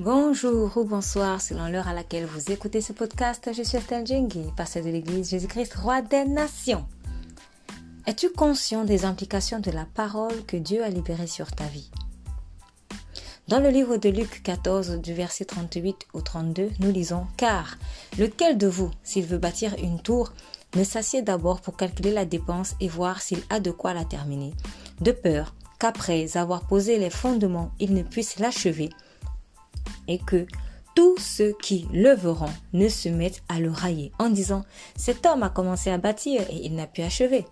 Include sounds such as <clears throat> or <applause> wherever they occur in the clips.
Bonjour ou bonsoir selon l'heure à laquelle vous écoutez ce podcast. Je suis Estelle pasteur de l'Église Jésus-Christ, roi des nations. Es-tu conscient des implications de la parole que Dieu a libérée sur ta vie? Dans le livre de Luc 14, du verset 38 au 32, nous lisons Car lequel de vous, s'il veut bâtir une tour, ne s'assied d'abord pour calculer la dépense et voir s'il a de quoi la terminer, de peur qu'après avoir posé les fondements, il ne puisse l'achever et que tous ceux qui le verront ne se mettent à le railler en disant Cet homme a commencé à bâtir et il n'a pu achever.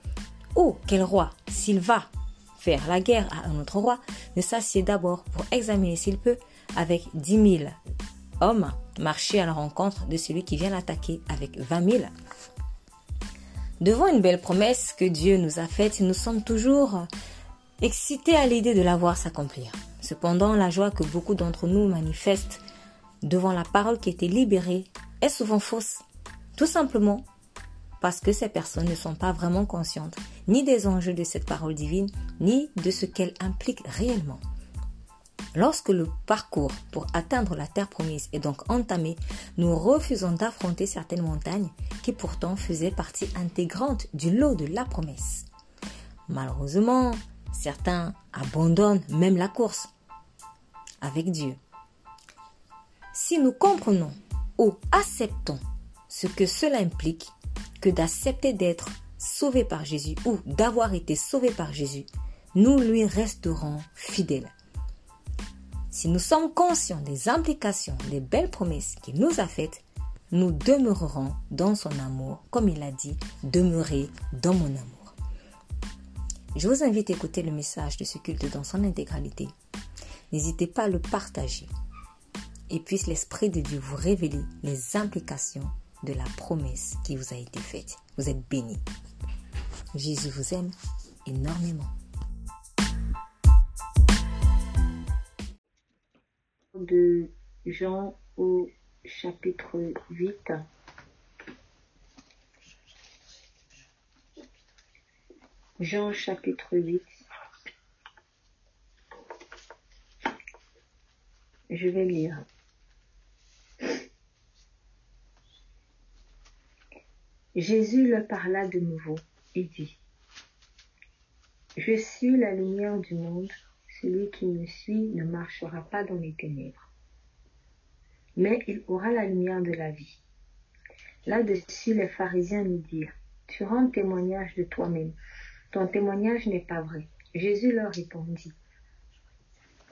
Ou quel roi, s'il va faire la guerre à un autre roi, ne s'assied d'abord pour examiner s'il peut, avec dix mille hommes, marcher à la rencontre de celui qui vient l'attaquer avec vingt mille. Devant une belle promesse que Dieu nous a faite, nous sommes toujours excités à l'idée de la voir s'accomplir. Cependant, la joie que beaucoup d'entre nous manifestent devant la parole qui été libérée est souvent fausse. Tout simplement parce que ces personnes ne sont pas vraiment conscientes ni des enjeux de cette parole divine, ni de ce qu'elle implique réellement. Lorsque le parcours pour atteindre la terre promise est donc entamé, nous refusons d'affronter certaines montagnes qui pourtant faisaient partie intégrante du lot de la promesse. Malheureusement, certains abandonnent même la course avec Dieu. Si nous comprenons ou acceptons ce que cela implique que d'accepter d'être sauvé par Jésus ou d'avoir été sauvé par Jésus, nous lui resterons fidèles. Si nous sommes conscients des implications des belles promesses qu'il nous a faites, nous demeurerons dans son amour, comme il a dit, demeurez dans mon amour. Je vous invite à écouter le message de ce culte dans son intégralité N'hésitez pas à le partager. Et puisse l'Esprit de Dieu vous révéler les implications de la promesse qui vous a été faite. Vous êtes bénis. Jésus vous aime énormément. De Jean au chapitre 8. Jean chapitre 8. Je vais lire. Jésus leur parla de nouveau et dit, Je suis la lumière du monde, celui qui me suit ne marchera pas dans les ténèbres, mais il aura la lumière de la vie. Là-dessus, les pharisiens lui dirent, Tu rends témoignage de toi-même, ton témoignage n'est pas vrai. Jésus leur répondit,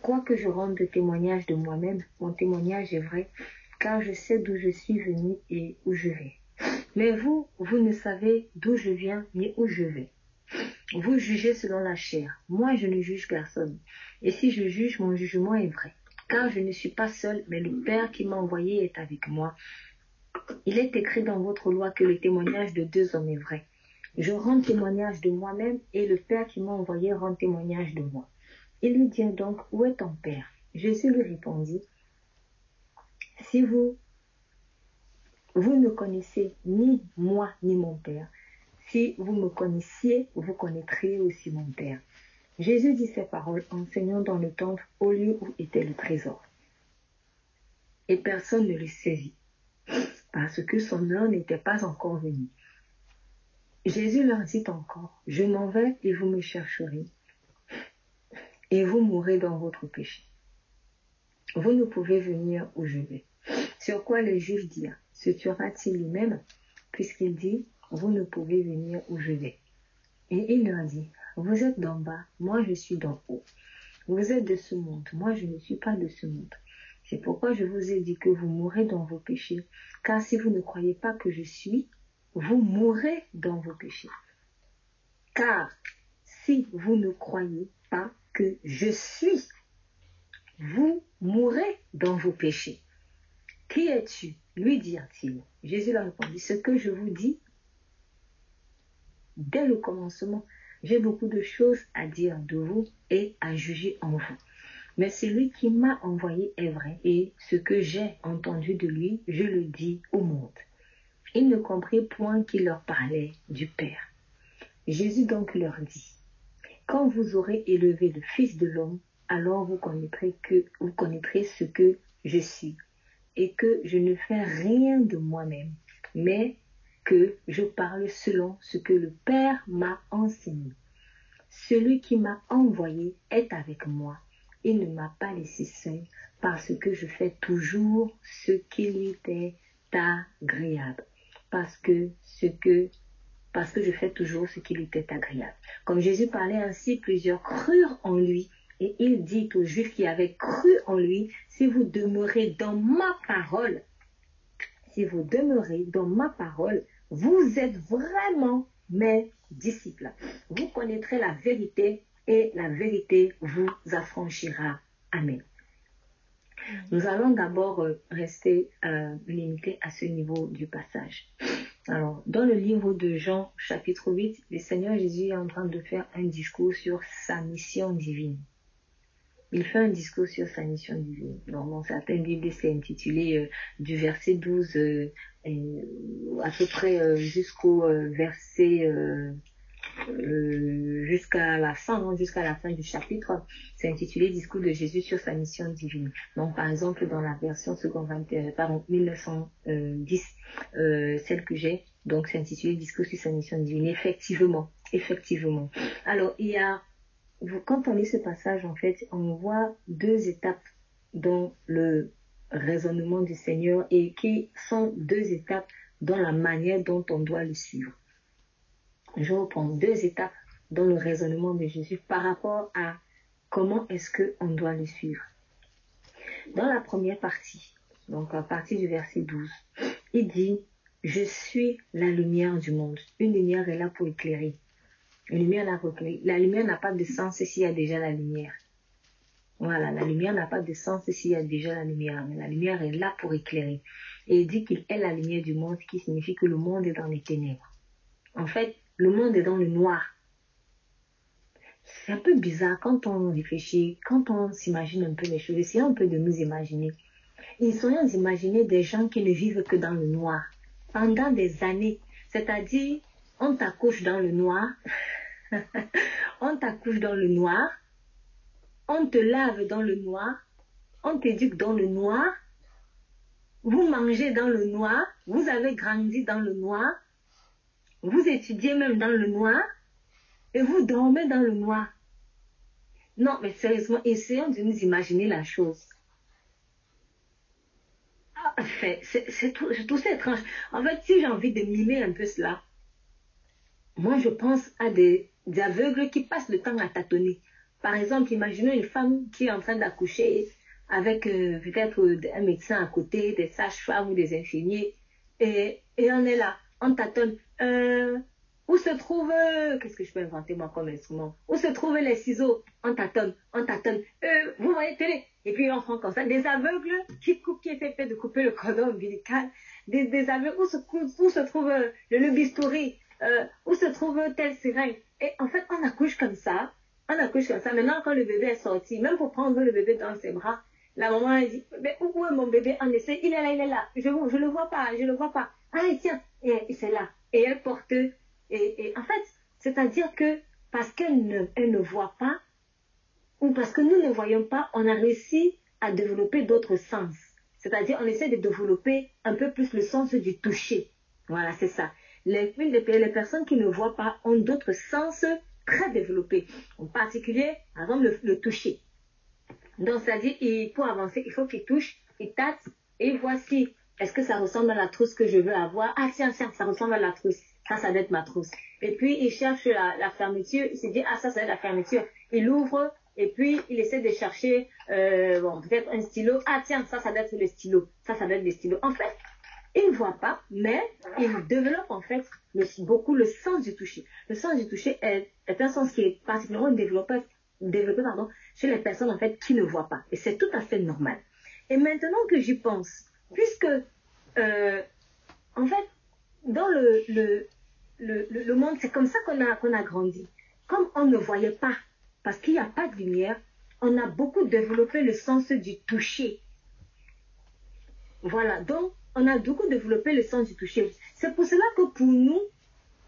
Quoique je rende témoignage de moi-même, mon témoignage est vrai, car je sais d'où je suis venu et où je vais. Mais vous, vous ne savez d'où je viens ni où je vais. Vous jugez selon la chair. Moi, je ne juge personne. Et si je juge, mon jugement est vrai. Car je ne suis pas seul, mais le Père qui m'a envoyé est avec moi. Il est écrit dans votre loi que le témoignage de deux hommes est vrai. Je rends témoignage de moi-même et le Père qui m'a envoyé rend témoignage de moi. Il lui dit donc, où est ton père? Jésus lui répondit, si vous, ne connaissez ni moi ni mon père, si vous me connaissiez, vous connaîtriez aussi mon père. Jésus dit ces paroles enseignant dans le temple au lieu où était le trésor. Et personne ne le saisit, parce que son heure n'était pas encore venue. Jésus leur dit encore, je m'en vais et vous me chercherez et vous mourrez dans votre péché. Vous ne pouvez venir où je vais. Sur quoi le juge dit, se tuera-t-il lui-même, puisqu'il dit, vous ne pouvez venir où je vais. Et il leur dit, vous êtes d'en bas, moi je suis d'en haut. Vous êtes de ce monde, moi je ne suis pas de ce monde. C'est pourquoi je vous ai dit que vous mourrez dans vos péchés, car si vous ne croyez pas que je suis, vous mourrez dans vos péchés. Car si vous ne croyez que je suis, vous mourrez dans vos péchés. Qui es-tu? lui dirent-ils. Jésus leur répondit, ce que je vous dis, dès le commencement, j'ai beaucoup de choses à dire de vous et à juger en vous. Mais celui qui m'a envoyé est vrai, et ce que j'ai entendu de lui, je le dis au monde. Ils ne comprirent point qu'il leur parlait du Père. Jésus donc leur dit, quand vous aurez élevé le Fils de l'homme, alors vous connaîtrez que vous connaîtrez ce que je suis, et que je ne fais rien de moi-même, mais que je parle selon ce que le Père m'a enseigné. Celui qui m'a envoyé est avec moi. Il ne m'a pas laissé seul parce que je fais toujours ce qui lui est agréable. Parce que ce que parce que je fais toujours ce qui lui est agréable. Comme Jésus parlait ainsi, plusieurs crurent en lui. Et il dit aux Juifs qui avaient cru en lui, si vous demeurez dans ma parole, si vous demeurez dans ma parole, vous êtes vraiment mes disciples. Vous connaîtrez la vérité et la vérité vous affranchira. Amen. Nous allons d'abord euh, rester euh, limités à ce niveau du passage. Alors, dans le livre de Jean, chapitre 8, le Seigneur Jésus est en train de faire un discours sur sa mission divine. Il fait un discours sur sa mission divine. dans certaines Bibles, c'est intitulé euh, du verset 12 à peu près jusqu'au verset euh, jusqu'à la fin, hein, jusqu'à la fin du chapitre, c'est intitulé Discours de Jésus sur sa mission divine. Donc, par exemple, dans la version second 21, pardon, 1910, euh, celle que j'ai, donc c'est intitulé Discours sur sa mission divine. Effectivement, effectivement. Alors, il y a, quand on lit ce passage, en fait, on voit deux étapes dans le raisonnement du Seigneur et qui sont deux étapes dans la manière dont on doit le suivre je reprends deux étapes dans le raisonnement de Jésus par rapport à comment est-ce qu'on doit le suivre. Dans la première partie, donc à partir du verset 12, il dit, je suis la lumière du monde. Une lumière est là pour éclairer. Une lumière n'a La lumière n'a pas de sens s'il y a déjà la lumière. Voilà, la lumière n'a pas de sens s'il y a déjà la lumière, mais la lumière est là pour éclairer. Et il dit qu'il est la lumière du monde, ce qui signifie que le monde est dans les ténèbres. En fait, le monde est dans le noir. C'est un peu bizarre quand on réfléchit, quand on s'imagine un peu les choses. Essayons un peu de nous imaginer. Essayons d'imaginer des gens qui ne vivent que dans le noir pendant des années. C'est-à-dire, on t'accouche dans le noir, <laughs> on t'accouche dans le noir, on te lave dans le noir, on t'éduque dans le noir, vous mangez dans le noir, vous avez grandi dans le noir, vous étudiez même dans le noir et vous dormez dans le noir. Non, mais sérieusement, essayons de nous imaginer la chose. Ah, c'est tout, tout ça étrange. En fait, si j'ai envie de mimer un peu cela, moi je pense à des, aveugles qui passent le temps à tâtonner. Par exemple, imaginez une femme qui est en train d'accoucher avec euh, peut-être un médecin à côté, des sages-femmes ou des infirmiers, et, et on est là, on tâtonne. Euh, où se trouve, euh, qu'est-ce que je peux inventer moi comme instrument? Où se trouvent les ciseaux? On tâtonne, on tâtonne. Euh, vous voyez télé Et puis on prend comme ça des aveugles qui coupent, qui étaient faits de couper le cordon ombilical. Des, aveugles, où se, où se trouve le, bistouri? Où se trouve telle seringue? Et en fait, on accouche comme ça. On accouche comme ça. Maintenant, quand le bébé est sorti, même pour prendre le bébé dans ses bras, la maman elle dit, mais où est mon bébé On essaie, il est là, il est là. Je ne le vois pas, je ne le vois pas. Ah, tiens, et c'est là et elle porte. Et, et en fait, c'est-à-dire que parce qu'elle ne, elle ne voit pas, ou parce que nous ne voyons pas, on a réussi à développer d'autres sens. C'est-à-dire, on essaie de développer un peu plus le sens du toucher. Voilà, c'est ça. Les, les personnes qui ne voient pas ont d'autres sens très développés. En particulier, par exemple, le, toucher. Donc, c'est-à-dire, pour avancer, il faut qu'il touche, il tâte, et voici est-ce que ça ressemble à la trousse que je veux avoir? Ah tiens, tiens, ça ressemble à la trousse. Ça, ça doit être ma trousse. Et puis, il cherche la, fermeture. Il se dit, ah, ça, ça doit être la fermeture. Il ouvre et puis il essaie de chercher, euh, bon, peut-être un stylo. Ah tiens, ça, ça doit être le stylo. Ça, ça doit être des stylos. En fait, il ne voit pas, mais il développe en fait beaucoup le sens du toucher. Le sens du toucher est, un sens qui est particulièrement développé, développé pardon, chez les personnes en fait qui ne voient pas. Et c'est tout à fait normal. Et maintenant que j'y pense, puisque, euh, en fait, dans le, monde, c'est comme ça qu'on a grandi. Comme on ne voyait pas, parce qu'il n'y a pas de lumière, on a beaucoup développé le sens du toucher. Voilà, donc on a beaucoup développé le sens du toucher. C'est pour cela que pour nous,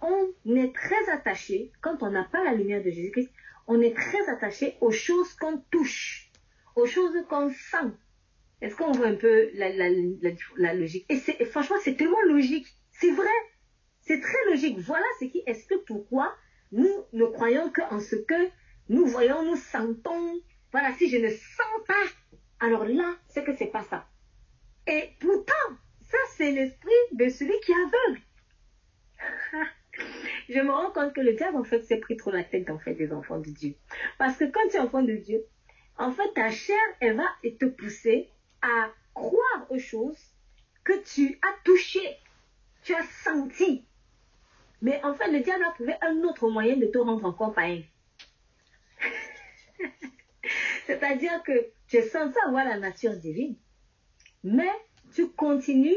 on est très attaché, quand on n'a pas la lumière de Jésus-Christ, on est très attaché aux choses qu'on touche, aux choses qu'on sent, Est-ce qu'on voit un peu la, logique? Et, et franchement, c'est tellement logique. C'est vrai. C'est très logique. Voilà ce qui explique pourquoi nous ne croyons qu'en ce que nous voyons, nous sentons. Voilà, si je ne sens pas, alors là, c'est que c'est pas ça. Et pourtant, ça, c'est l'esprit de celui qui aveugle. <laughs> je me rends compte que le diable, en fait, s'est pris trop la tête, en fait, des enfants de Dieu. Parce que quand tu es enfant de Dieu, en fait, ta chair, elle va te pousser à croire aux choses que tu as touchées, tu as senti. Mais en fait, le diable a trouvé un autre moyen de te rendre encore païen. <laughs> C'est-à-dire que tu es censé avoir la nature divine, mais tu continues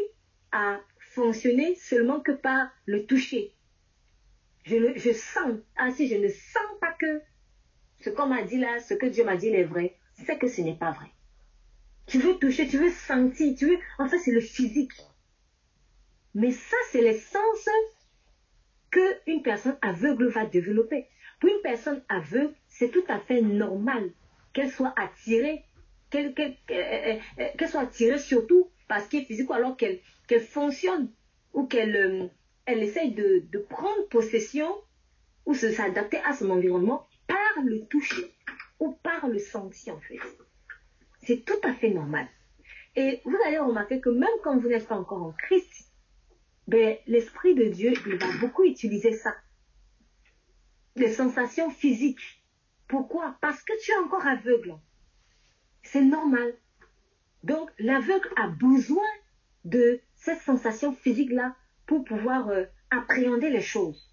à fonctionner seulement que par le toucher. Je, je sens, ah si je ne sens pas que ce qu'on m'a dit là, ce que Dieu m'a dit est vrai, c'est que ce n'est pas vrai. Tu veux toucher, tu veux sentir, tu veux, en fait c'est le physique. Mais ça c'est les sens qu'une personne aveugle va développer. Pour une personne aveugle, c'est tout à fait normal qu'elle soit attirée, qu'elle euh, euh, soit attirée surtout par ce qui est physique, ou alors qu'elle fonctionne, ou qu'elle euh, elle essaye de, de, prendre possession, ou s'adapter à son environnement par le toucher, ou par le sentir en fait. C'est tout à fait normal. Et vous allez remarquer que même quand vous n'êtes pas encore en Christ, ben, l'Esprit de Dieu, il va beaucoup utiliser ça. Les sensations physiques, pourquoi? Parce que tu es encore aveugle. C'est normal. Donc, l'aveugle a besoin de cette sensation physique-là pour pouvoir euh, appréhender les choses.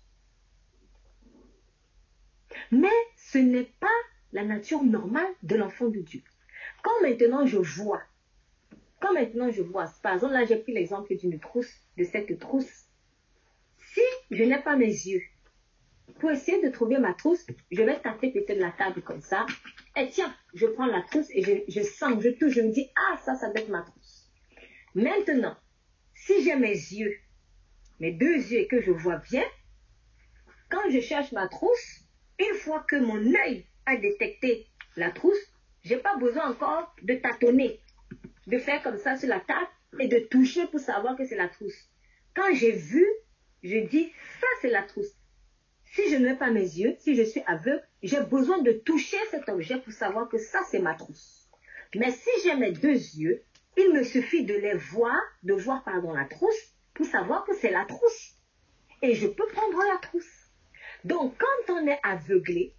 Mais ce n'est pas la nature normale de l'enfant de Dieu. Quand maintenant je vois, quand maintenant je vois, par exemple là j'ai pris l'exemple d'une trousse, de cette trousse. Si je n'ai pas mes yeux, pour essayer de trouver ma trousse, je vais taper peut-être la table comme ça. Et tiens, je prends la trousse et je, sens, je touche, je me dis, ah, ça, ça doit être ma trousse. Maintenant, si j'ai mes yeux, mes deux yeux et que je vois bien, quand je cherche ma trousse, une fois que mon œil a détecté la trousse, j'ai pas besoin encore de tâtonner, de faire comme ça sur la table et de toucher pour savoir que c'est la trousse. Quand j'ai vu, je dis, ça c'est la trousse. Si je n'ai pas mes yeux, si je suis aveugle, j'ai besoin de toucher cet objet pour savoir que ça, c'est ma trousse. Mais si j'ai mes deux yeux, il me suffit de les voir, de voir pardon la trousse, pour savoir que c'est la trousse. Et je peux prendre la trousse. Donc, quand on est aveuglé,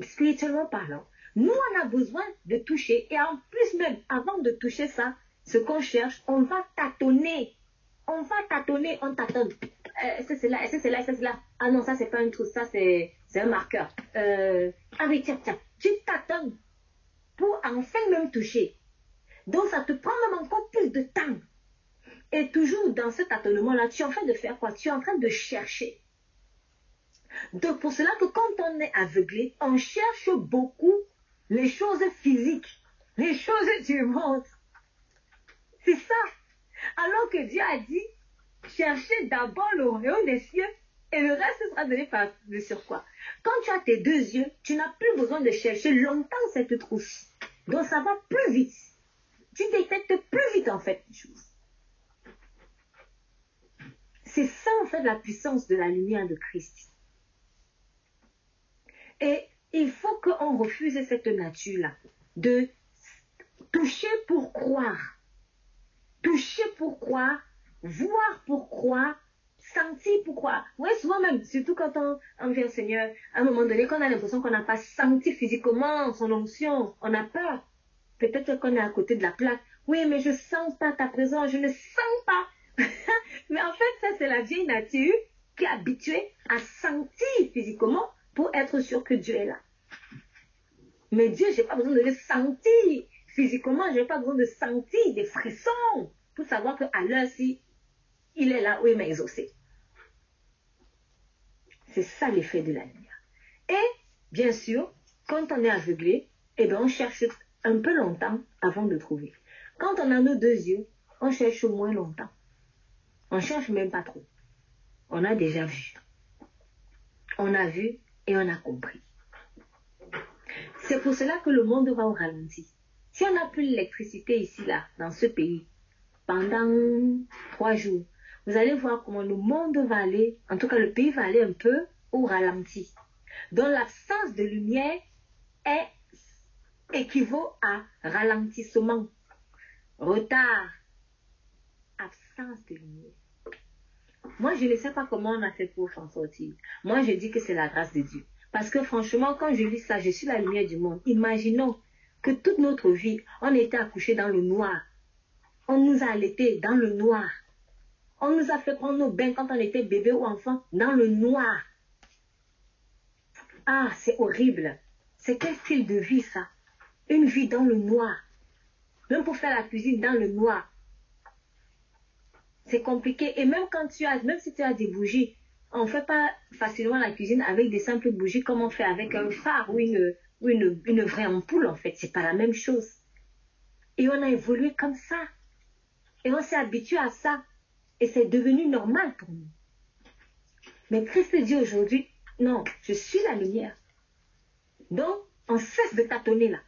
spirituellement parlant, nous, on a besoin de toucher. Et en plus même, avant de toucher ça, ce qu'on cherche, on va tâtonner. On va tâtonner, on tâtonne. Euh, que c'est là, que c'est là, que c'est là? Ah non, ça c'est pas une trousse, ça c'est, un marqueur. Euh, ah oui, tiens, tiens, tu t'attends pour enfin même toucher. Donc ça te prend même encore plus de temps. Et toujours dans cet tâtonnement-là, tu es en train de faire quoi? Tu es en train de chercher. Donc pour cela que quand on est aveuglé, on cherche beaucoup les choses physiques, les choses du monde. C'est ça. Alors que Dieu a dit, cherchez d'abord le royaume des cieux et le reste sera donné par de sur quoi. Quand tu as tes deux yeux, tu n'as plus besoin de chercher longtemps cette trousse. Donc ça va plus vite. Tu détectes plus vite en fait les choses. C'est ça en fait la puissance de la lumière de Christ. Et il faut qu'on refuse cette nature-là de toucher pour croire. Toucher pour croire voir pourquoi, sentir pourquoi. Oui, souvent même, surtout quand on, vient au Seigneur, à un moment donné, quand on a l'impression qu'on n'a pas senti physiquement son onction, on a peur. Peut-être qu'on est à côté de la plaque. Oui, mais je sens pas ta présence, je ne sens pas. <laughs> mais en fait, ça, c'est la vieille nature qui est habituée à sentir physiquement pour être sûr que Dieu est là. Mais Dieu, j'ai pas besoin de le sentir physiquement, j'ai pas besoin de sentir des frissons pour savoir qu'à l'heure-ci, il est là où il m'a exaucé. C'est ça l'effet de la lumière. Et, bien sûr, quand on est aveuglé, eh bien, on cherche un peu longtemps avant de trouver. Quand on a nos deux yeux, on cherche moins longtemps. On cherche même pas trop. On a déjà vu. On a vu et on a compris. C'est pour cela que le monde va au ralenti. Si on n'a plus l'électricité ici, là, dans ce pays, pendant trois jours, vous allez voir comment le monde va aller, en tout cas le pays va aller un peu au ralenti. Donc l'absence de lumière est équivaut à ralentissement, retard, absence de lumière. Moi, je ne sais pas comment on a fait pour s'en sortir. Moi, je dis que c'est la grâce de Dieu. Parce que franchement, quand je lis ça, je suis la lumière du monde. Imaginons que toute notre vie, on était accouché dans le noir. On nous a allaités dans le noir. On nous a fait prendre nos bains quand on était bébé ou enfant dans le noir. Ah, c'est horrible. C'est quel style de vie ça? Une vie dans le noir. Même pour faire la cuisine dans le noir. C'est compliqué. Et même quand tu as, même si tu as des bougies, on ne fait pas facilement la cuisine avec des simples bougies comme on fait avec un phare ou une, une vraie ampoule en fait. C'est pas la même chose. Et on a évolué comme ça. Et on s'est habitué à ça. Et c'est devenu normal pour nous. Mais Christ dit aujourd'hui, non, je suis la lumière. Donc, on cesse de tâtonner là.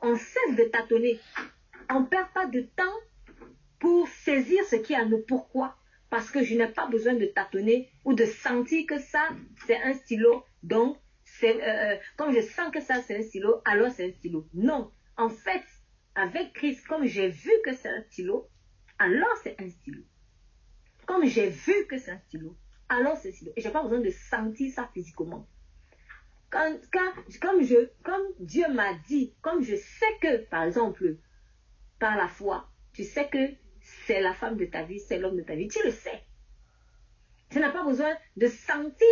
On cesse de tâtonner. On ne perd pas de temps pour saisir ce qui à nous. Pourquoi Parce que je n'ai pas besoin de tâtonner ou de sentir que ça, c'est un stylo. Donc, euh, comme je sens que ça, c'est un stylo, alors c'est un stylo. Non. En fait, avec Christ, comme j'ai vu que c'est un stylo, alors c'est un stylo. Comme j'ai vu que c'est un stylo, alors c'est un stylo. Et je n'ai pas besoin de sentir ça physiquement. Quand, comme, je, comme Dieu m'a dit, comme je sais que, par exemple, par la foi, tu sais que c'est la femme de ta vie, c'est l'homme de ta vie, tu le sais. Tu n'as pas besoin de sentir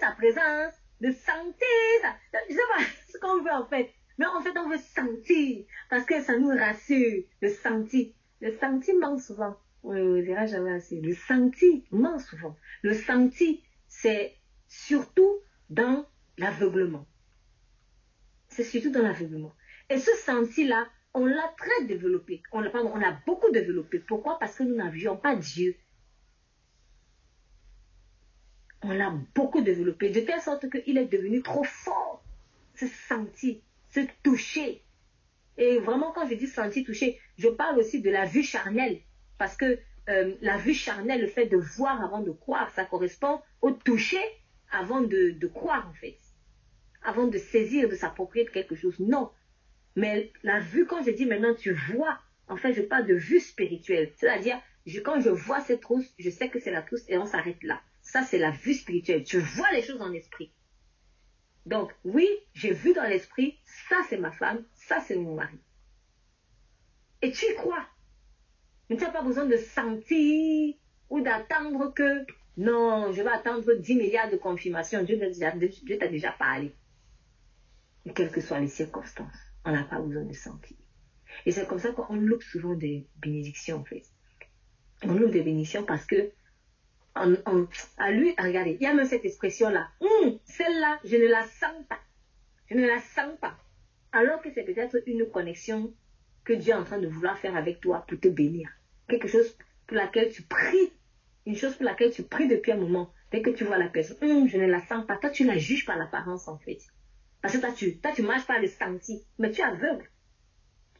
sa présence, de sentir sa... Je sais pas ce qu'on veut en fait. Mais en fait, on veut sentir parce que ça nous rassure, le sentir. Le sentiment souvent. On ne verra jamais assez. Le sentiment souvent. Le sentir, c'est surtout dans l'aveuglement. C'est surtout dans l'aveuglement. Et ce senti-là, on l'a très développé. On l'a, on a beaucoup développé. Pourquoi? Parce que nous n'avions pas Dieu. On l'a beaucoup développé, de telle sorte qu'il est devenu trop fort. Se sentir, se toucher. Et vraiment, quand je dis sentir, toucher, je parle aussi de la vue charnelle. Parce que euh, la vue charnelle, le fait de voir avant de croire, ça correspond au toucher avant de, de croire, en fait. Avant de saisir, de s'approprier de quelque chose. Non, mais la vue, quand je dis maintenant tu vois, en fait, je parle de vue spirituelle. C'est-à-dire, quand je vois cette trousse, je sais que c'est la trousse et on s'arrête là. Ça, c'est la vue spirituelle. Tu vois les choses en esprit. Donc, oui, j'ai vu dans l'esprit, ça c'est ma femme, ça c'est mon mari. Et tu y crois. Mais tu n'as pas besoin de sentir ou d'attendre que, non, je vais attendre 10 milliards de confirmations. Dieu t'a déjà parlé. Et quelles que soient les circonstances. On n'a pas besoin de sentir. Et c'est comme ça qu'on loupe souvent des bénédictions, en fait. On loupe des bénédictions parce que, à lui, regardez, il y a même cette expression-là. Hum, celle-là, je ne la sens pas. Je ne la sens pas. Alors que c'est peut-être une connexion que Dieu est en train de vouloir faire avec toi pour te bénir. Quelque chose pour laquelle tu pries. Une chose pour laquelle tu pries depuis un moment. Dès que tu vois la personne, hum, je ne la sens pas. Toi, tu la juges par l'apparence, en fait. Parce que toi, tu, tu marches pas le senti, mais tu es aveugle.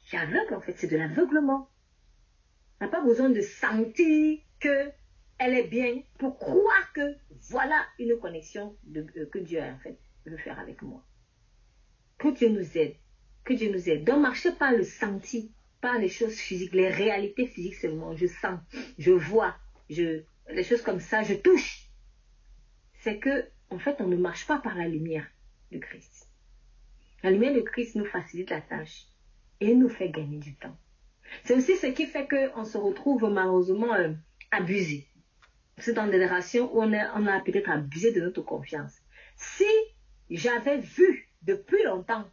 Tu es aveugle, en fait, c'est de l'aveuglement. On n'a pas besoin de sentir que elle est bien pour croire que voilà une connexion euh, que Dieu en fait veut faire avec moi. Que Dieu nous aide. Que Dieu nous aide. Donc, marchez pas le senti, pas les choses physiques, les réalités physiques seulement. Je sens, je vois, je, les choses comme ça, je touche. C'est que, en fait, on ne marche pas par la lumière de Christ. La lumière de Christ nous facilite la tâche et nous fait gagner du temps. C'est aussi ce qui fait qu'on se retrouve malheureusement euh, abusé. C'est dans des relations où on a, on a peut-être abusé de notre confiance. Si j'avais vu depuis longtemps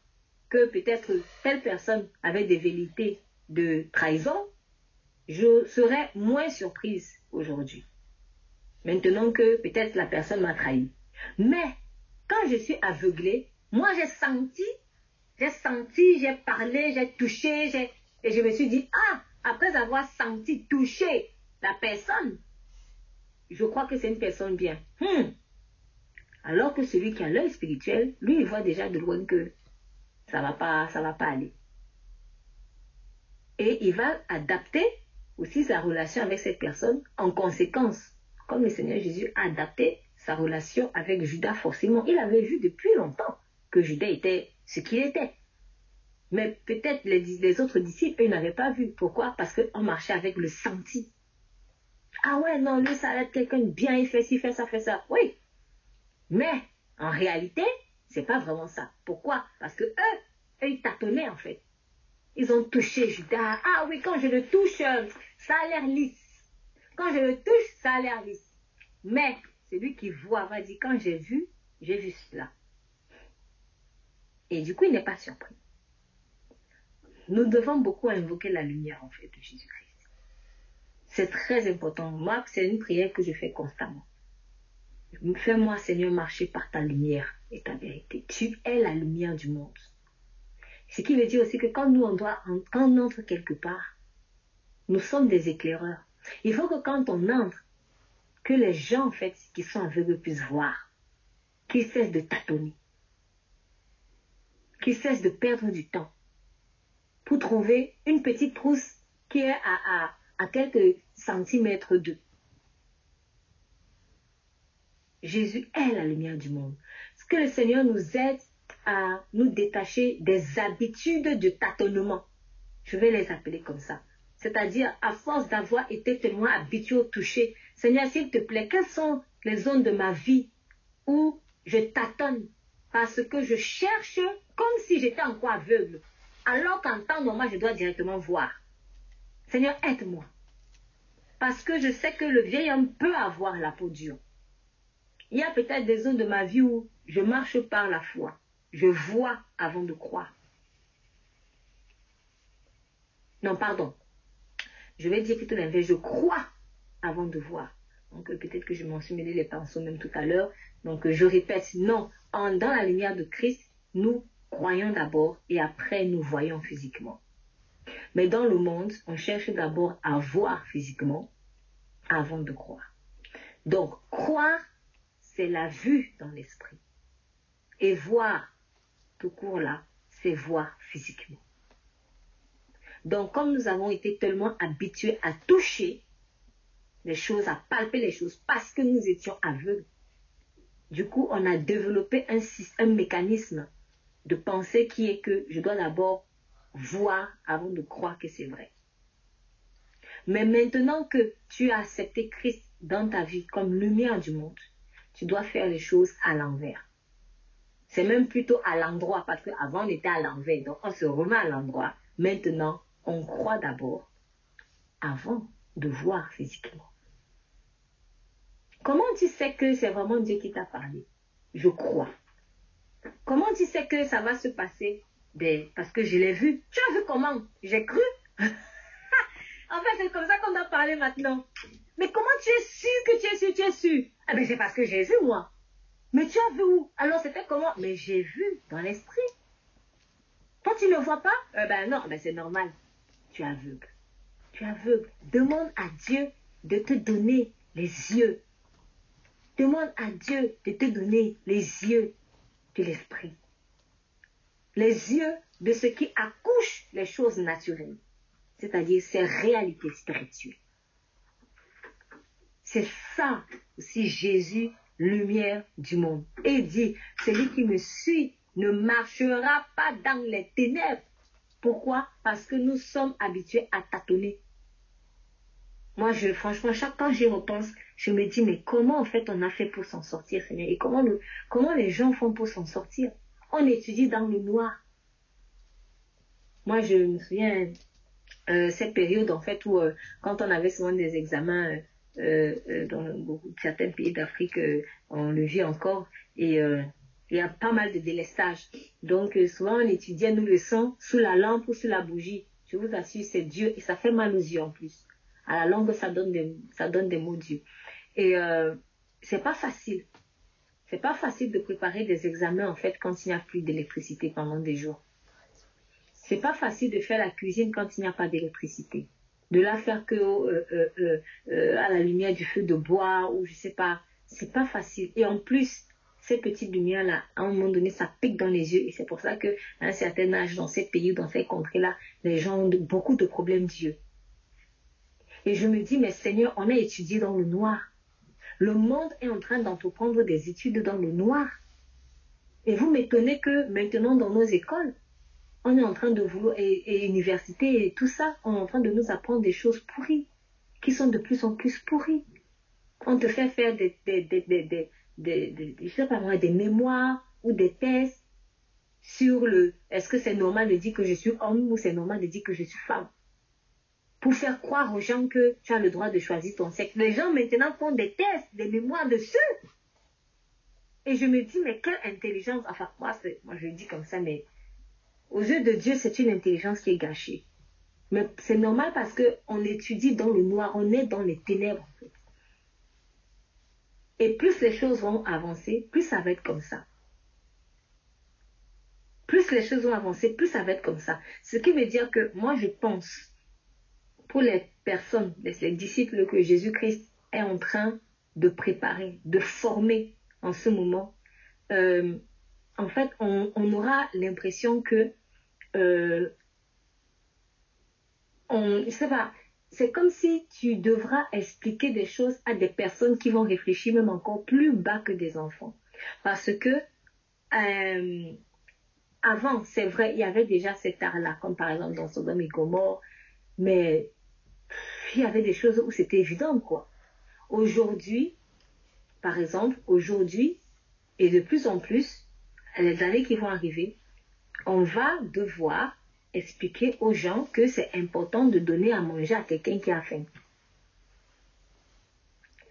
que peut-être telle personne avait des vérités de trahison, je serais moins surprise aujourd'hui. Maintenant que peut-être la personne m'a trahi. Mais quand je suis aveuglée, moi, j'ai senti, j'ai senti, j'ai parlé, j'ai touché, j'ai... et je me suis dit, ah, après avoir senti, touché la personne, je crois que c'est une personne bien. Hmm. Alors que celui qui a l'œil spirituel, lui, il voit déjà de loin que ça va pas, ça va pas aller. Et il va adapter aussi sa relation avec cette personne en conséquence. Comme le Seigneur Jésus a adapté sa relation avec Judas forcément. Il avait vu depuis longtemps que Judas était ce qu'il était. Mais peut-être les, autres disciples, ils n'avaient pas vu. Pourquoi? Parce qu'on marchait avec le senti. Ah ouais, non, lui, ça a l'air quelqu'un bien, il fait ci, fait ça, fait ça. Oui. Mais, en réalité, c'est pas vraiment ça. Pourquoi? Parce que eux, ils tâtonnaient en fait. Ils ont touché Judas. Ah oui, quand je le touche, ça a l'air lisse. Quand je le touche, ça a l'air lisse. Mais, celui qui voit va dire, quand j'ai vu, j'ai vu cela. Et du coup, il n'est pas surpris. Nous devons beaucoup invoquer la lumière, en fait, de Jésus-Christ. C'est très important. Moi, c'est une prière que je fais constamment. Fais-moi, Seigneur, marcher par ta lumière et ta vérité. Tu es la lumière du monde. Ce qui veut dire aussi que quand nous, on doit, quand on entre quelque part, nous sommes des éclaireurs. Il faut que quand on entre, que les gens, en fait, qui sont aveugles puissent voir, qu'ils cessent de tâtonner, qu'ils cessent de perdre du temps pour trouver une petite trousse qui est à, à quelques centimètres d'eux. Jésus est la lumière du monde. Ce que le Seigneur nous aide à nous détacher des habitudes de tâtonnement. Je vais les appeler comme ça. C'est-à-dire, à force d'avoir été tellement habitué au toucher, Seigneur, s'il te plaît, quelles sont les zones de ma vie où je tâtonne? Parce que je cherche comme si j'étais encore aveugle, alors qu'en temps normal, je dois directement voir. Seigneur, aide-moi. Parce que je sais que le vieil homme peut avoir la peau dure. Il y a peut-être des zones de ma vie où je marche par la foi. Je vois avant de croire. Non, pardon. Je vais dire plutôt l'inverse. Je crois avant de voir. Donc peut-être que je m'en suis mêlé les pinceaux même tout à l'heure. Donc je répète, non. En, dans la lumière de Christ, nous croyons d'abord et après nous voyons physiquement. Mais dans le monde, on cherche d'abord à voir physiquement avant de croire. Donc croire c'est la vue dans l'esprit. Et voir, tout court là, c'est voir physiquement. Donc, comme nous avons été tellement habitués à toucher les choses, à palper les choses, parce que nous étions aveugles, du coup, on a développé un, un mécanisme de pensée qui est que je dois d'abord voir avant de croire que c'est vrai. Mais maintenant que tu as accepté Christ dans ta vie comme lumière du monde, tu dois faire les choses à l'envers. C'est même plutôt à l'endroit, parce qu'avant on était à l'envers, donc on se remet à l'endroit. Maintenant, on croit d'abord avant de voir physiquement. Comment tu sais que c'est vraiment Dieu qui t'a parlé? Je crois. Comment tu sais que ça va se passer? Parce que je l'ai vu. Tu as vu comment? J'ai cru. <laughs> en fait, c'est comme ça qu'on a parlé maintenant. Mais comment tu es sûr que tu es sûr, tu es sûr? Ah ben c'est parce que j'ai vu moi. Mais tu as vu où? Alors c'était comment? Mais j'ai vu dans l'esprit. Toi tu ne vois pas? Euh, Ben non, ben c'est normal. Tu es aveugle. Tu es aveugle. Demande à Dieu de te donner les yeux. Demande à Dieu de te donner les yeux l'esprit. Les yeux de ce qui accouche les choses naturelles, c'est-à-dire ces réalités spirituelles. C'est ça aussi Jésus, lumière du monde. Et dit, celui qui me suit ne marchera pas dans les ténèbres. Pourquoi? Parce que nous sommes habitués à tâtonner. Moi, je, franchement, chaque fois que j'y repense, je me dis, mais comment en fait on a fait pour s'en sortir, Seigneur Et comment, comment les gens font pour s'en sortir? On étudie dans le noir. Moi, je me souviens, euh, cette période en fait où, euh, quand on avait souvent des examens, euh, dans beaucoup, certains pays d'Afrique, on le vit encore. Et il y a pas mal de délestage. Donc souvent on étudie nous le sang sous la lampe ou sous la bougie. Je vous assure, c'est Dieu et ça fait mal aux yeux en plus. À la langue, ça donne des, ça donne des mots Dieu. Et euh, c'est pas facile. C'est pas facile de préparer des examens en fait quand il n'y a plus d'électricité pendant des jours. C'est pas facile de faire la cuisine quand il n'y a pas d'électricité de la faire que euh, euh, euh, à la lumière du feu de bois ou je sais pas, c'est pas facile. Et en plus, ces petites lumières-là, à un moment donné, ça pique dans les yeux. Et c'est pour ça qu'à un certain âge, dans ces pays dans ces contrées-là, les gens ont beaucoup de problèmes d'yeux. Et je me dis, mais Seigneur, on a étudié dans le noir. Le monde est en train d'entreprendre des études dans le noir. Et vous m'étonnez que maintenant, dans nos écoles, on est en train de vouloir, et, université et tout ça, on est en train de nous apprendre des choses pourries, qui sont de plus en plus pourries. On te fait faire des, des, des, des, des, je sais pas moi, des mémoires ou des tests sur le est-ce que c'est normal de dire que je suis homme ou c'est normal de dire que je suis femme? Faire croire aux gens que tu as le droit de choisir ton sexe. Les gens maintenant font des tests, des mémoires dessus. Et je me dis, mais quelle intelligence. Enfin, moi, moi je le dis comme ça, mais aux yeux de Dieu, c'est une intelligence qui est gâchée. Mais c'est normal parce qu'on étudie dans le noir, on est dans les ténèbres. Et plus les choses vont avancer, plus ça va être comme ça. Plus les choses vont avancer, plus ça va être comme ça. Ce qui veut dire que moi, je pense, pour les personnes, les, disciples que Jésus-Christ est en train de préparer, de former en ce moment, euh, en fait, on, aura l'impression que, euh, on, je sais pas, c'est comme si tu devras expliquer des choses à des personnes qui vont réfléchir même encore plus bas que des enfants. Parce que euh, avant, c'est vrai, il y avait déjà cet art-là, comme par exemple dans Sodome et Gomorre, mais il y avait des choses où c'était évident, quoi. Aujourd'hui, par exemple, aujourd'hui, et de plus en plus, les années qui vont arriver, on va devoir expliquer aux gens que c'est important de donner à manger à quelqu'un qui a faim.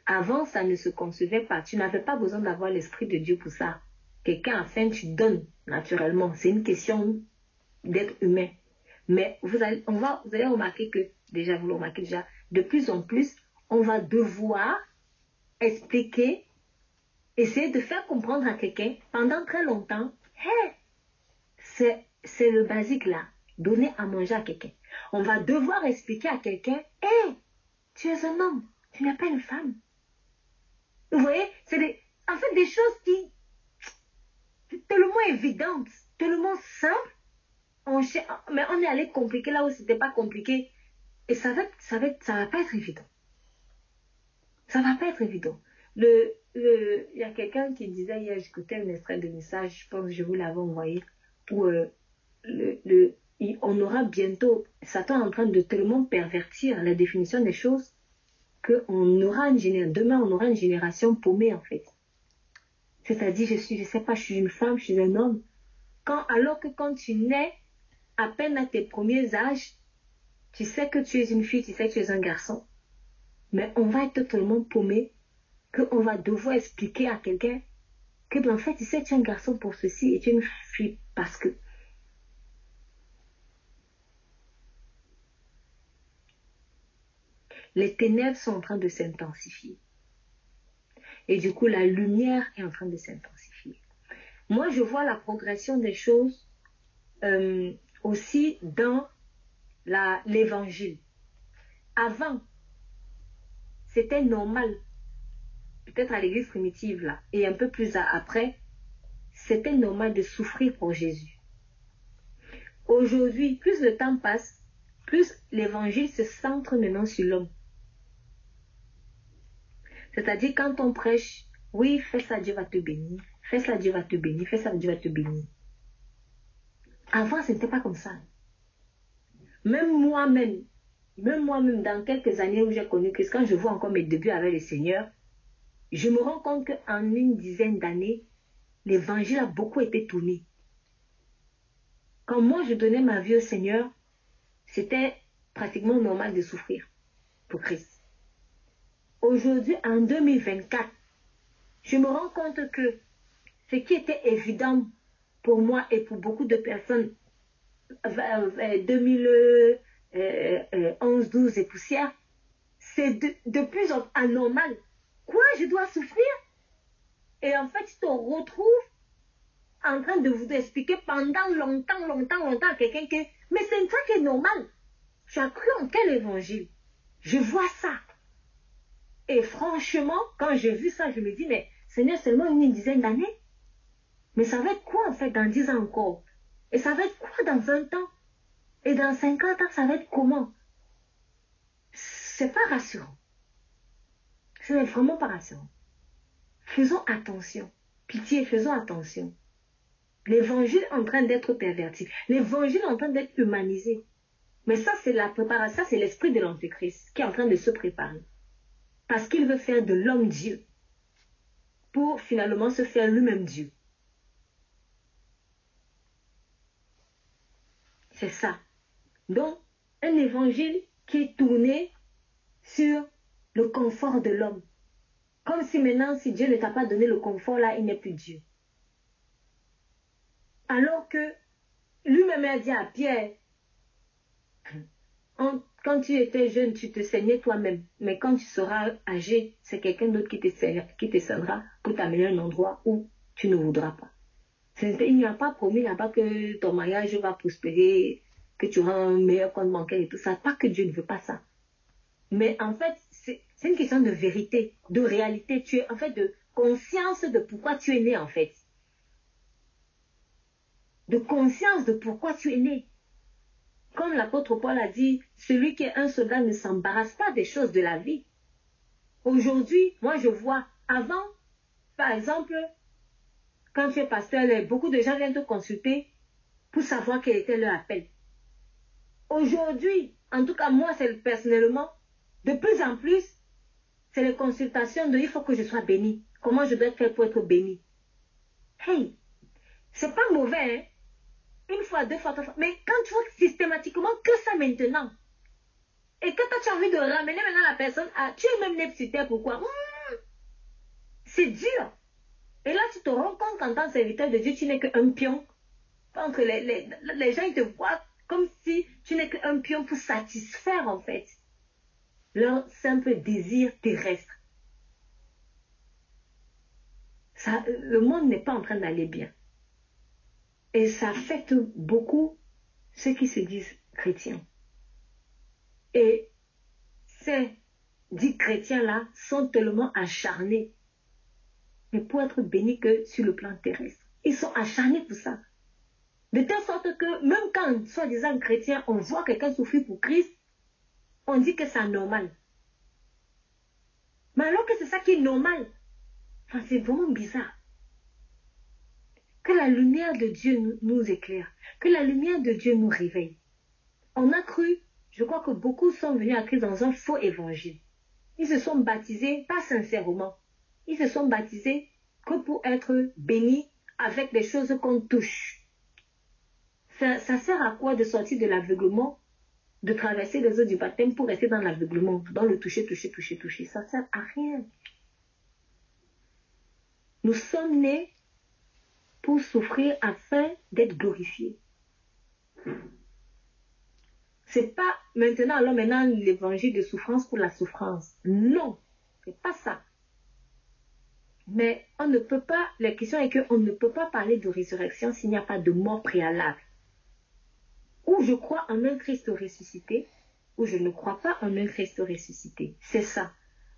Avant, ça ne se concevait pas. Tu n'avais pas besoin d'avoir l'Esprit de Dieu pour ça. Quelqu'un a faim, tu donnes naturellement. C'est une question d'être humain. Mais vous allez, on va, vous allez remarquer que, déjà, vous le remarquez déjà, de plus en plus, on va devoir expliquer, essayer de faire comprendre à quelqu'un pendant très longtemps, hé, c'est le basique là donner à manger à quelqu'un. On va devoir expliquer à quelqu'un, hé, tu es un homme, tu n'es pas une femme. Vous voyez, c'est des, en fait des choses qui, tellement évidentes, tellement simples, mais on est allé compliquer là où c'était pas compliqué. Et ça va, ça va, ça va pas être évident. Ça va pas être évident. Le, le, il y a quelqu'un qui disait hier, j'écoutais un extrait de message, je pense que je vous l'avais envoyé, où euh, le, le, on aura bientôt, Satan est en train de tellement pervertir la définition des choses qu'on aura une génération, demain on aura une génération paumée en fait. C'est-à-dire, je suis, je sais pas, je suis une femme, je suis un homme. Quand, alors que quand tu nais, à peine à tes premiers âges, tu sais que tu es une fille, tu sais que tu es un garçon. Mais on va être tellement paumé qu'on va devoir expliquer à quelqu'un que, ben, en fait, tu sais, tu es un garçon pour ceci et tu es une fille parce que. les ténèbres sont en train de s'intensifier. Et du coup, la lumière est en train de s'intensifier. Moi, je vois la progression des choses euh, aussi dans l'évangile. Avant, c'était normal, peut-être à l'église primitive là, et un peu plus après, c'était normal de souffrir pour Jésus. Aujourd'hui, plus le temps passe, plus l'évangile se centre maintenant sur l'homme. C'est-à-dire, quand on prêche, oui, fais ça, Dieu va te bénir. Fais ça, Dieu va te bénir. Fais ça, Dieu va te bénir. Avant, ce n'était pas comme ça. Même moi-même, même moi-même, dans quelques années où j'ai connu Christ, quand je vois encore mes débuts avec le Seigneur, je me rends compte qu'en une dizaine d'années, l'évangile a beaucoup été tourné. Quand moi je donnais ma vie au Seigneur, c'était pratiquement normal de souffrir pour Christ aujourd'hui, en 2024, je me rends compte que ce qui était évident pour moi et pour beaucoup de personnes, 2011, 12 et poussière, c'est de, plus en plus anormal. Quoi, je dois souffrir? Et en fait, tu te retrouves en train de vous expliquer pendant longtemps, longtemps, longtemps à quelqu'un que, mais c'est ça qui est normal. Tu as cru en quel évangile? Je vois ça. Et franchement, quand j'ai vu ça, je me dis, mais Seigneur, seulement une dizaine d'années? Mais ça va être quoi en fait dans 10 ans encore? Et ça va être quoi dans 20 ans Et dans 50 ans, ça va être comment? C'est pas rassurant. C'est vraiment pas rassurant. Faisons attention. Pitié, faisons attention. L'évangile est en train d'être perverti. L'évangile est en train d'être humanisé. Mais ça, c'est la préparation, c'est l'esprit de l'Antéchrist qui est en train de se préparer. Parce qu'il veut faire de l'homme Dieu. Pour finalement se faire lui-même Dieu. C'est ça. Donc, un évangile qui est tourné sur le confort de l'homme. Comme si maintenant, si Dieu ne t'a pas donné le confort, là, il n'est plus Dieu. Alors que lui-même a dit à Pierre, <clears throat> quand tu étais jeune, tu te saignais toi-même. Mais quand tu seras âgé, c'est quelqu'un d'autre qui te, saignera pour t'amener à un endroit où tu ne voudras pas. Il n'y a pas promis là-bas que ton mariage va prospérer, que tu auras un meilleur compte bancaire et tout ça. Pas que Dieu ne veut pas ça. Mais en fait, c'est une question de vérité, de réalité. Tu es en fait de conscience de pourquoi tu es né en fait. De conscience de pourquoi tu es né. Comme l'apôtre Paul a dit, celui qui est un soldat ne s'embarrasse pas des choses de la vie. Aujourd'hui, moi je vois, avant, par exemple, quand tu es pasteur, beaucoup de gens viennent te consulter pour savoir quel était leur appel. Aujourd'hui, en tout cas moi, personnellement, de plus en plus, c'est les consultations de il faut que je sois béni. Comment je dois faire pour être béni? Hey, c'est pas mauvais, hein? une fois, deux fois, trois fois. Mais quand tu vois systématiquement que ça maintenant, et que tu as envie de ramener maintenant la personne à, tu es même né pourquoi? Hmm, C'est dur. Et là, tu te rends compte qu'en tant que serviteur de Dieu, tu n'es qu'un pion. Donc, les, les, les gens, ils te voient comme si tu n'es qu'un pion pour satisfaire, en fait, leur simple désir terrestre. Ça, le monde n'est pas en train d'aller bien. Et ça affecte beaucoup ceux qui se disent chrétiens. Et ces dits chrétiens-là sont tellement acharnés, pour être bénis que sur le plan terrestre. Ils sont acharnés pour ça. De telle sorte que même quand, soi-disant chrétien, on voit quelqu'un souffrir pour Christ, on dit que c'est normal. Mais alors que c'est ça qui est normal, c'est vraiment bizarre. Que la lumière de Dieu nous éclaire. Que la lumière de Dieu nous réveille. On a cru, je crois que beaucoup sont venus à Christ dans un faux évangile. Ils se sont baptisés, pas sincèrement. Ils se sont baptisés que pour être bénis avec des choses qu'on touche. Ça, sert à quoi de sortir de l'aveuglement, de traverser les eaux du baptême pour rester dans l'aveuglement, dans le toucher, toucher, toucher, toucher? Ça sert à rien. Nous sommes nés pour souffrir afin d'être glorifié. C'est pas maintenant, alors maintenant, l'évangile de souffrance pour la souffrance. Non, c'est pas ça. Mais on ne peut pas, la question est qu'on ne peut pas parler de résurrection s'il n'y a pas de mort préalable. Ou je crois en un Christ ressuscité, ou je ne crois pas en un Christ ressuscité. C'est ça.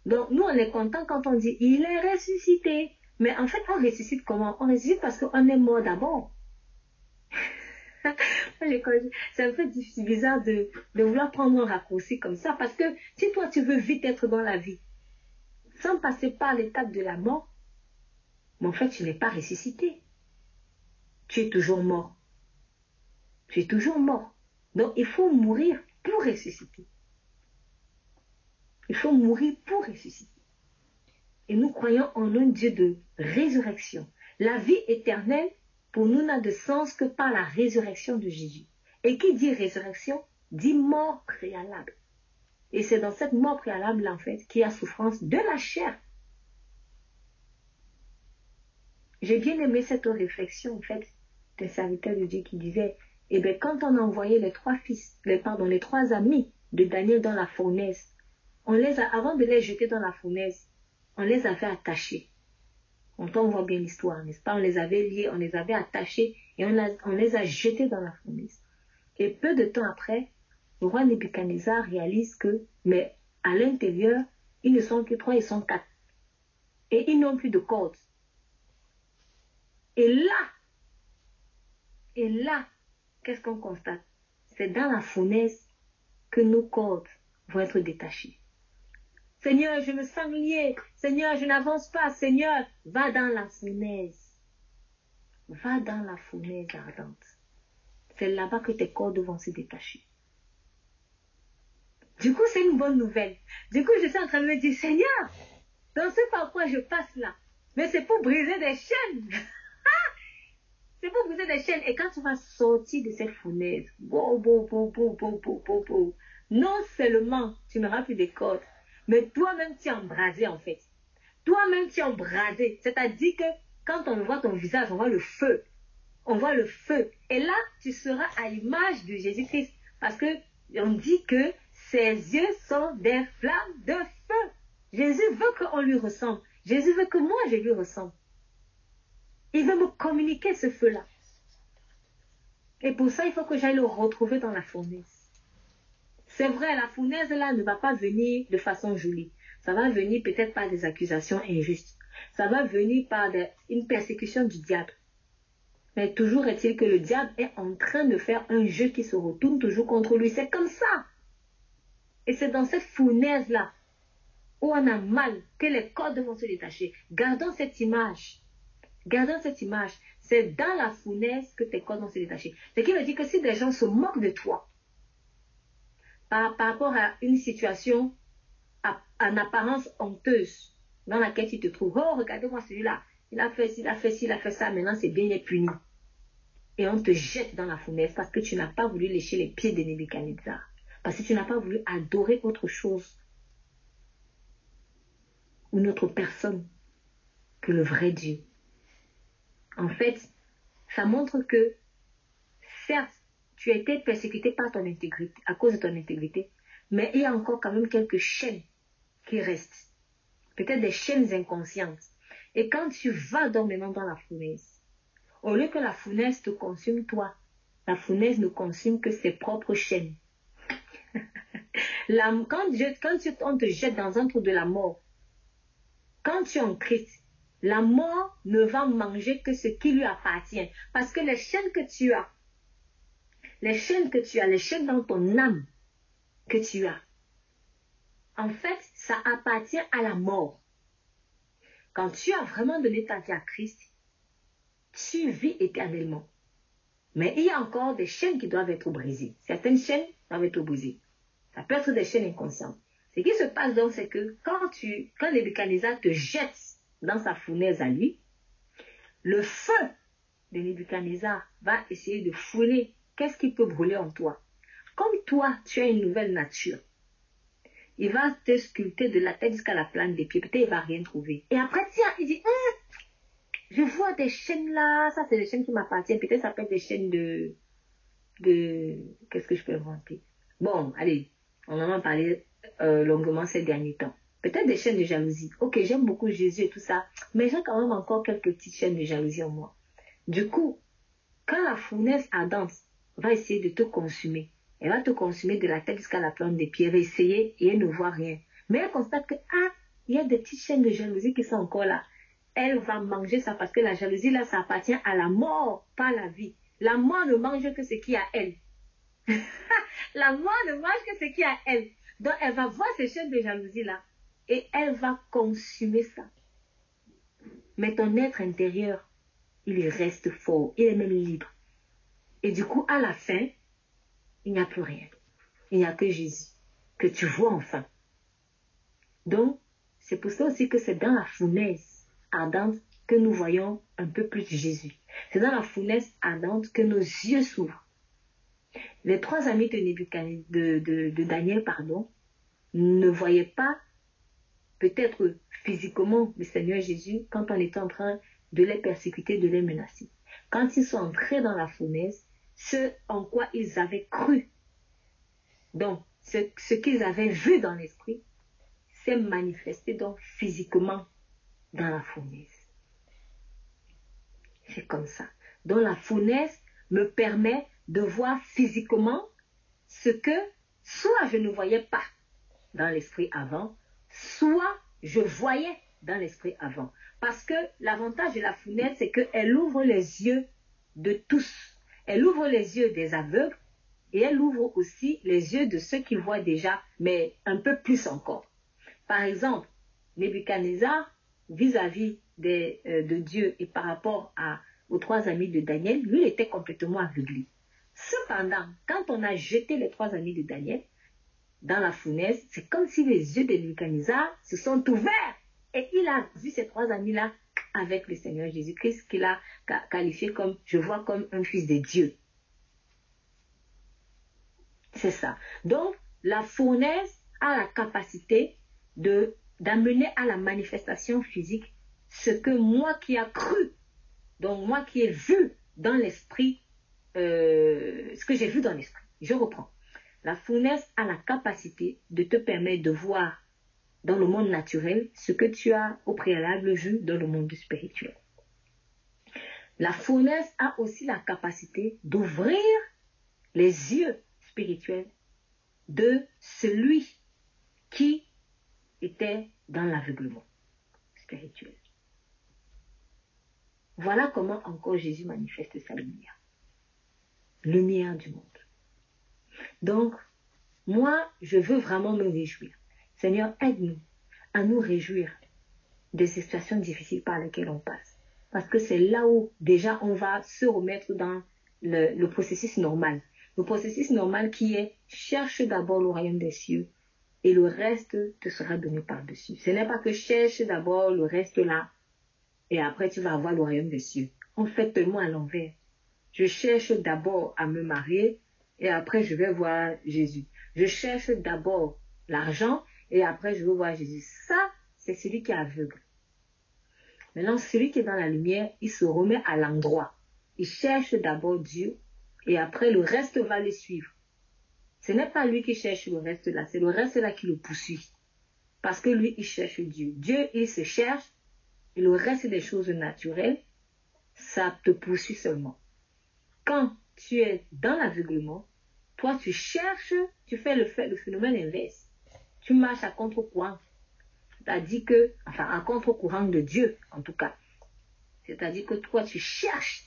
Donc nous, on est content quand on dit il est ressuscité. Mais en fait, on ressuscite comment? On ressuscite parce qu'on est mort d'abord. <laughs> c'est un peu bizarre de, de vouloir prendre un raccourci comme ça parce que si toi tu veux vite être dans la vie sans passer par l'étape de la mort, mais en fait tu n'es pas ressuscité. Tu es toujours mort. Tu es toujours mort. Donc il faut mourir pour ressusciter. Il faut mourir pour ressusciter. Et nous croyons en un Dieu de résurrection. La vie éternelle, pour nous, n'a de sens que par la résurrection de Jésus. Et qui dit résurrection, dit mort préalable. Et c'est dans cette mort préalable, en fait, qu'il y a souffrance de la chair. J'ai bien aimé cette réflexion, en fait, des serviteurs de Dieu qui disait, eh bien, quand on a envoyé les trois fils, les, pardon, les trois amis de Daniel dans la fournaise, on les a, avant de les jeter dans la fournaise, on les avait attachés. On voit bien l'histoire, n'est-ce pas? On les avait liés, on les avait attachés et on, on les a jetés dans la fournaise. Et peu de temps après, le roi Nebuchadnezzar réalise que, mais à l'intérieur, ils ne sont que trois, ils sont quatre. Et ils n'ont plus de cordes. Et là, et là, qu'est-ce qu'on constate? C'est dans la fournaise que nos cordes vont être détachées. Seigneur, je me sens lié. Seigneur, je n'avance pas. Seigneur, va dans la fournaise. Va dans la fournaise ardente. C'est là-bas que tes cordes vont se détacher. Du coup, c'est une bonne nouvelle. Du coup, je suis en train de me dire, Seigneur, dans ce par quoi je passe là, mais c'est pour briser des chaînes. C'est pour briser des chaînes. Et quand tu vas sortir de cette fournaise, non seulement tu n'auras plus de cordes, mais toi-même tu es embrasé en fait. Toi-même tu es embrasé. C'est-à-dire que quand on voit ton visage, on voit le feu. On voit le feu. Et là, tu seras à l'image de Jésus-Christ. Parce que on dit que ses yeux sont des flammes de feu. Jésus veut qu'on lui ressemble. Jésus veut que moi je lui ressemble. Il veut me communiquer ce feu-là. Et pour ça, il faut que j'aille le retrouver dans la fournaise. C'est vrai, la fournaise là ne va pas venir de façon jolie. Ça va venir peut-être par des accusations injustes. Ça va venir par une persécution du diable. Mais toujours est-il que le diable est en train de faire un jeu qui se retourne toujours contre lui. C'est comme ça. Et c'est dans cette fournaise-là où on a mal que les cordes vont se détacher. Gardons cette image. Gardons cette image. C'est dans la fournaise que tes cordes vont se détacher. Ce qui veut dire que si des gens se moquent de toi, par, rapport à une situation en apparence honteuse dans laquelle tu te trouves. Oh, regardez-moi celui-là. Il a fait ci, il a fait ci, il a fait ça. Maintenant, c'est bien, il est puni. Et on te jette dans la fournaise parce que tu n'as pas voulu lécher les pieds de Nebuchadnezzar. Parce que tu n'as pas voulu adorer autre chose ou notre personne que le vrai Dieu. En fait, ça montre que, certes, tu as été persécuté par ton intégrité, à cause de ton intégrité, mais il y a encore quand même quelques chaînes qui restent. Peut-être des chaînes inconscientes. Et quand tu vas maintenant dans la fournaise, au lieu que la fournaise te consume toi, la fournaise ne consume que ses propres chaînes. <laughs> quand, quand tu, on te jette dans un trou de la mort, quand tu es en Christ, la mort ne va manger que ce qui lui appartient. Parce que les chaînes que tu as, les chaînes que tu as, les chaînes dans ton âme que tu as, en fait, ça appartient à la mort. Quand tu as vraiment donné ta vie à Christ, tu vis éternellement. Mais il y a encore des chaînes qui doivent être brisées. Certaines chaînes doivent être brisées. Ça peut être des chaînes inconscientes. Ce qui se passe donc, c'est que quand tu, quand Nebuchadnezzar te jette dans sa fournaise à lui, le feu de Nebuchadnezzar va essayer de fouler qu'est-ce qui peut brûler en toi? Comme toi, tu as une nouvelle nature. Il va te sculpter de la tête jusqu'à la plante des pieds. Peut-être il va rien trouver. Et après, tiens, il dit, hein, je vois des chaînes là. Ça, c'est des chaînes qui m'appartiennent. Peut-être ça peut être des chaînes de, de, qu'est-ce que je peux inventer? Bon, allez, on en a parlé euh, longuement ces derniers temps. Peut-être des chaînes de jalousie. Ok, j'aime beaucoup Jésus et tout ça, mais j'ai quand même encore quelques petites chaînes de jalousie en moi. Du coup, quand la fournaise ardente va essayer de te consumer. Elle va te consumer de la tête jusqu'à la plante des pieds. Elle va essayer et elle ne voit rien. Mais elle constate que, ah, il y a des petites chaînes de jalousie qui sont encore là. Elle va manger ça parce que la jalousie, là, ça appartient à la mort, pas à la vie. La mort ne mange que ce qui a elle. <laughs> la mort ne mange que ce qui a elle. Donc, elle va voir ces chaînes de jalousie là et elle va consumer ça. Mais ton être intérieur, il reste fort, il est même libre. Et du coup, à la fin, il n'y a plus rien. Il n'y a que Jésus, que tu vois enfin. Donc, c'est pour ça aussi que c'est dans la fournaise ardente que nous voyons un peu plus Jésus. C'est dans la fournaise ardente que nos yeux s'ouvrent. Les trois amis de, de, de Daniel pardon, ne voyaient pas peut-être physiquement le Seigneur Jésus quand on était en train de les persécuter, de les menacer. Quand ils sont entrés dans la fournaise, ce en quoi ils avaient cru. Donc, ce, ce qu'ils avaient vu dans l'esprit s'est manifesté donc physiquement dans la fournaise. C'est comme ça. Donc la fournaise me permet de voir physiquement ce que soit je ne voyais pas dans l'esprit avant, soit je voyais dans l'esprit avant. Parce que l'avantage de la fournaise, c'est qu'elle ouvre les yeux de tous. Elle ouvre les yeux des aveugles et elle ouvre aussi les yeux de ceux qui voient déjà, mais un peu plus encore. Par exemple, Nebuchadnezzar, vis-à-vis euh, de Dieu et par rapport à, aux trois amis de Daniel, lui, il était complètement aveuglé. Cependant, quand on a jeté les trois amis de Daniel dans la fournaise, c'est comme si les yeux de Nebuchadnezzar se sont ouverts et il a vu ces trois amis-là avec le Seigneur Jésus-Christ qu'il a qualifié comme, je vois comme un fils de Dieu. C'est ça. Donc, la fournaise a la capacité de d'amener à la manifestation physique ce que moi qui a cru, donc moi qui ai vu dans l'esprit, euh, ce que j'ai vu dans l'esprit. Je reprends. La fournaise a la capacité de te permettre de voir dans le monde naturel ce que tu as au préalable vu dans le monde spirituel. La fournaise a aussi la capacité d'ouvrir les yeux spirituels de celui qui était dans l'aveuglement spirituel. Voilà comment encore Jésus manifeste sa lumière. Lumière du monde. Donc, moi, je veux vraiment me réjouir. Seigneur, aide-nous à nous réjouir des situations difficiles par lesquelles on passe. Parce que c'est là où déjà on va se remettre dans le, processus normal. Le processus normal qui est cherche d'abord le royaume des cieux et le reste te sera donné par-dessus. Ce n'est pas que cherche d'abord le reste là et après tu vas avoir le royaume des cieux. On fait tellement à l'envers. Je cherche d'abord à me marier et après je vais voir Jésus. Je cherche d'abord l'argent et après je vais voir Jésus. Ça, c'est celui qui est aveugle. Maintenant, celui qui est dans la lumière, il se remet à l'endroit. Il cherche d'abord Dieu et après le reste va le suivre. Ce n'est pas lui qui cherche le reste là, c'est le reste là qui le poursuit. Parce que lui, il cherche Dieu. Dieu, il se cherche, et le reste des choses naturelles, ça te poursuit seulement. Quand tu es dans l'aveuglement, toi, tu cherches, tu fais le, phénomène inverse. Tu marches à contre-courant. C'est-à-dire que, enfin, à contre-courant de Dieu, en tout cas. C'est-à-dire que toi, tu cherches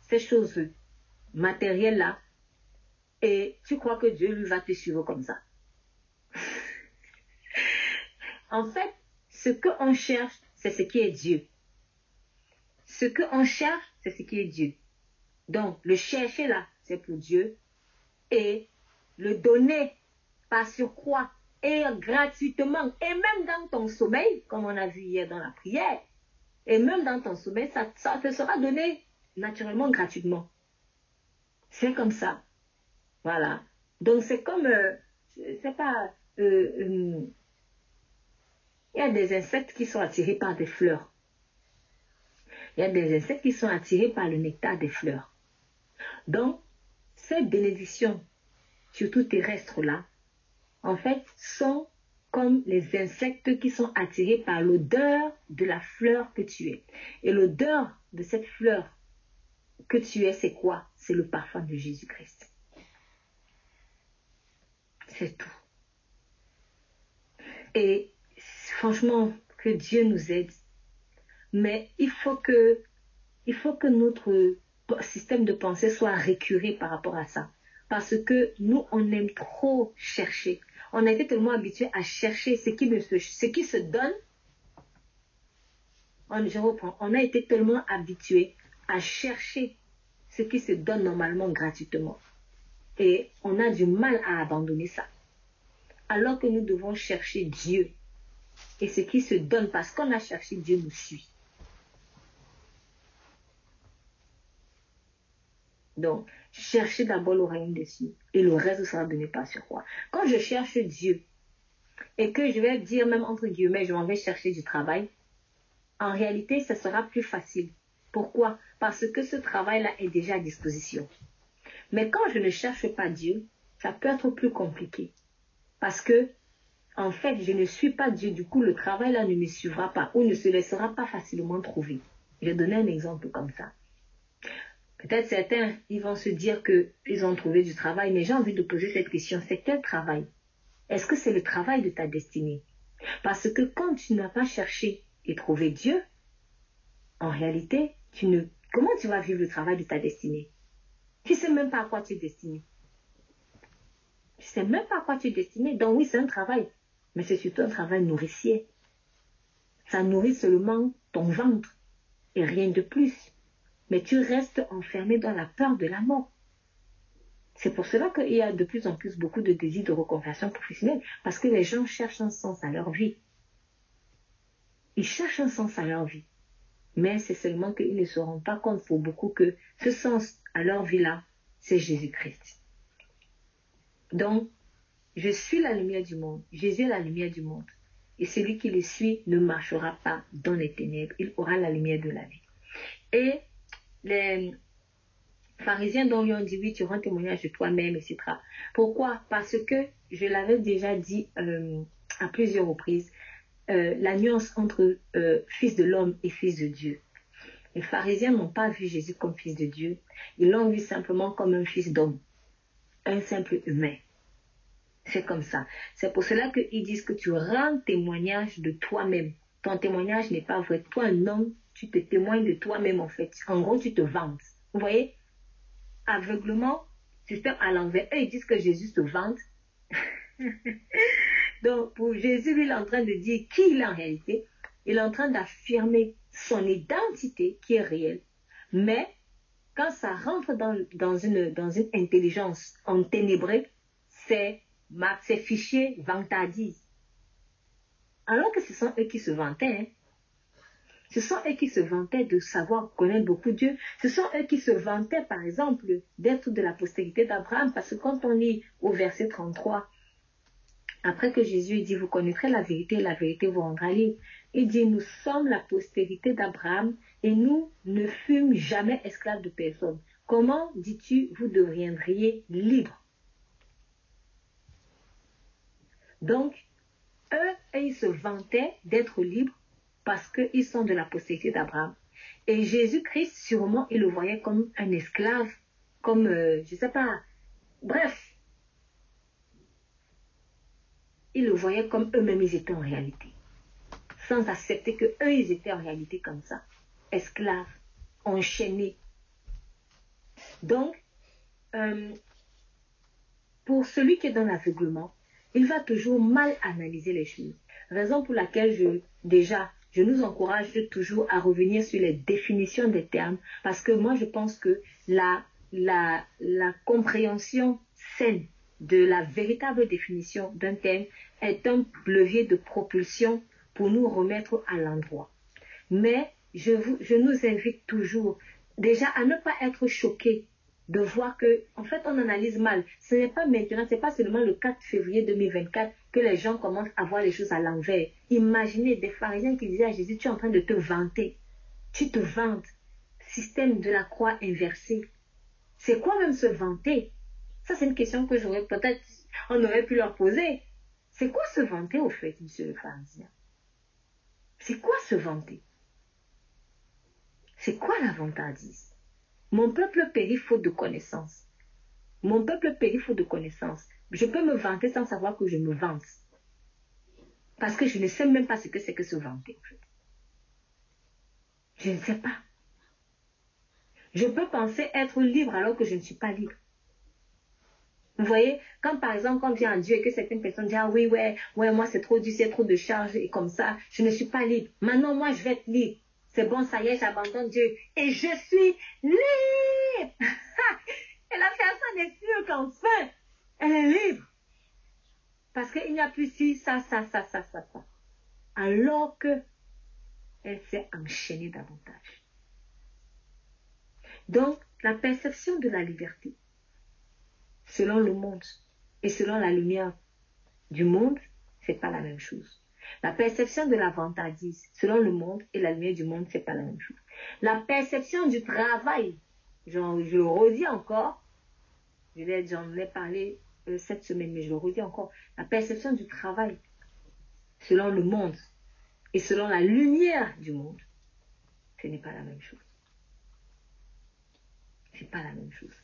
ces choses matérielles-là et tu crois que Dieu lui va te suivre comme ça. <laughs> en fait, ce qu'on cherche, c'est ce qui est Dieu. Ce qu'on cherche, c'est ce qui est Dieu. Donc, le chercher là, c'est pour Dieu. Et le donner par surcroît et gratuitement, et même dans ton sommeil, comme on a vu hier dans la prière, et même dans ton sommeil, ça, ça te sera donné naturellement gratuitement. C'est comme ça. Voilà. Donc c'est comme, euh, pas, euh, euh, il y a des insectes qui sont attirés par des fleurs. Il y a des insectes qui sont attirés par le nectar des fleurs. Donc, ces bénédictions, surtout terrestres-là, en fait, sont comme les insectes qui sont attirés par l'odeur de la fleur que tu es. Et l'odeur de cette fleur que tu es, c'est quoi? C'est le parfum de Jésus-Christ. C'est tout. Et franchement, que Dieu nous aide. Mais il faut que, il faut que notre système de pensée soit récuré par rapport à ça. Parce que nous, on aime trop chercher. On a été tellement habitué à chercher ce qui, se, ce qui se donne. On, je reprends. On a été tellement habitué à chercher ce qui se donne normalement gratuitement. Et on a du mal à abandonner ça. Alors que nous devons chercher Dieu. Et ce qui se donne parce qu'on a cherché Dieu nous suit. Donc, cherchez d'abord le royaume des cieux et le reste sera donné par sur quoi. Quand je cherche Dieu et que je vais dire même entre guillemets, je m'en vais chercher du travail, en réalité, ce sera plus facile. Pourquoi? Parce que ce travail-là est déjà à disposition. Mais quand je ne cherche pas Dieu, ça peut être plus compliqué. Parce que, en fait, je ne suis pas Dieu. Du coup, le travail là ne me suivra pas ou ne se laissera pas facilement trouver. Je vais donner un exemple comme ça. Peut-être certains, ils vont se dire qu'ils ont trouvé du travail, mais j'ai envie de poser cette question. C'est quel travail? Est-ce que c'est le travail de ta destinée? Parce que quand tu n'as pas cherché et trouvé Dieu, en réalité, tu ne, comment tu vas vivre le travail de ta destinée? Tu sais même pas à quoi tu es destiné. Tu sais même pas à quoi tu es destiné. Donc oui, c'est un travail, mais c'est surtout un travail nourricier. Ça nourrit seulement ton ventre et rien de plus. Mais tu restes enfermé dans la peur de la mort. C'est pour cela qu'il y a de plus en plus beaucoup de désirs de reconversion professionnelle, parce que les gens cherchent un sens à leur vie. Ils cherchent un sens à leur vie. Mais c'est seulement qu'ils ne se rendent pas compte pour beaucoup que ce sens à leur vie-là, c'est Jésus-Christ. Donc, je suis la lumière du monde. Jésus est la lumière du monde. Et celui qui le suit ne marchera pas dans les ténèbres. Il aura la lumière de la vie. Et les pharisiens dont lui ont dit oui, tu rends témoignage de toi-même, etc. Pourquoi? Parce que je l'avais déjà dit euh, à plusieurs reprises, euh, la nuance entre euh, fils de l'homme et fils de Dieu. Les pharisiens n'ont pas vu Jésus comme fils de Dieu, ils l'ont vu simplement comme un fils d'homme, un simple humain. C'est comme ça. C'est pour cela qu'ils disent que tu rends témoignage de toi-même. Ton témoignage n'est pas vrai. Toi, un homme, tu te témoignes de toi-même en fait. En gros, tu te vantes. Vous voyez? Aveuglement, système à l'envers. Eux, ils disent que Jésus se vante. <laughs> Donc, pour Jésus, il est en train de dire qui il est en réalité. Il est en train d'affirmer son identité qui est réelle. Mais, quand ça rentre dans, dans, une, dans une intelligence enténébrée, c'est ces fichiers vantardisent. Alors que ce sont eux qui se vantaient. Hein. Ce sont eux qui se vantaient de savoir connaître beaucoup Dieu. Ce sont eux qui se vantaient, par exemple, d'être de la postérité d'Abraham. Parce que quand on lit au verset 33, après que Jésus dit, vous connaîtrez la vérité, la vérité vous rendra libre. Il dit, nous sommes la postérité d'Abraham et nous ne fûmes jamais esclaves de personne. Comment, dis-tu, vous deviendriez libres? Donc, eux, ils se vantaient d'être libres parce qu'ils sont de la postérité d'Abraham. Et Jésus-Christ, sûrement, il le voyait comme un esclave, comme, euh, je ne sais pas, bref, ils le voyaient comme eux-mêmes ils étaient en réalité, sans accepter que eux ils étaient en réalité comme ça, esclaves, enchaînés. Donc, euh, pour celui qui est dans l'aveuglement, il va toujours mal analyser les choses. Raison pour laquelle je, déjà, je nous encourage toujours à revenir sur les définitions des termes, parce que moi, je pense que la, la, la compréhension saine de la véritable définition d'un terme est un levier de propulsion pour nous remettre à l'endroit. Mais je, vous, je nous invite toujours déjà à ne pas être choqués de voir que, en fait, on analyse mal. Ce n'est pas maintenant, ce n'est pas seulement le 4 février 2024 que les gens commencent à voir les choses à l'envers. Imaginez des pharisiens qui disaient à Jésus, tu es en train de te vanter. Tu te vantes. Système de la croix inversée. C'est quoi même se vanter? Ça, c'est une question que j'aurais peut-être, on aurait pu leur poser. C'est quoi se vanter au fait, monsieur le pharisien? C'est quoi se vanter? C'est quoi la vantardise mon peuple périt faute de connaissance. Mon peuple périt faute de connaissance. Je peux me vanter sans savoir que je me vante. Parce que je ne sais même pas ce que c'est que se vanter. Je ne sais pas. Je peux penser être libre alors que je ne suis pas libre. Vous voyez, quand par exemple on vient à Dieu et que certaines personnes disent, ah oui, ouais, ouais, moi c'est trop dur, c'est trop de charges et comme ça, je ne suis pas libre. Maintenant, moi, je vais être libre. C'est bon, ça y est, j'abandonne Dieu. Et je suis libre. <laughs> et la personne est sûre qu'enfin, elle est libre. Parce qu'il n'y a plus si, ça, ça, ça, ça, ça, ça. Alors que elle s'est enchaînée davantage. Donc, la perception de la liberté, selon le monde et selon la lumière du monde, c'est pas la même chose. La perception de la selon le monde et la lumière du monde, c'est pas la même chose. La perception du travail, je le redis encore, j'en ai parlé euh, cette semaine, mais je le redis encore, la perception du travail, selon le monde et selon la lumière du monde, ce n'est pas la même chose. C'est pas la même chose.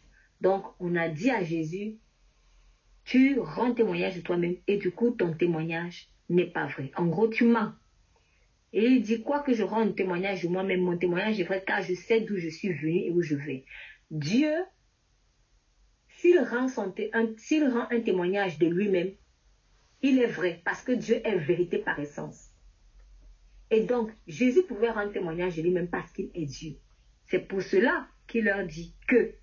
Donc, on a dit à Jésus, tu rends témoignage de toi-même et du coup, ton témoignage n'est pas vrai. En gros, tu mens. Et il dit, quoi que je rende témoignage de moi-même, mon témoignage est vrai car je sais d'où je suis venu et où je vais. Dieu, s'il rend, un, témoignage de lui-même, il est vrai parce que Dieu est vérité par essence. Et donc, Jésus pouvait rendre témoignage de lui-même parce qu'il est Dieu. C'est pour cela qu'il leur dit que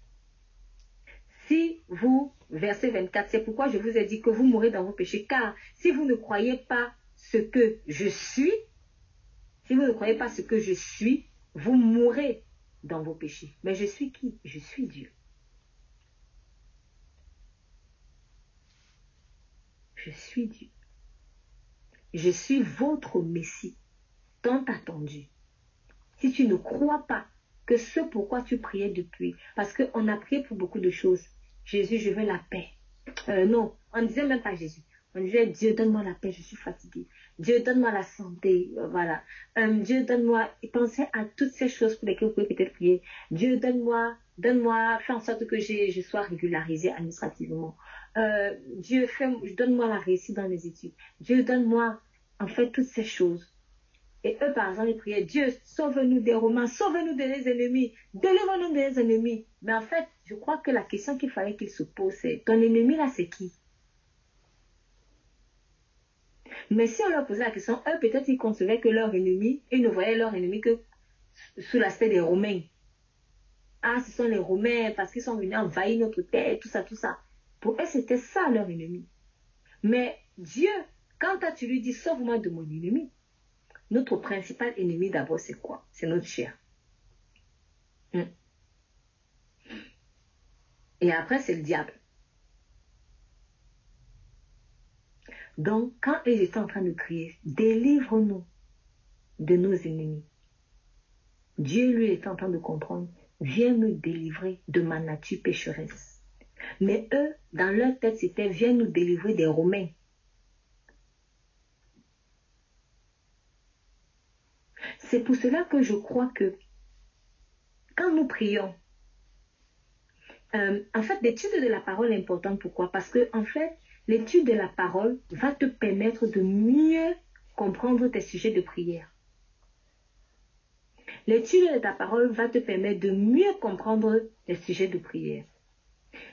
si vous, verset 24, c'est pourquoi je vous ai dit que vous mourrez dans vos péchés, car si vous ne croyez pas ce que je suis, si vous ne croyez pas ce que je suis, vous mourrez dans vos péchés. Mais je suis qui? Je suis Dieu. Je suis Dieu. Je suis votre Messie, tant attendu. Si tu ne crois pas que ce pourquoi tu priais depuis, parce qu'on a prié pour beaucoup de choses, Jésus, je veux la paix. Euh, non, on ne disait même pas Jésus. On disait Dieu, donne-moi la paix, je suis fatigué. Dieu, donne-moi la santé. Euh, voilà. Euh, Dieu, donne-moi. Pensez à toutes ces choses pour lesquelles vous pouvez peut-être prier. Dieu, donne-moi, donne-moi, fais en sorte que je sois régularisé administrativement. Dieu, donne-moi la réussite dans les études. Dieu, donne-moi, en fait, toutes ces choses. Et eux, par exemple, ils priaient, Dieu, sauve-nous des Romains, sauve-nous des ennemis, délivre-nous des ennemis. Mais en fait, je crois que la question qu'il fallait qu'ils se posent, c'est, ton ennemi là, c'est qui? Mais si on leur posait la question, eux, peut-être ils concevaient que leur ennemi, ils ne voyaient leur ennemi que sous l'aspect des Romains. Ah, ce sont les Romains parce qu'ils sont venus envahir notre terre, tout ça, tout ça. Pour eux, c'était ça leur ennemi. Mais Dieu, quand tu lui dis, sauve-moi de mon ennemi, notre principal ennemi d'abord, c'est quoi? C'est notre chair. Hmm. Et après, c'est le diable. Donc, quand ils étaient en train de crier, délivre-nous de nos ennemis, Dieu lui est en train de comprendre, viens me délivrer de ma nature pécheresse. Mais eux, dans leur tête, c'était, viens nous délivrer des Romains. C'est pour cela que je crois que quand nous prions, euh, en fait, l'étude de la parole est importante. Pourquoi? Parce que, en fait, l'étude de la parole va te permettre de mieux comprendre tes sujets de prière. L'étude de ta parole va te permettre de mieux comprendre les sujets de prière.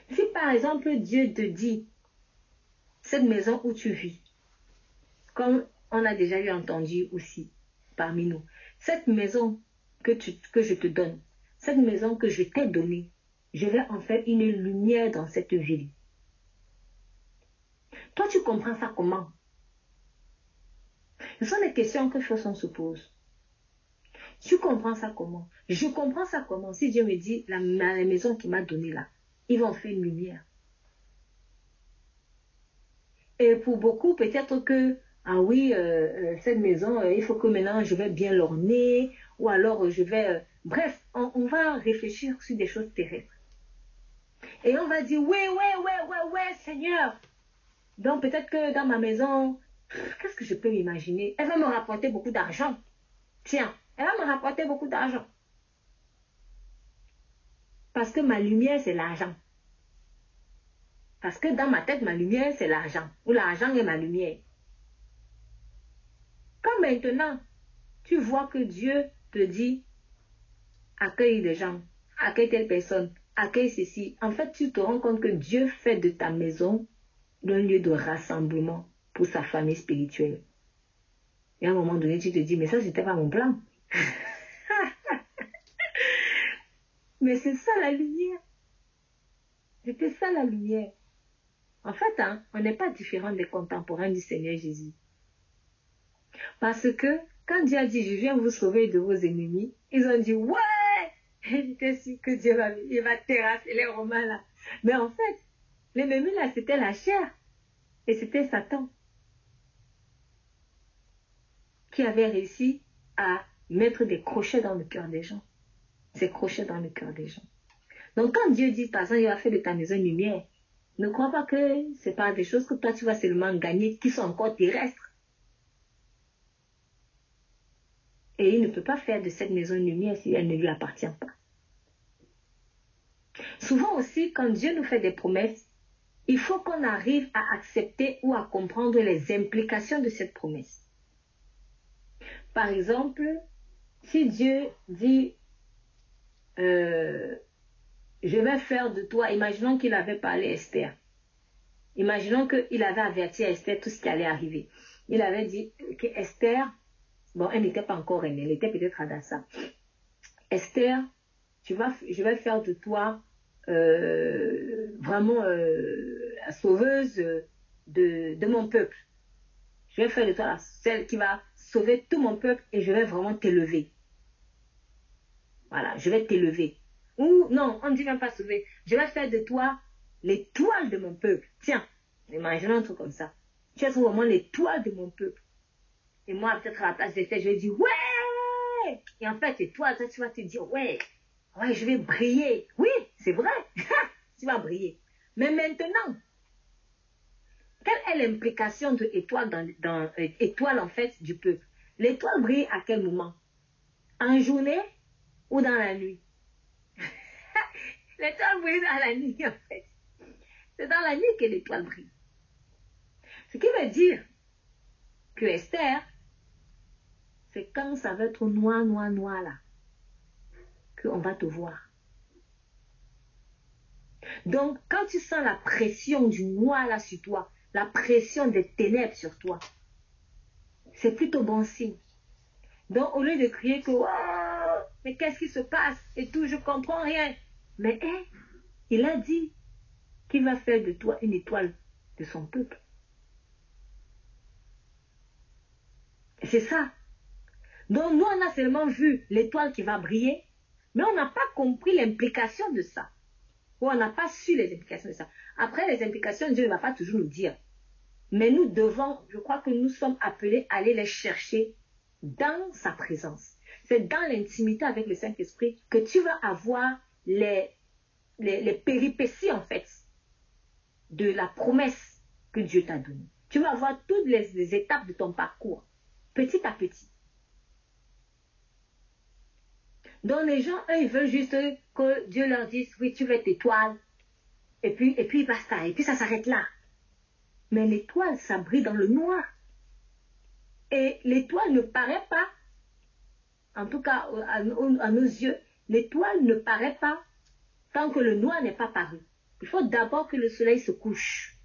Si par exemple Dieu te dit, cette maison où tu vis, comme on a déjà eu entendu aussi parmi nous, cette maison que, je te donne, cette maison que je t'ai donnée, je vais en faire une lumière dans cette ville. Toi, tu comprends ça comment? Ce sont les questions que Chosson se pose. Tu comprends ça comment? Je comprends ça comment? Si Dieu me dit, la, la maison qu'il m'a donnée là, ils vont faire une lumière. Et pour beaucoup, peut-être que ah oui, euh, euh, cette maison, euh, il faut que maintenant je vais bien l'orner, ou alors je vais... bref, on, va réfléchir sur des choses terrestres. Et on va dire, oui, oui, oui, oui, oui, Seigneur. Donc peut-être que dans ma maison, qu'est-ce que je peux m'imaginer? Elle va me rapporter beaucoup d'argent. Tiens, elle va me rapporter beaucoup d'argent. Parce que ma lumière, c'est l'argent. Parce que dans ma tête, ma lumière, c'est l'argent. Ou l'argent est ma lumière. Quand maintenant, tu vois que Dieu te dit, accueille des gens, accueille telle personne, accueille ceci, en fait, tu te rends compte que Dieu fait de ta maison un lieu de rassemblement pour sa famille spirituelle. Et à un moment donné, tu te dis, mais ça, c'était pas mon plan. <laughs> mais c'est ça la lumière. C'était ça la lumière. En fait, hein, on n'est pas différent des contemporains du Seigneur Jésus. Parce que quand Dieu a dit, je viens vous sauver de vos ennemis, ils ont dit, ouais, <laughs> j'étais sûr que Dieu va, va terrasser les Romains là. Mais en fait, l'ennemi là, c'était la chair. Et c'était Satan qui avait réussi à mettre des crochets dans le cœur des gens. Ces crochets dans le cœur des gens. Donc quand Dieu dit, par exemple, il va faire de ta maison lumière, ne crois pas que c'est pas des choses que toi tu vas seulement gagner qui sont encore terrestres. Et il ne peut pas faire de cette maison une lumière si elle ne lui appartient pas. Souvent aussi, quand Dieu nous fait des promesses, il faut qu'on arrive à accepter ou à comprendre les implications de cette promesse. par exemple, si Dieu dit, euh, je vais faire de toi, imaginons qu'il avait parlé à Esther. Imaginons qu'il avait averti à Esther tout ce qui allait arriver. Il avait dit que Esther, bon, elle n'était pas encore aînée, elle était peut-être à Dassa. Esther, tu vas, je vais faire de toi euh, vraiment euh, la sauveuse de mon peuple. Je vais faire de toi celle qui va sauver tout mon peuple et je vais vraiment t'élever. Voilà, je vais t'élever. Ou non, on ne dit même pas sauver. Je vais faire de toi l'étoile de mon peuple. Tiens, imaginons un truc comme ça. Tu es vraiment l'étoile de mon peuple. Et moi, peut-être à la place d'Esther, je vais dire ouais. Et en fait, et toi, toi, tu vas te dire ouais, ouais, je vais briller. Oui, c'est vrai. <laughs> tu vas briller. Mais maintenant, quelle est l'implication de l'étoile dans, dans euh, étoile en fait du peuple? L'étoile brille à quel moment? En journée? Ou dans la nuit <laughs> L'étoile brille dans la nuit en fait. C'est dans la nuit que l'étoile brille. Ce qui veut dire que Esther, c'est quand ça va être noir, noir, noir là, qu'on va te voir. Donc, quand tu sens la pression du noir là sur toi, la pression des ténèbres sur toi, c'est plutôt bon signe. Donc, au lieu de crier que, oh, mais qu'est-ce qui se passe? Et tout, je comprends rien. Mais, hein, il a dit qu'il va faire de toi une étoile de son peuple. C'est ça. Donc, nous, on a seulement vu l'étoile qui va briller, mais on n'a pas compris l'implication de ça. Ou on n'a pas su les implications de ça. Après, les implications, Dieu ne va pas toujours nous dire. Mais nous devons, je crois que nous sommes appelés à aller les chercher dans sa présence. C'est dans l'intimité avec le Saint-Esprit que tu vas avoir les, péripéties, en fait, de la promesse que Dieu t'a donnée. Tu vas voir toutes les, étapes de ton parcours, petit à petit. Donc les gens, eux, ils veulent juste que Dieu leur dise, oui, tu veux être étoile. Et puis, et puis basta. Et puis ça s'arrête là. Mais l'étoile, ça brille dans le noir. Et l'étoile ne paraît pas, en tout cas à, nos yeux, l'étoile ne paraît pas tant que le noir n'est pas paru. Il faut d'abord que le soleil se couche.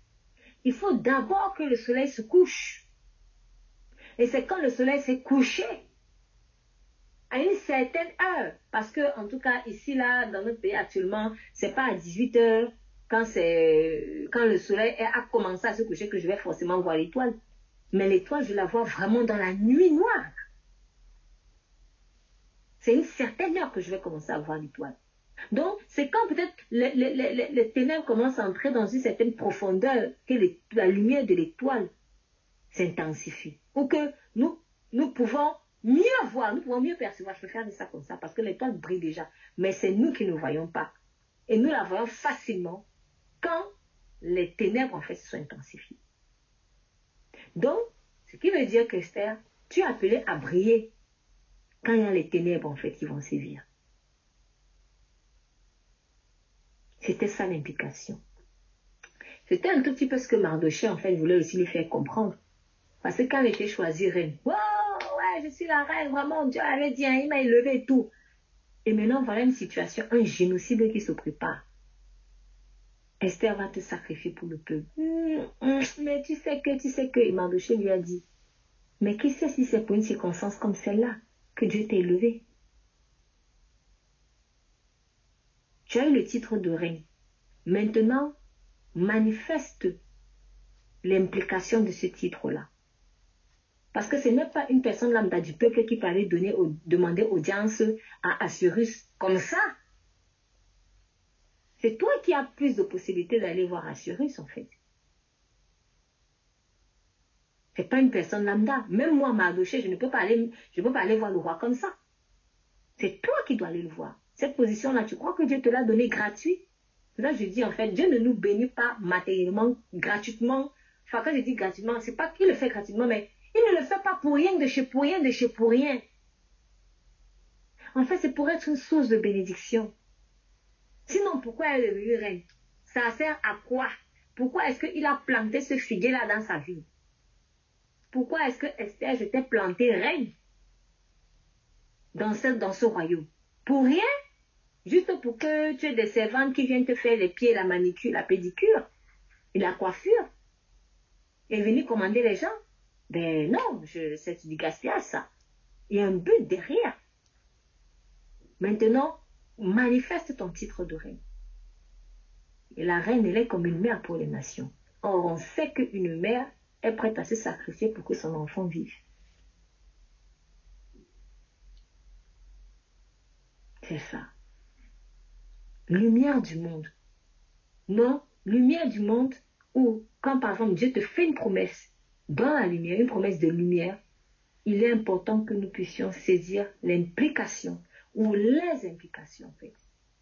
Il faut d'abord que le soleil se couche. Et c'est quand le soleil s'est couché, à une certaine heure, parce que, en tout cas, ici, là, dans notre pays actuellement, c'est pas à 18 heures, quand c'est quand le soleil a commencé à se coucher que je vais forcément voir l'étoile. Mais l'étoile, je la vois vraiment dans la nuit noire. C'est une certaine heure que je vais commencer à voir l'étoile. Donc, c'est quand peut-être les, ténèbres commencent à entrer dans une certaine profondeur que la lumière de l'étoile s'intensifie. Ou que nous, nous pouvons mieux voir, nous pouvons mieux percevoir. Je faire de ça comme ça parce que l'étoile brille déjà. Mais c'est nous qui ne voyons pas. Et nous la voyons facilement quand les ténèbres en fait se sont intensifiées. Donc, ce qui veut dire qu'Esther, tu es appelé à briller quand il y a les ténèbres en fait qui vont sévir. C'était ça l'implication. C'était un tout petit peu ce que Mardoché en fait voulait aussi lui faire comprendre. Parce que quand elle était choisie reine, wow, ouais, je suis la reine, vraiment, Dieu avait dit, il m'a élevé et tout. Et maintenant, voilà une situation, un génocide qui se prépare. Esther va te sacrifier pour le peuple. Hum, hum, mais tu sais que, tu sais que, Mardoché lui a dit, mais qui sait si c'est pour une circonstance comme celle-là? Que Dieu t'a élevé Tu as eu le titre de reine. Maintenant, manifeste l'implication de ce titre-là. Parce que ce n'est pas une personne lambda du peuple qui peut aller demander audience à Assyrus comme ça. C'est toi qui as plus de possibilités d'aller voir Assyrus, en fait. C'est pas une personne lambda. Même moi, Mardoché, je ne peux pas aller, je peux pas voir le roi comme ça. C'est toi qui dois aller le voir. Cette position-là, tu crois que Dieu te l'a donnée gratuit? Là, je dis, en fait, Dieu ne nous bénit pas matériellement, gratuitement. Enfin, quand je dis gratuitement, c'est pas qu'il le fait gratuitement, mais il ne le fait pas pour rien, de chez pour rien, de chez pour rien. En fait, c'est pour être une source de bénédiction. Sinon, pourquoi elle est devenue reine? Ça sert à quoi? Pourquoi est-ce qu'il a planté ce figuier-là dans sa vie? Pourquoi est-ce que Esther s'était plantée reine dans ce, dans ce royaume? Pour rien. Juste pour que tu aies des servantes qui viennent te faire les pieds, la manicure, la pédicure et la coiffure. Et venir commander les gens. Ben non, c'est du gaspillage ça. Il y a un but derrière. Maintenant, manifeste ton titre de reine. Et la reine, elle est comme une mère pour les nations. Or, on sait qu'une mère est prête à se sacrifier pour que son enfant vive. C'est ça. Lumière du monde. Non, lumière du monde où, quand par exemple Dieu te fait une promesse dans la lumière, une promesse de lumière, il est important que nous puissions saisir l'implication ou les implications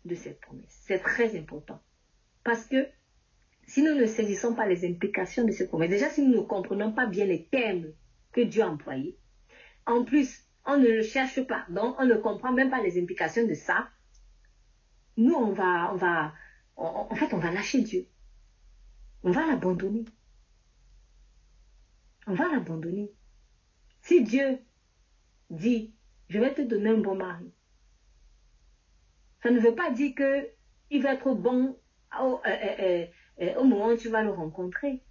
de cette promesse. C'est très important. Parce que si nous ne saisissons pas les implications de cette promesse, déjà si nous ne comprenons pas bien les termes que Dieu a employés, en plus, on ne le cherche pas, donc on ne comprend même pas les implications de ça, nous, on va, on va, en fait, on va lâcher Dieu. On va l'abandonner. On va l'abandonner. Si Dieu dit, je vais te donner un bon mari, ça ne veut pas dire qu'il va être bon euh, euh, euh, au moment où tu vas le rencontrer.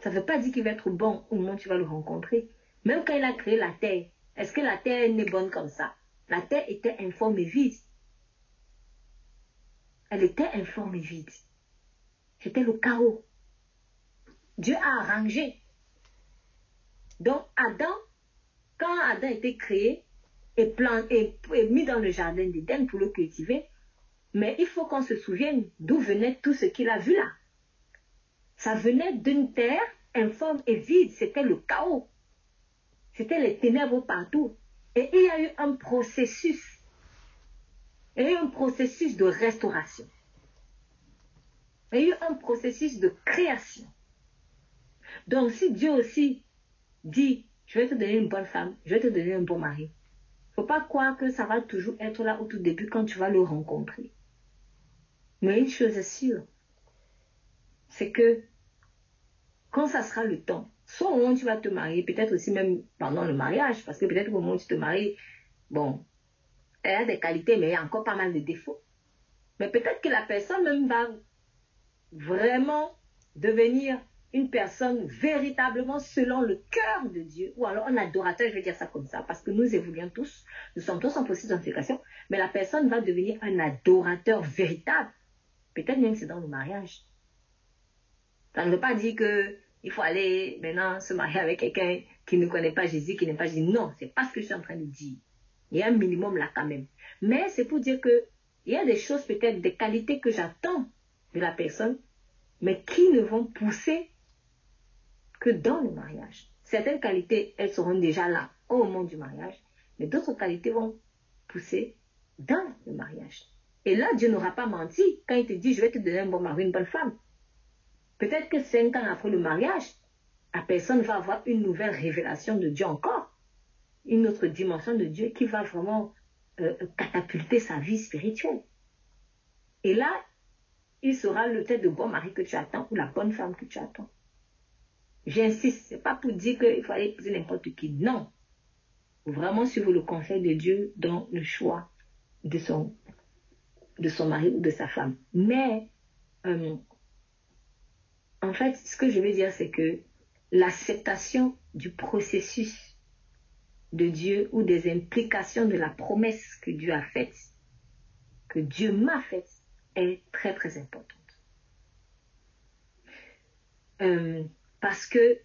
Ça ne veut pas dire qu'il va être bon au moment où tu vas le rencontrer. Même quand il a créé la terre, est-ce que la terre n'est bonne comme ça? La terre était informe et vide. Elle était informe et vide. C'était le chaos. Dieu a arrangé. Donc Adam, quand Adam été créé et, et mis dans le jardin d'Éden pour le cultiver, mais il faut qu'on se souvienne d'où venait tout ce qu'il a vu là. Ça venait d'une terre informe et vide, c'était le chaos. C'était les ténèbres partout. Et il y a eu un processus. Il y a eu un processus de restauration. Il y a eu un processus de création. Donc si Dieu aussi dit, je vais te donner une bonne femme, je vais te donner un bon mari, faut pas croire que ça va toujours être là au tout début quand tu vas le rencontrer. Mais une chose est sûre, c'est que quand ça sera le temps, soit au moment où tu vas te marier, peut-être aussi même pendant le mariage, parce que peut-être au moment où tu te maries, bon, elle a des qualités, mais il y a encore pas mal de défauts. Mais peut-être que la personne même va vraiment devenir une personne véritablement selon le cœur de Dieu, ou alors un adorateur, je vais dire ça comme ça, parce que nous évoluons tous, nous sommes tous en processus d'intégration, mais la personne va devenir un adorateur véritable. Peut-être même c'est dans le mariage. Ça ne veut pas dire que il faut aller maintenant se marier avec quelqu'un qui ne connaît pas Jésus, qui n'est pas Jésus. Non, c'est pas ce que je suis en train de dire. Il y a un minimum là quand même. Mais c'est pour dire que il y a des choses peut-être, des qualités que j'attends de la personne, mais qui ne vont pousser que dans le mariage. Certaines qualités, elles seront déjà là au moment du mariage, mais d'autres qualités vont pousser dans le mariage. Et là, Dieu n'aura pas menti quand il te dit, je vais te donner un bon mari, une bonne femme. Peut-être que cinq ans après le mariage, la personne va avoir une nouvelle révélation de Dieu encore, une autre dimension de Dieu qui va vraiment euh, catapulter sa vie spirituelle. Et là, il sera le tête de bon mari que tu attends ou la bonne femme que tu attends. J'insiste, c'est pas pour dire qu'il faut aller épouser n'importe qui. Non. Vraiment suivre le conseil de Dieu dans le choix de son, de son mari ou de sa femme. Mais, euh, en fait, ce que je veux dire, c'est que l'acceptation du processus de Dieu ou des implications de la promesse que Dieu a faite, que Dieu m'a faite, est très très importante. Euh, parce que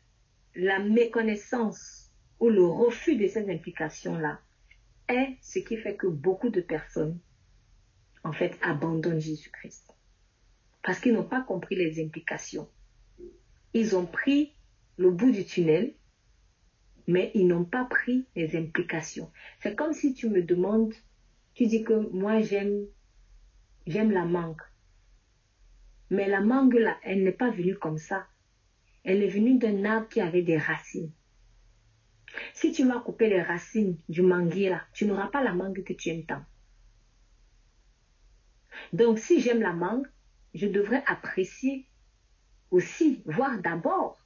la méconnaissance ou le refus de ces implications-là est ce qui fait que beaucoup de personnes, en fait, abandonnent Jésus-Christ. Parce qu'ils n'ont pas compris les implications. Ils ont pris le bout du tunnel, mais ils n'ont pas pris les implications. C'est comme si tu me demandes, tu dis que moi j'aime, j'aime la mangue. Mais la mangue là, elle n'est pas venue comme ça elle est venue d'un arbre qui avait des racines. Si tu vas couper les racines du manguier là, tu n'auras pas la mangue que tu aimes tant. Donc si j'aime la mangue, je devrais apprécier aussi, voir d'abord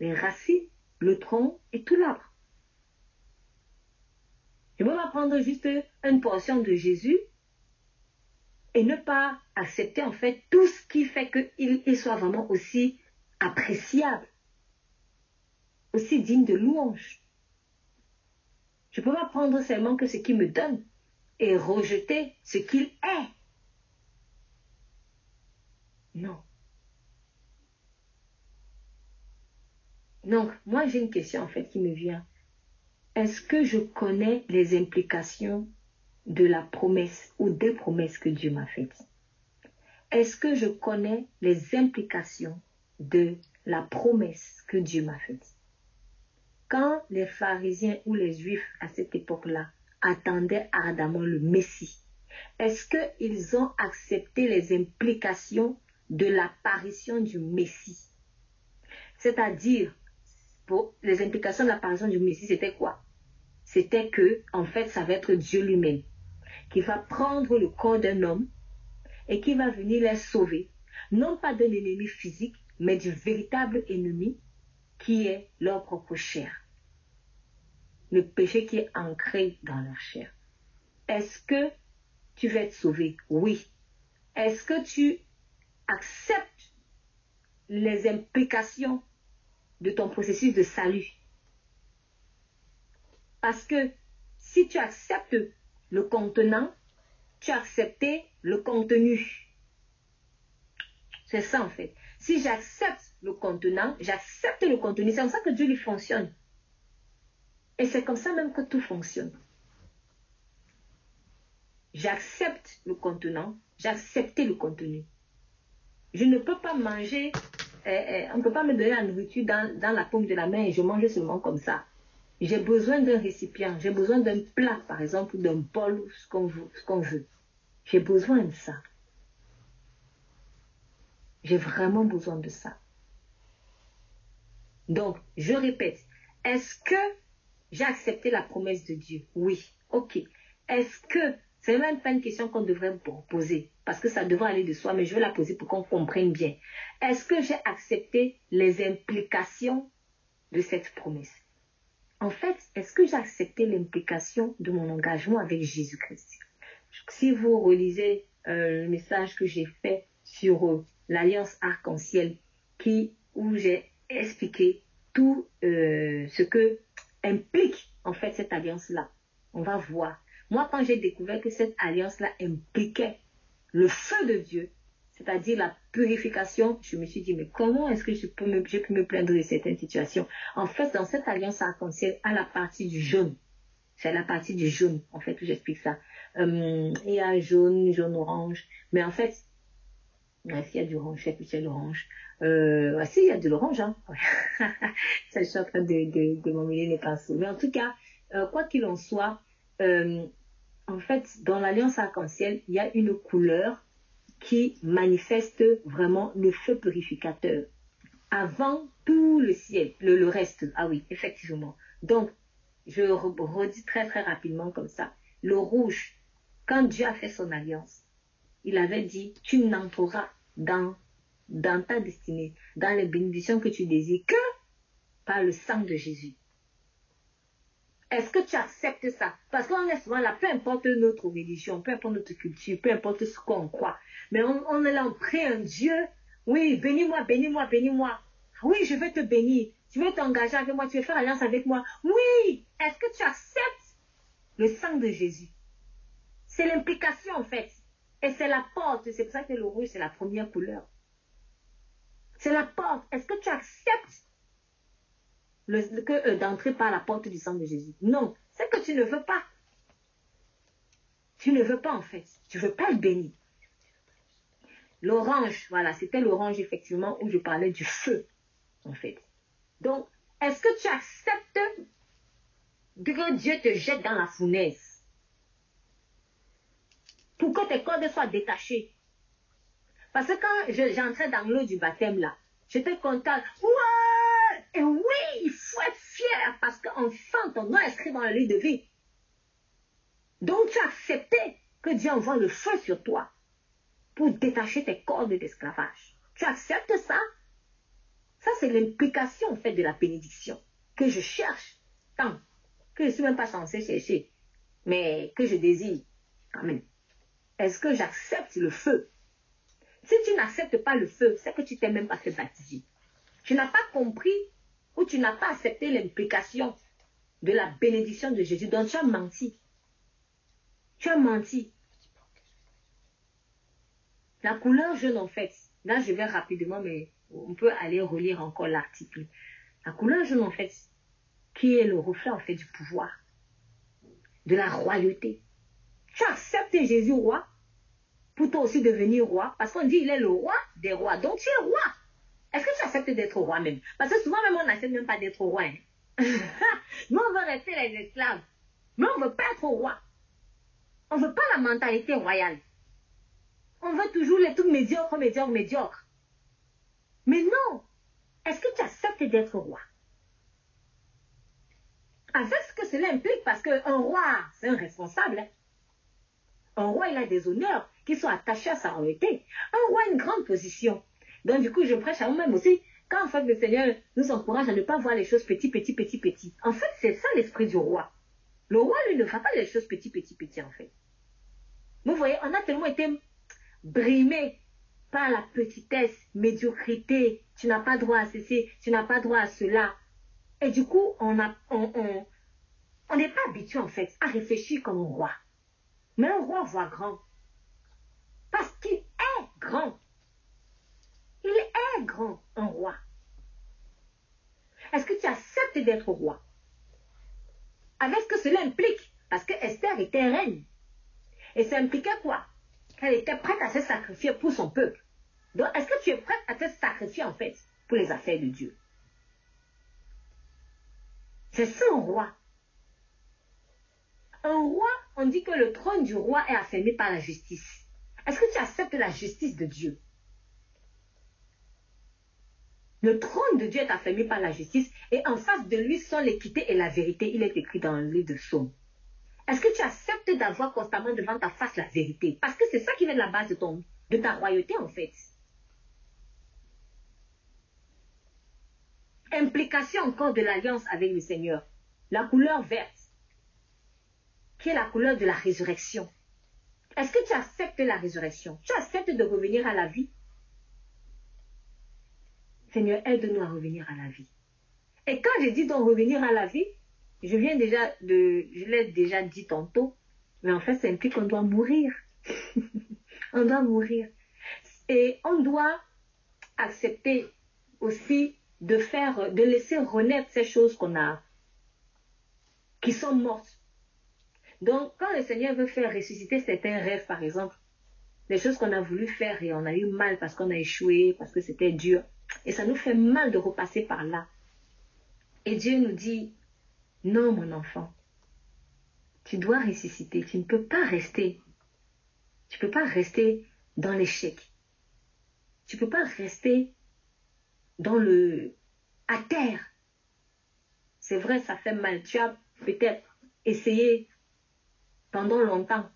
les racines le tronc et tout l'arbre. Je peux pas prendre juste une portion de Jésus et ne pas accepter en fait tout ce qui fait qu'il soit vraiment aussi appréciable, aussi digne de louange. Je ne peux pas prendre seulement que ce qu'il me donne et rejeter ce qu'il est. Non. Donc, moi, j'ai une question en fait qui me vient. Est-ce que je connais les implications de la promesse ou des promesses que Dieu m'a faites? Est-ce que je connais les implications de la promesse que Dieu m'a faite. Quand les pharisiens ou les juifs à cette époque-là attendaient ardemment le Messie, est-ce qu'ils ont accepté les implications de l'apparition du Messie? C'est-à-dire, les implications de l'apparition du Messie, c'était quoi? C'était que, en fait, ça va être Dieu lui-même qui va prendre le corps d'un homme et qui va venir les sauver, non pas d'un ennemi physique, mais du véritable ennemi qui est leur propre chair. Le péché qui est ancré dans leur chair. Est-ce que tu vas être sauvé? Oui. Est-ce que tu acceptes les implications de ton processus de salut? Parce que si tu acceptes le contenant, tu as accepté le contenu. C'est ça en fait. Si j'accepte le contenant, j'accepte le contenu. C'est comme ça que Dieu lui fonctionne. Et c'est comme ça même que tout fonctionne. J'accepte le contenant, j'accepte le contenu. Je ne peux pas manger, eh, eh, on ne peut pas me donner la nourriture dans, la paume de la main et je mange seulement comme ça. J'ai besoin d'un récipient, j'ai besoin d'un plat, par exemple, d'un bol, ce qu'on veut. J'ai besoin de ça. J'ai vraiment besoin de ça. Donc, je répète, est-ce que j'ai accepté la promesse de Dieu? Oui, ok. Est-ce que, c'est même pas une question qu'on devrait poser, parce que ça devrait aller de soi, mais je vais la poser pour qu'on comprenne bien. Est-ce que j'ai accepté les implications de cette promesse? En fait, est-ce que j'ai accepté l'implication de mon engagement avec Jésus-Christ? Si vous relisez euh, le message que j'ai fait sur euh, l'alliance arc-en-ciel, qui où j'ai expliqué tout euh, ce que implique en fait cette alliance-là, on va voir. Moi, quand j'ai découvert que cette alliance-là impliquait le feu de Dieu, c'est-à-dire la purification, je me suis dit, mais comment est-ce que je peux me, plaindre de certaines situations? En fait, dans cette alliance arc-en-ciel, à la partie du jaune, c'est la partie du jaune, en fait, où j'explique ça. Euh, il y a jaune, jaune-orange, mais en fait, s'il y a du orange, je y a de l'orange. Euh, si, il y a de l'orange, hein. <laughs> ça, je suis en train de, de, m'emmêler les pinceaux. Mais en tout cas, euh, quoi qu'il en soit, euh, en fait, dans l'alliance arc-en-ciel, il y a une couleur qui manifeste vraiment le feu purificateur avant tout le ciel, le, reste. Ah oui, effectivement. Donc, je redis très très rapidement comme ça. Le rouge, quand Dieu a fait son alliance, il avait dit, tu n'entreras dans, ta destinée, dans les bénédictions que tu désires, que par le sang de Jésus. Est-ce que tu acceptes ça? Parce qu'on est souvent là, peu importe notre religion, peu importe notre culture, peu importe ce qu'on croit, mais on, est là, on prie un Dieu. Oui, bénis-moi, bénis-moi, bénis-moi. Oui, je vais te bénir. Tu veux t'engager avec moi, tu veux faire alliance avec moi. Oui, est-ce que tu acceptes le sang de Jésus? C'est l'implication en fait. C'est la porte. C'est pour ça que le rouge, c'est la première couleur. C'est la porte. Est-ce que tu acceptes euh, d'entrer par la porte du sang de Jésus? Non, c'est que tu ne veux pas. Tu ne veux pas en fait. Tu ne veux pas le bénir. L'orange, voilà, c'était l'orange effectivement où je parlais du feu, en fait. Donc, est-ce que tu acceptes que Dieu te jette dans la fournaise? Pour que tes cordes soient détachés Parce que quand j'entrais dans l'eau du baptême là, j'étais contente. Ouais Et oui, il faut être fier parce qu'enfin ton nom est inscrit dans le lit de vie. Donc tu as accepté que Dieu envoie le feu sur toi pour détacher tes cordes d'esclavage. Tu acceptes ça? Ça, c'est l'implication en fait de la bénédiction. que je cherche tant, que je ne suis même pas censé chercher, mais que je désire. Amen. Est-ce que j'accepte le feu? Si tu n'acceptes pas le feu, c'est que tu t'es même pas fait baptiser. Tu n'as pas compris ou tu n'as pas accepté l'implication de la bénédiction de Jésus. Donc tu as menti. Tu as menti. La couleur jaune, en fait, là je vais rapidement, mais on peut aller relire encore l'article. La couleur jaune, en fait, qui est le reflet, en fait, du pouvoir, de la royauté. Tu acceptes Jésus roi pour toi aussi devenir roi, parce qu'on dit il est le roi des rois, donc tu es roi. Est-ce que tu acceptes d'être roi même? Parce que souvent même on n'accepte même pas d'être roi. Hein. <laughs> Nous on veut rester les esclaves, mais on ne veut pas être roi. On ne veut pas la mentalité royale. On veut toujours les trucs médiocres, médiocres, médiocres. Mais non. Est-ce que tu acceptes d'être roi? Avec ce que cela implique, parce qu'un roi, c'est un responsable. Un roi, il a des honneurs qui sont attachés à sa royauté. Un roi a une grande position. Donc, du coup, je prêche à moi-même aussi. Quand, en fait, le Seigneur nous encourage à ne pas voir les choses petit, petit, petit, petit. En fait, c'est ça l'esprit du roi. Le roi, lui, ne fait pas les choses petit, petit, petit, en fait. Vous voyez, on a tellement été brimé par la petitesse, médiocrité. Tu n'as pas droit à ceci, tu n'as pas droit à cela. Et du coup, on a, on, on, on n'est pas habitué, en fait, à réfléchir comme un roi. Mais un roi voit grand. Parce qu'il est grand. Il est grand, un roi. Est-ce que tu acceptes d'être roi? Avec ce que cela implique? Parce que Esther était reine. Et ça impliquait quoi? Qu'elle était prête à se sacrifier pour son peuple. Donc, est-ce que tu es prête à te sacrifier, en fait, pour les affaires de Dieu? C'est ça un roi. Un roi, on dit que le trône du roi est affermi par la justice. Est-ce que tu acceptes la justice de Dieu? Le trône de Dieu est affermi par la justice et en face de lui sont l'équité et la vérité. Il est écrit dans le livre de Psaume. Est-ce que tu acceptes d'avoir constamment devant ta face la vérité? Parce que c'est ça qui est la base de, de ta royauté en fait. Implication encore de l'alliance avec le Seigneur. La couleur verte la couleur de la résurrection. Est-ce que tu acceptes la résurrection? Tu acceptes de revenir à la vie? Seigneur, aide-nous à revenir à la vie. Et quand je dis donc revenir à la vie, je viens déjà de, je l'ai déjà dit tantôt, mais en fait, ça implique qu'on doit mourir. <laughs> on doit mourir. Et on doit accepter aussi de faire, de laisser renaître ces choses qu'on a, qui sont mortes. Donc, quand le Seigneur veut faire ressusciter certains rêves, par exemple, des choses qu'on a voulu faire et on a eu mal parce qu'on a échoué, parce que c'était dur, et ça nous fait mal de repasser par là. Et Dieu nous dit, non, mon enfant, tu dois ressusciter, tu ne peux pas rester. Tu ne peux pas rester dans l'échec. Tu ne peux pas rester dans le à terre. C'est vrai, ça fait mal. Tu as peut-être essayé pendant longtemps.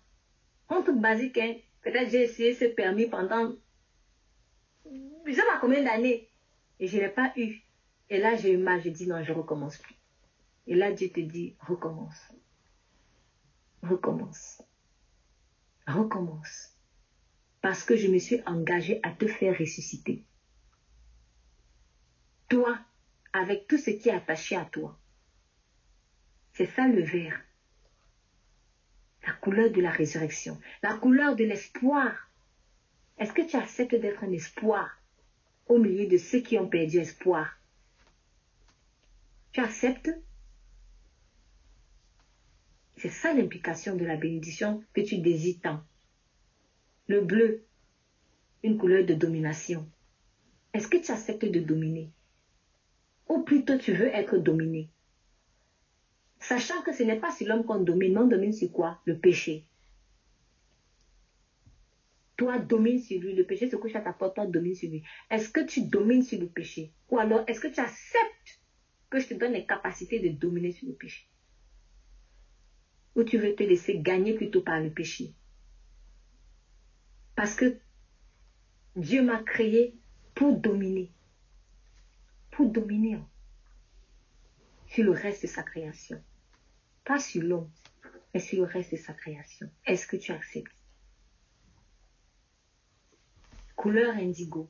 Un truc basique, hein. Peut-être j'ai essayé ce permis pendant, je sais pas combien d'années. Et je ne l'ai pas eu. Et là, j'ai eu mal. J'ai dit non, je recommence plus. Et là, Dieu te dit, recommence. Recommence. Recommence. Parce que je me suis engagé à te faire ressusciter. Toi, avec tout ce qui est attaché à toi. C'est ça le vert la couleur de la résurrection, la couleur de l'espoir. Est-ce que tu acceptes d'être un espoir au milieu de ceux qui ont perdu espoir? Tu acceptes? C'est ça l'implication de la bénédiction que tu désires. Le bleu, une couleur de domination. Est-ce que tu acceptes de dominer? Ou plutôt tu veux être dominé? Sachant que ce n'est pas sur l'homme qu'on domine, on domine sur quoi? Le péché. Toi, domine sur lui. Le péché se couche à ta porte, toi, domine sur lui. Est-ce que tu domines sur le péché? Ou alors, est-ce que tu acceptes que je te donne les capacités de dominer sur le péché? Ou tu veux te laisser gagner plutôt par le péché? Parce que Dieu m'a créé pour dominer. Pour dominer. sur le reste de sa création. Pas sur l'homme, mais sur le reste de sa création. Est-ce que tu acceptes? Couleur indigo,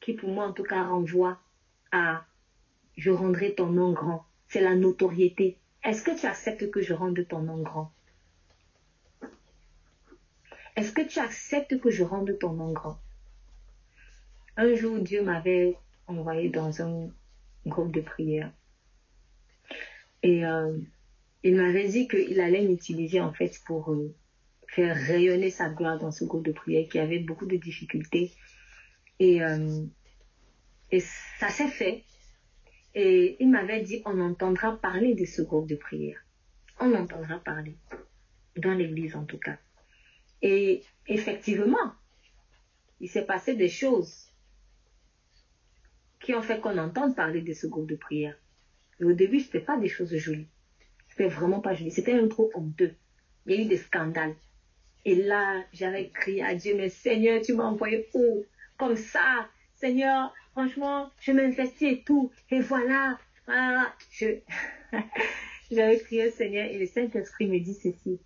qui pour moi en tout cas renvoie à je rendrai ton nom grand. C'est la notoriété. Est-ce que tu acceptes que je rende ton nom grand? Est-ce que tu acceptes que je rende ton nom grand? Un jour, Dieu m'avait envoyé dans un groupe de prière. Et euh, il m'avait dit qu'il allait m'utiliser en fait pour euh, faire rayonner sa gloire dans ce groupe de prière qui avait beaucoup de difficultés. Et, euh, et ça s'est fait. Et il m'avait dit, on entendra parler de ce groupe de prière. On entendra parler. Dans l'église en tout cas. Et effectivement, il s'est passé des choses qui ont fait qu'on entende parler de ce groupe de prière. Et au début, ce n'était pas des choses jolies. C'était vraiment pas joli. C'était un trop honteux. Il y a eu des scandales. Et là, j'avais crié à Dieu, mais Seigneur, tu m'as envoyé où? Comme ça. Seigneur, franchement, je m'investis et tout. Et voilà. voilà. Je... <laughs> j'avais crié au Seigneur et le Saint-Esprit me dit ceci.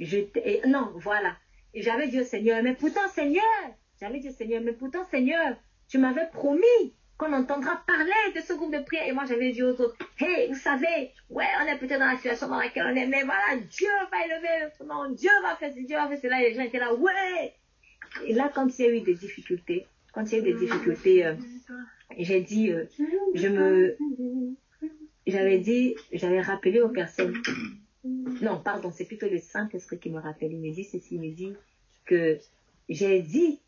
Je et, non, voilà. Et j'avais dit au Seigneur, mais pourtant, Seigneur, j'avais dit au Seigneur, mais pourtant, Seigneur, tu m'avais promis qu'on entendra parler de ce groupe de prière. Et moi, j'avais dit aux autres, hey, vous savez, ouais, on est peut-être dans la situation dans laquelle on est, mais voilà, Dieu va élever son Dieu va faire ceci, Dieu va faire cela. Et les gens étaient là, ouais. Et là, quand il y a eu des difficultés, quand il y a eu des difficultés, euh, j'ai dit, euh, je me, j'avais dit, j'avais rappelé aux personnes, non, pardon, c'est plutôt le Saint-Esprit qui me rappelle. Il me dit ceci, il me dit que j'ai dit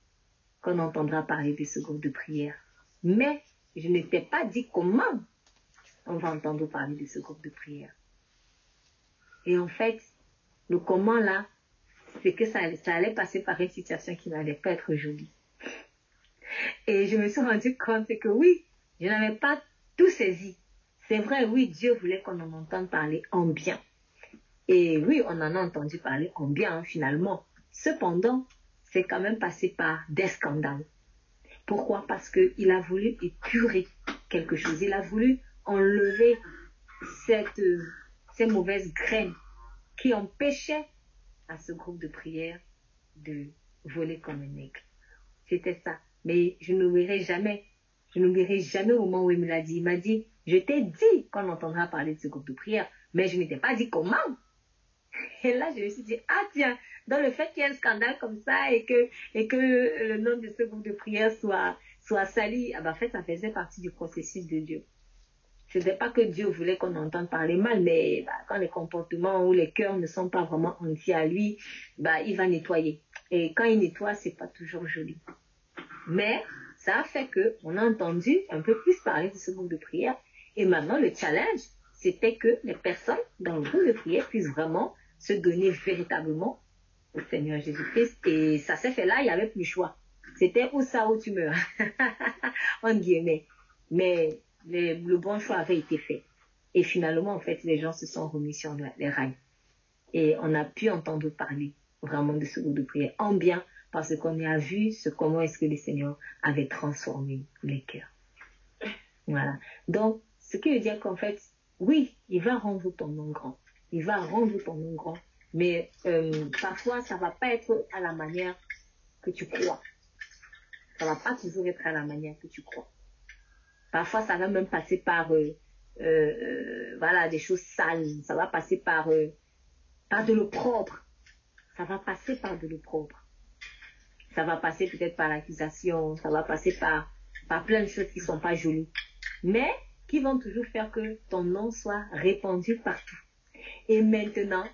qu'on entendra parler de ce groupe de prière. Mais je ne t'ai pas dit comment on va entendre parler de ce groupe de prière. Et en fait, le comment là, c'est que ça, ça, allait passer par une situation qui n'allait pas être jolie. Et je me suis rendu compte que oui, je n'avais pas tout saisi. C'est vrai, oui, Dieu voulait qu'on en entende parler en bien. Et oui, on en a entendu parler en bien finalement. Cependant, c'est quand même passé par des scandales. Pourquoi? Parce qu'il a voulu épurer quelque chose. Il a voulu enlever cette, ces mauvaises graines qui empêchaient à ce groupe de prière de voler comme un aigle. C'était ça. Mais je n'oublierai jamais, je n'oublierai jamais au moment où il me l'a dit. Il m'a dit, je t'ai dit qu'on entendra parler de ce groupe de prière, mais je ne t'ai pas dit comment. Et là, je me suis dit, ah tiens, dans le fait qu'il y ait un scandale comme ça et que, et que le nom de ce groupe de prière soit, soit sali, ah ben, en fait, ça faisait partie du processus de Dieu. Ce n'est pas que Dieu voulait qu'on entende parler mal, mais bah, quand les comportements ou les cœurs ne sont pas vraiment entiers à lui, bah, il va nettoyer. Et quand il nettoie, c'est pas toujours joli. Mais ça a fait que on a entendu un peu plus parler de ce groupe de prière. Et maintenant, le challenge, c'était que les personnes dans le groupe de prière puissent vraiment se donner véritablement au Seigneur Jésus-Christ. Et ça s'est fait là, il n'y avait plus le choix. C'était ou ça ou tu meurs. <laughs> en guillemets. Mais le bon choix avait été fait. Et finalement, en fait, les gens se sont remis sur les rails. Et on a pu entendre parler vraiment de ce groupe de prière en bien parce qu'on a vu ce, comment est-ce que le Seigneur avait transformé les cœurs. Voilà. Donc, ce qui veut dire qu'en fait, oui, il va rendre ton nom grand. Il va rendre ton nom grand. Mais euh, parfois, ça va pas être à la manière que tu crois. Ça va pas toujours être à la manière que tu crois. Parfois, ça va même passer par euh, euh, voilà des choses sales. Ça va passer par de l'eau propre. Ça va passer par de l'eau propre. Ça va passer peut-être par l'accusation. Ça va passer par plein de choses qui sont pas jolies, mais qui vont toujours faire que ton nom soit répandu partout. Et maintenant,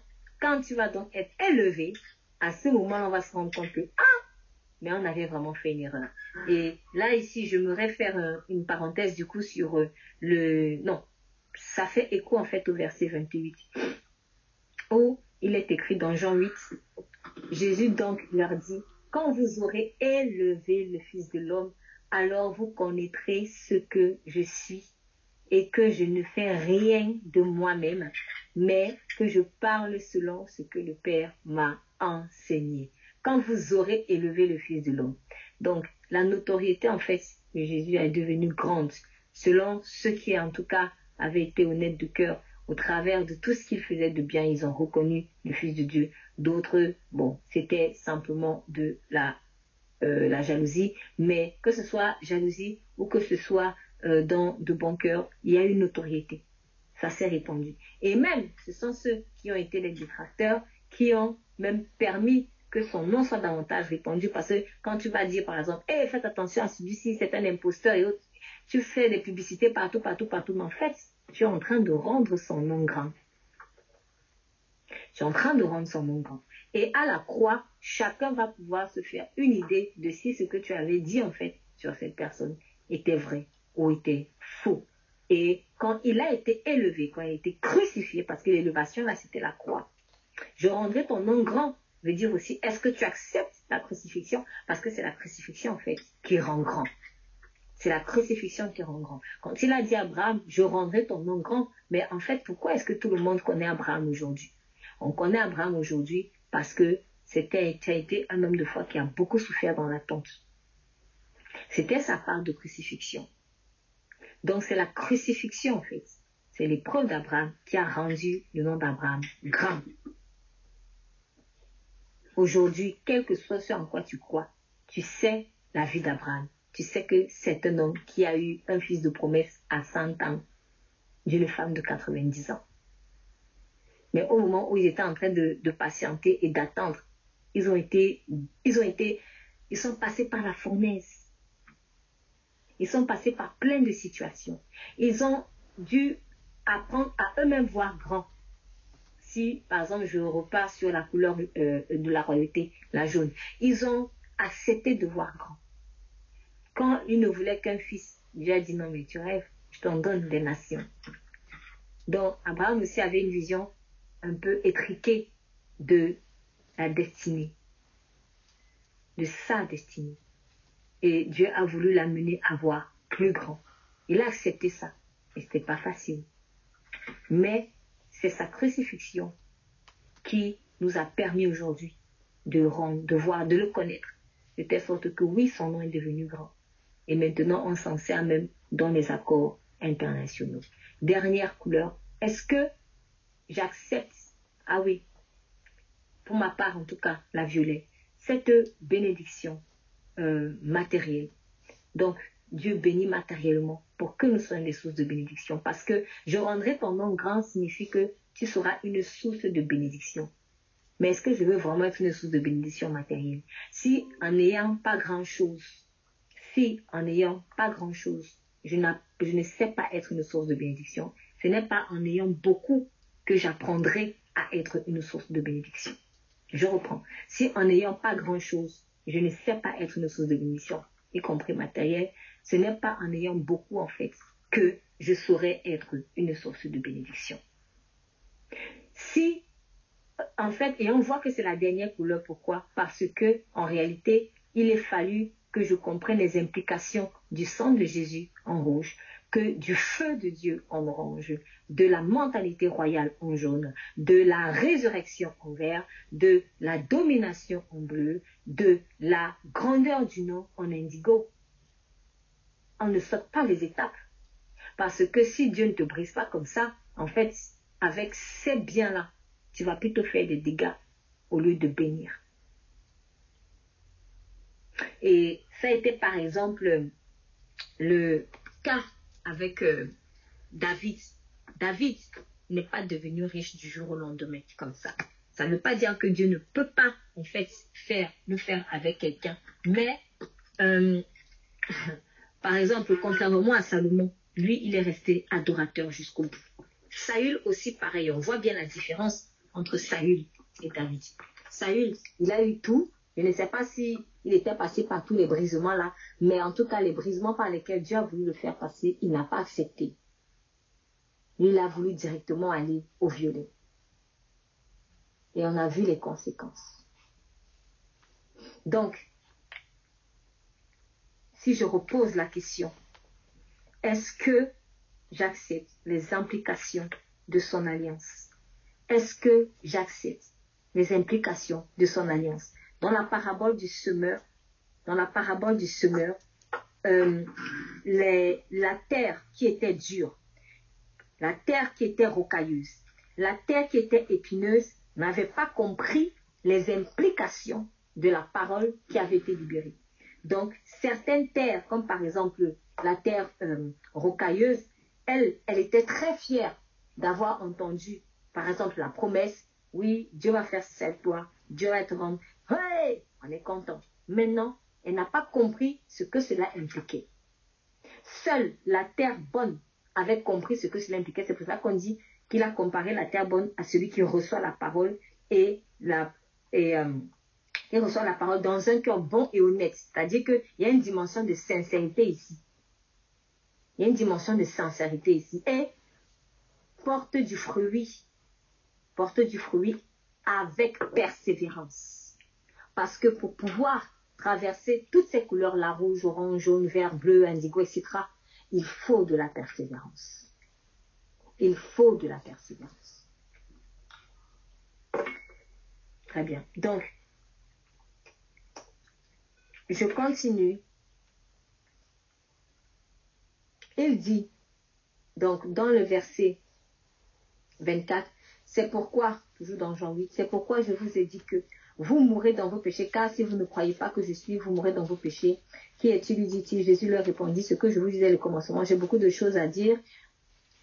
quand tu vas donc être élevé, à ce moment, on va se rendre compte que, ah, mais on avait vraiment fait une erreur. Et là, ici, je me réfère euh, une parenthèse du coup sur euh, le... Non, ça fait écho en fait au verset 28. Où il est écrit dans Jean 8, Jésus donc leur dit, quand vous aurez élevé le Fils de l'homme, alors vous connaîtrez ce que je suis et que je ne fais rien de moi-même, mais que je parle selon ce que le Père m'a enseigné. Quand vous aurez élevé le Fils de l'homme. Donc, la notoriété, en fait, de Jésus est devenue grande, selon ce qui en tout cas avaient été honnêtes de cœur. Au travers de tout ce qu'ils faisaient de bien, ils ont reconnu le Fils de Dieu. D'autres, bon, c'était simplement de la, euh, la jalousie. Mais que ce soit jalousie ou que ce soit euh, dans de bon cœur, il y a une notoriété. Ça s'est répandu. Et même, ce sont ceux qui ont été les détracteurs qui ont même permis que son nom soit davantage répandu. Parce que quand tu vas dire, par exemple, hé, faites attention à celui-ci, c'est un imposteur et autres, tu fais des publicités partout, partout, partout. Mais en fait, tu es en train de rendre son nom grand. Tu es en train de rendre son nom grand. Et à la croix, chacun va pouvoir se faire une idée de si ce que tu avais dit, en fait, sur cette personne était vrai ou était faux. Et quand il a été élevé, quand il a été crucifié, parce que l'élévation, là, c'était la croix, je rendrai ton nom grand veut dire aussi, est-ce que tu acceptes la crucifixion? Parce que c'est la crucifixion, en fait, qui rend grand. C'est la crucifixion qui rend grand. Quand il a dit à Abraham, je rendrai ton nom grand, mais en fait, pourquoi est-ce que tout le monde connaît Abraham aujourd'hui? On connaît Abraham aujourd'hui parce que c'était un homme de foi qui a beaucoup souffert dans l'attente. C'était sa part de crucifixion. Donc c'est la crucifixion en fait. C'est l'épreuve d'Abraham qui a rendu le nom d'Abraham grand. Aujourd'hui, quel que soit ce en quoi tu crois, tu sais la vie d'Abraham. Tu sais que c'est un homme qui a eu un fils de promesse à 100 ans d'une femme de 90 ans. Mais au moment où ils étaient en train de, de patienter et d'attendre, ils ont été, ils ont été, ils sont passés par la fournaise. Ils sont passés par plein de situations. Ils ont dû apprendre à eux-mêmes voir grand si, par exemple, je repars sur la couleur euh, de la royauté, la jaune, ils ont accepté de voir grand. Quand ils ne voulaient qu'un fils, Dieu a dit non, mais tu rêves, je t'en donne des nations. Donc, Abraham aussi avait une vision un peu étriquée de la destinée, de sa destinée. Et Dieu a voulu l'amener à voir plus grand. Il a accepté ça. Et c'était pas facile. Mais c'est sa crucifixion qui nous a permis aujourd'hui de, de voir, de le connaître, de telle sorte que oui, son nom est devenu grand. Et maintenant, on s'en sert même dans les accords internationaux. Dernière couleur, est-ce que j'accepte, ah oui, pour ma part en tout cas, la violet, cette bénédiction euh, matérielle. Donc, Dieu bénit matériellement pour que nous soyons des sources de bénédiction. Parce que je rendrai ton nom grand signifie que tu seras une source de bénédiction. Mais est-ce que je veux vraiment être une source de bénédiction matérielle? Si en n'ayant pas grand-chose, si en n'ayant pas grand-chose, je, je ne sais pas être une source de bénédiction, ce n'est pas en ayant beaucoup que j'apprendrai à être une source de bénédiction. Je reprends. Si en n'ayant pas grand-chose, je ne sais pas être une source de bénédiction, y compris matérielle, ce n'est pas en ayant beaucoup, en fait, que je saurai être une source de bénédiction. Si, en fait, et on voit que c'est la dernière couleur, pourquoi? Parce que, en réalité, il est fallu que je comprenne les implications du sang de Jésus en rouge, que du feu de Dieu en orange, de la mentalité royale en jaune, de la résurrection en vert, de la domination en bleu, de la grandeur du nom en indigo on ne saute pas les étapes. Parce que si Dieu ne te brise pas comme ça, en fait, avec ces biens-là, tu vas plutôt faire des dégâts au lieu de bénir. Et ça a été par exemple le cas avec euh, David. David n'est pas devenu riche du jour au lendemain comme ça. Ça ne veut pas dire que Dieu ne peut pas en fait faire le faire avec quelqu'un, mais euh, <coughs> Par exemple, contrairement à Salomon, lui, il est resté adorateur jusqu'au bout. Saül aussi, pareil. On voit bien la différence entre Saül et David. Saül, il a eu tout. Je ne sais pas si il était passé par tous les brisements là, mais en tout cas, les brisements par lesquels Dieu a voulu le faire passer, il n'a pas accepté. Il a voulu directement aller au violet. Et on a vu les conséquences. Donc, si je repose la question, est-ce que j'accepte les implications de son alliance? Est-ce que j'accepte les implications de son alliance? Dans la parabole du semeur, euh, la terre qui était dure, la terre qui était rocailleuse, la terre qui était épineuse n'avait pas compris les implications de la parole qui avait été libérée. Donc, certaines terres, comme par exemple la terre euh, rocailleuse, elle, elle était très fière d'avoir entendu, par exemple, la promesse, oui, Dieu va faire cette toi, Dieu va te rendre, on est content. Maintenant, elle n'a pas compris ce que cela impliquait. Seule la terre bonne avait compris ce que cela impliquait. C'est pour ça qu'on dit qu'il a comparé la terre bonne à celui qui reçoit la parole et, euh, reçoit la parole dans un cœur bon et honnête. C'est-à-dire qu'il y a une dimension de sincérité ici. Il y a une dimension de sincérité ici. Et porte du fruit. Porte du fruit avec persévérance. Parce que pour pouvoir traverser toutes ces couleurs-là, rouge, orange, jaune, vert, bleu, indigo, etc., il faut de la persévérance. Il faut de la persévérance. Très bien. Donc, je continue. Il dit, donc dans le verset 24, c'est pourquoi, toujours dans Jean 8, c'est pourquoi je vous ai dit que vous mourrez dans vos péchés, car si vous ne croyez pas que je suis, vous mourrez dans vos péchés. Qui est-il, lui dit-il Jésus leur répondit, ce que je vous disais au commencement, j'ai beaucoup de choses à dire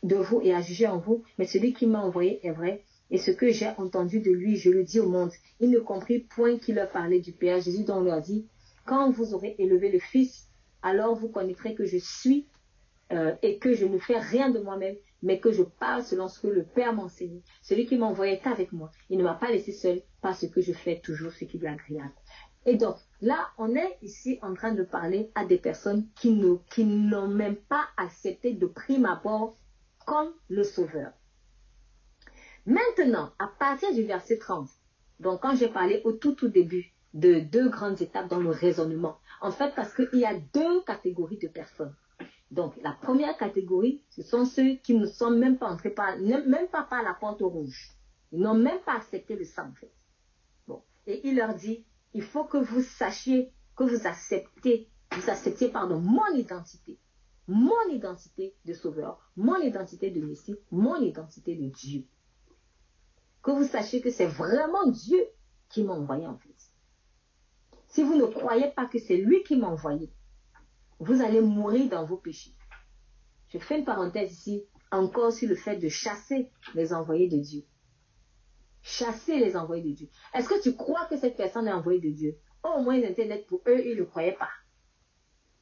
de vous et à juger en vous, mais celui qui m'a envoyé est vrai, et ce que j'ai entendu de lui, je le dis au monde. Il ne comprit point qu'il leur parlait du Père. Jésus donc leur dit, quand vous aurez élevé le Fils, alors vous connaîtrez que je suis euh, et que je ne fais rien de moi-même, mais que je parle selon ce que le Père m'enseigne. Celui qui m'envoyait est avec moi. Il ne m'a pas laissé seul parce que je fais toujours ce qui est agréable. Et donc, là, on est ici en train de parler à des personnes qui n'ont même pas accepté de prime abord comme le Sauveur. Maintenant, à partir du verset 30, donc quand j'ai parlé au tout tout début de deux grandes étapes dans le raisonnement, en fait parce qu'il y a deux catégories de personnes. Donc, la première catégorie, ce sont ceux qui ne sont même pas entrés par, même pas par la porte rouge. Ils n'ont même pas accepté le sang, en fait. Bon. Et il leur dit, il faut que vous sachiez, que vous acceptez, vous acceptiez, pardon, mon identité. Mon identité de sauveur, mon identité de Messie, mon identité de Dieu. Que vous sachiez que c'est vraiment Dieu qui m'a envoyé, en fait. Si vous ne croyez pas que c'est lui qui m'a envoyé, vous allez mourir dans vos péchés. Je fais une parenthèse ici, encore sur le fait de chasser les envoyés de Dieu. Chasser les envoyés de Dieu. Est-ce que tu crois que cette personne est envoyée de Dieu? Au moins, Internet, pour eux, ils ne croyaient pas.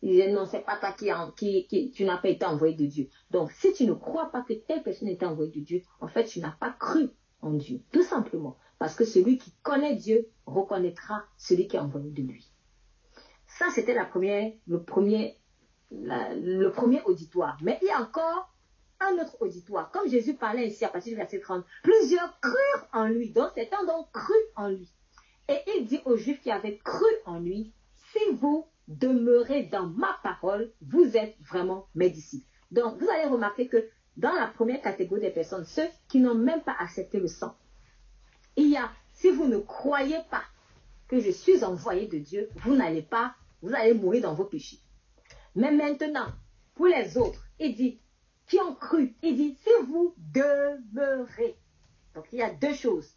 Ils disaient, non, c'est pas toi qui, qui, tu n'as pas été envoyé de Dieu. Donc, si tu ne crois pas que telle personne était envoyée de Dieu, en fait, tu n'as pas cru en Dieu. Tout simplement. Parce que celui qui connaît Dieu reconnaîtra celui qui est envoyé de lui. Ça, c'était la première, le premier, le premier auditoire. Mais il y a encore un autre auditoire. Comme Jésus parlait ici à partir du verset 30, plusieurs crurent en lui. Donc, certains donc cru en lui. Et il dit aux Juifs qui avaient cru en lui, si vous demeurez dans ma parole, vous êtes vraiment mes disciples. Donc, vous allez remarquer que dans la première catégorie des personnes, ceux qui n'ont même pas accepté le sang, il y a, si vous ne croyez pas que je suis envoyé de Dieu, vous n'allez pas vous allez mourir dans vos péchés. Mais maintenant, pour les autres, il dit, qui ont cru, il dit, si vous demeurez. Donc il y a deux choses.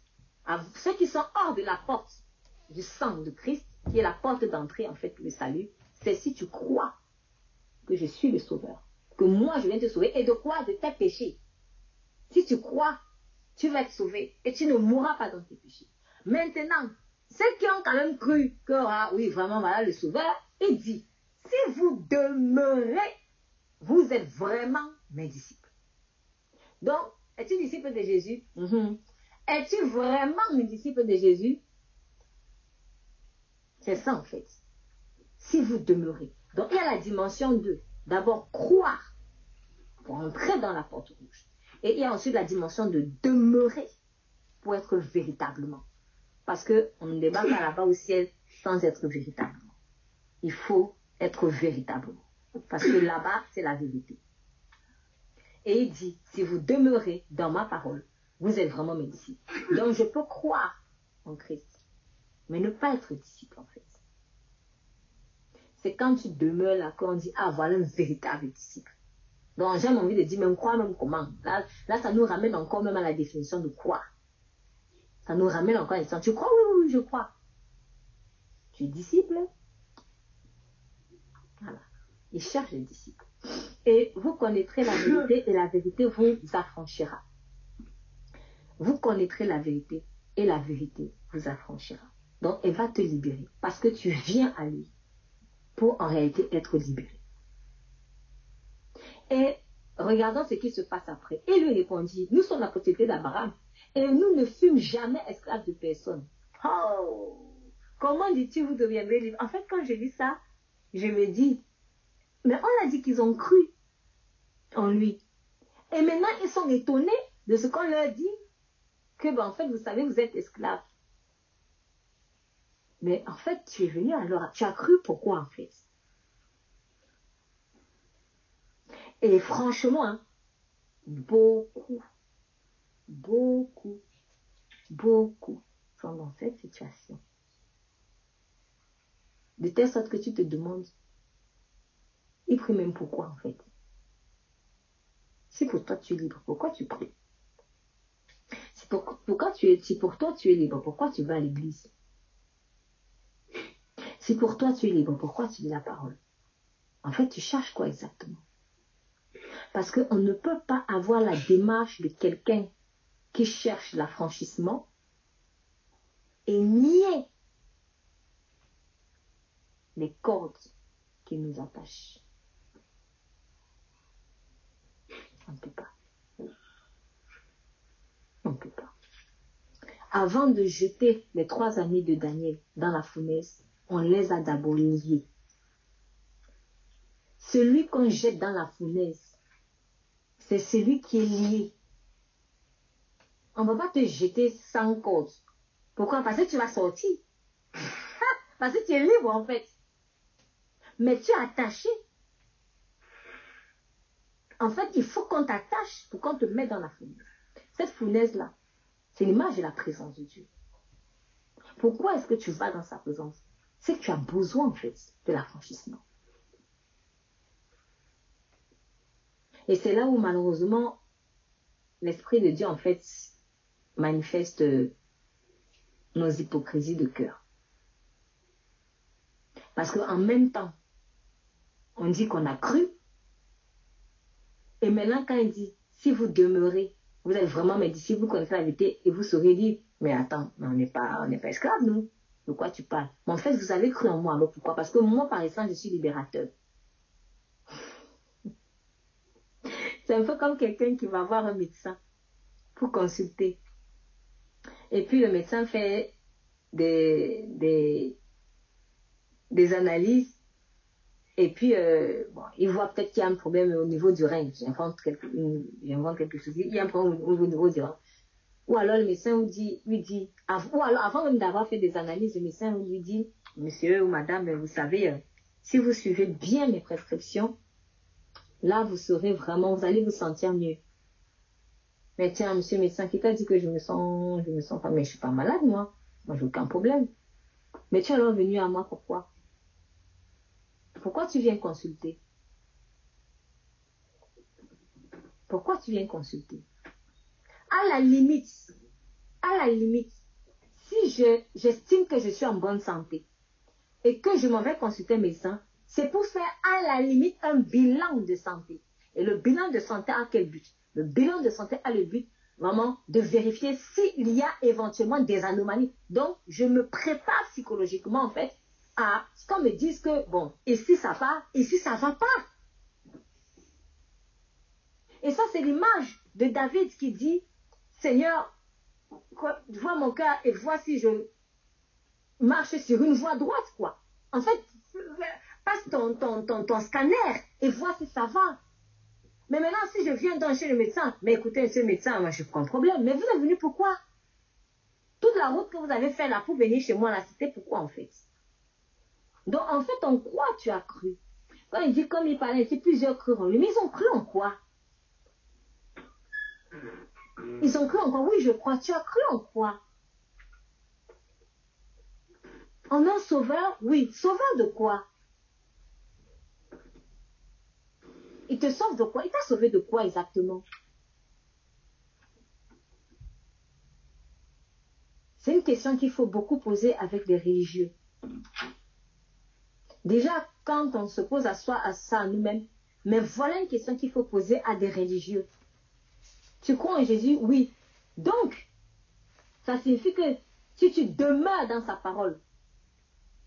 ceux qui sont hors de la porte du sang de Christ, qui est la porte d'entrée en fait le salut, c'est si tu crois que je suis le sauveur, que moi je viens te sauver, et de quoi? De tes péchés. Si tu crois, tu vas être sauvé et tu ne mourras pas dans tes péchés. Maintenant, ceux qui ont quand même cru que, ah, oui, vraiment, voilà le sauveur, il dit, si vous demeurez, vous êtes vraiment mes disciples. Donc, es-tu disciple de Jésus? Mm-hmm. Es-tu vraiment mes disciple de Jésus? C'est ça en fait. Si vous demeurez. Donc, il y a la dimension de d'abord croire pour entrer dans la porte rouge. Et il y a ensuite la dimension de demeurer pour être véritablement. Parce qu'on ne débarque pas là-bas au ciel sans être véritablement. Il faut être véritablement. Parce que là-bas, c'est la vérité. Et il dit, si vous demeurez dans ma parole, vous êtes vraiment mes disciples. Donc je peux croire en Christ, mais ne pas être disciple en fait. C'est quand tu demeures là qu'on dit, ah voilà un véritable disciple. Donc, j'ai envie de dire, même quoi, même comment? Là, ça nous ramène encore même à la définition de quoi? Ça nous ramène encore à la Tu crois? Oui, oui, je crois. Tu es disciple? Voilà. Il cherche les disciples. Et vous connaîtrez la vérité et la vérité vous affranchira. Vous connaîtrez la vérité et la vérité vous affranchira. Donc, elle va te libérer parce que tu viens à lui pour en réalité être libéré. Et regardons ce qui se passe après. Et lui répondit, nous sommes la propriété d'Abraham et nous ne fûmes jamais esclaves de personne. Oh, comment dis-tu vous deviendrez libre En fait, quand je lis ça, je me dis, mais on a dit qu'ils ont cru en lui. Et maintenant, ils sont étonnés de ce qu'on leur dit, que, ben, en fait, vous savez, vous êtes esclaves. Mais en fait, tu es venu alors, tu as cru pourquoi en fait? Et franchement, hein, beaucoup, beaucoup, beaucoup. Sont dans cette situation. De telle sorte que tu te demandes, il prie même pourquoi en fait. Si pour toi tu es libre, pourquoi tu pries? Si pour, pourquoi tu es, si pour toi tu es libre, pourquoi tu vas à l'église? Si pour toi tu es libre, pourquoi tu dis la parole? En fait, tu cherches quoi exactement? Parce qu'on ne peut pas avoir la démarche de quelqu'un qui cherche l'affranchissement et nier les cordes qui nous attachent. On ne peut pas. On ne peut pas. Avant de jeter les trois amis de Daniel dans la fournaise, on les a d'abord liés. Celui qu'on jette dans la fournaise c'est celui qui est lié. On ne va pas te jeter sans cause. Pourquoi? Parce que tu vas sortir. Parce que tu es libre en fait. Mais tu es attaché. En fait, il faut qu'on t'attache pour qu'on te mette dans la fournaise. Cette fournaise-là, c'est l'image de la présence de Dieu. Pourquoi est-ce que tu vas dans sa présence? C'est que tu as besoin en fait de l'affranchissement. Et c'est là où malheureusement l'Esprit de Dieu en fait manifeste nos hypocrisies de cœur. Parce qu'en même temps, on dit qu'on a cru. Et maintenant, quand il dit, si vous demeurez, vous êtes vraiment disciples, vous connaissez la vérité, et vous saurez dire, mais attends, on n'est pas, pas esclaves, nous. De quoi tu parles? Mais en fait, vous avez cru en moi. Alors pourquoi? Parce que moi, par exemple, je suis libérateur. <laughs> C'est un peu comme quelqu'un qui va voir un médecin pour consulter. Et puis le médecin fait des, des, analyses et puis euh, il voit peut-être qu'il y a un problème au niveau du rein. J'invente quelque, quelque chose. Il y a un problème au niveau du rein. Ou alors le médecin vous dit, lui dit, ou alors avant même d'avoir fait des analyses, le médecin lui dit, monsieur ou madame, vous savez, euh, si vous suivez bien mes prescriptions, Là, vous serez vraiment, vous allez vous sentir mieux. Mais tiens, monsieur médecin, qui t'a dit que je me sens, je me sens pas, mais je suis pas malade, moi. Moi, j'ai aucun problème. Mais tu es alors venu à moi, pourquoi? Pourquoi tu viens consulter? Pourquoi tu viens consulter? À la limite, à la limite, si je, j'estime que je suis en bonne santé et que je m'en vais consulter un médecin, c'est pour faire à la limite un bilan de santé. Et le bilan de santé a quel but? Le bilan de santé a le but vraiment de vérifier s'il y a éventuellement des anomalies. Donc, je me prépare psychologiquement en fait à ce qu'on me dise que, bon, ici ça va, ici ça va pas. Et ça, c'est l'image de David qui dit, Seigneur, vois mon cœur et vois si je marche sur une voie droite, quoi. En fait, passe ton, ton, ton, scanner et vois si ça va. Mais maintenant, si je viens dans chez le médecin, mais écoutez, ce médecin, moi, je prends problème. Mais vous êtes venu pourquoi Toute la route que vous avez fait là pour venir chez moi, là, c'était pourquoi en fait? Donc, en fait, en quoi tu as cru? Quand il dit, comme il parlait, c'est plusieurs cru en lui. Mais ils ont cru en quoi? Ils ont cru en quoi? Oui, je crois. Tu as cru en quoi? En un sauveur? Oui. Sauveur de quoi? Il te sauve de quoi? Il t'a sauvé de quoi exactement? C'est une question qu'il faut beaucoup poser avec les religieux. Déjà, quand on se pose à soi, à ça, à nous-mêmes, mais voilà une question qu'il faut poser à des religieux. Tu crois en Jésus? Oui. Donc, ça signifie que si tu demeures dans sa parole,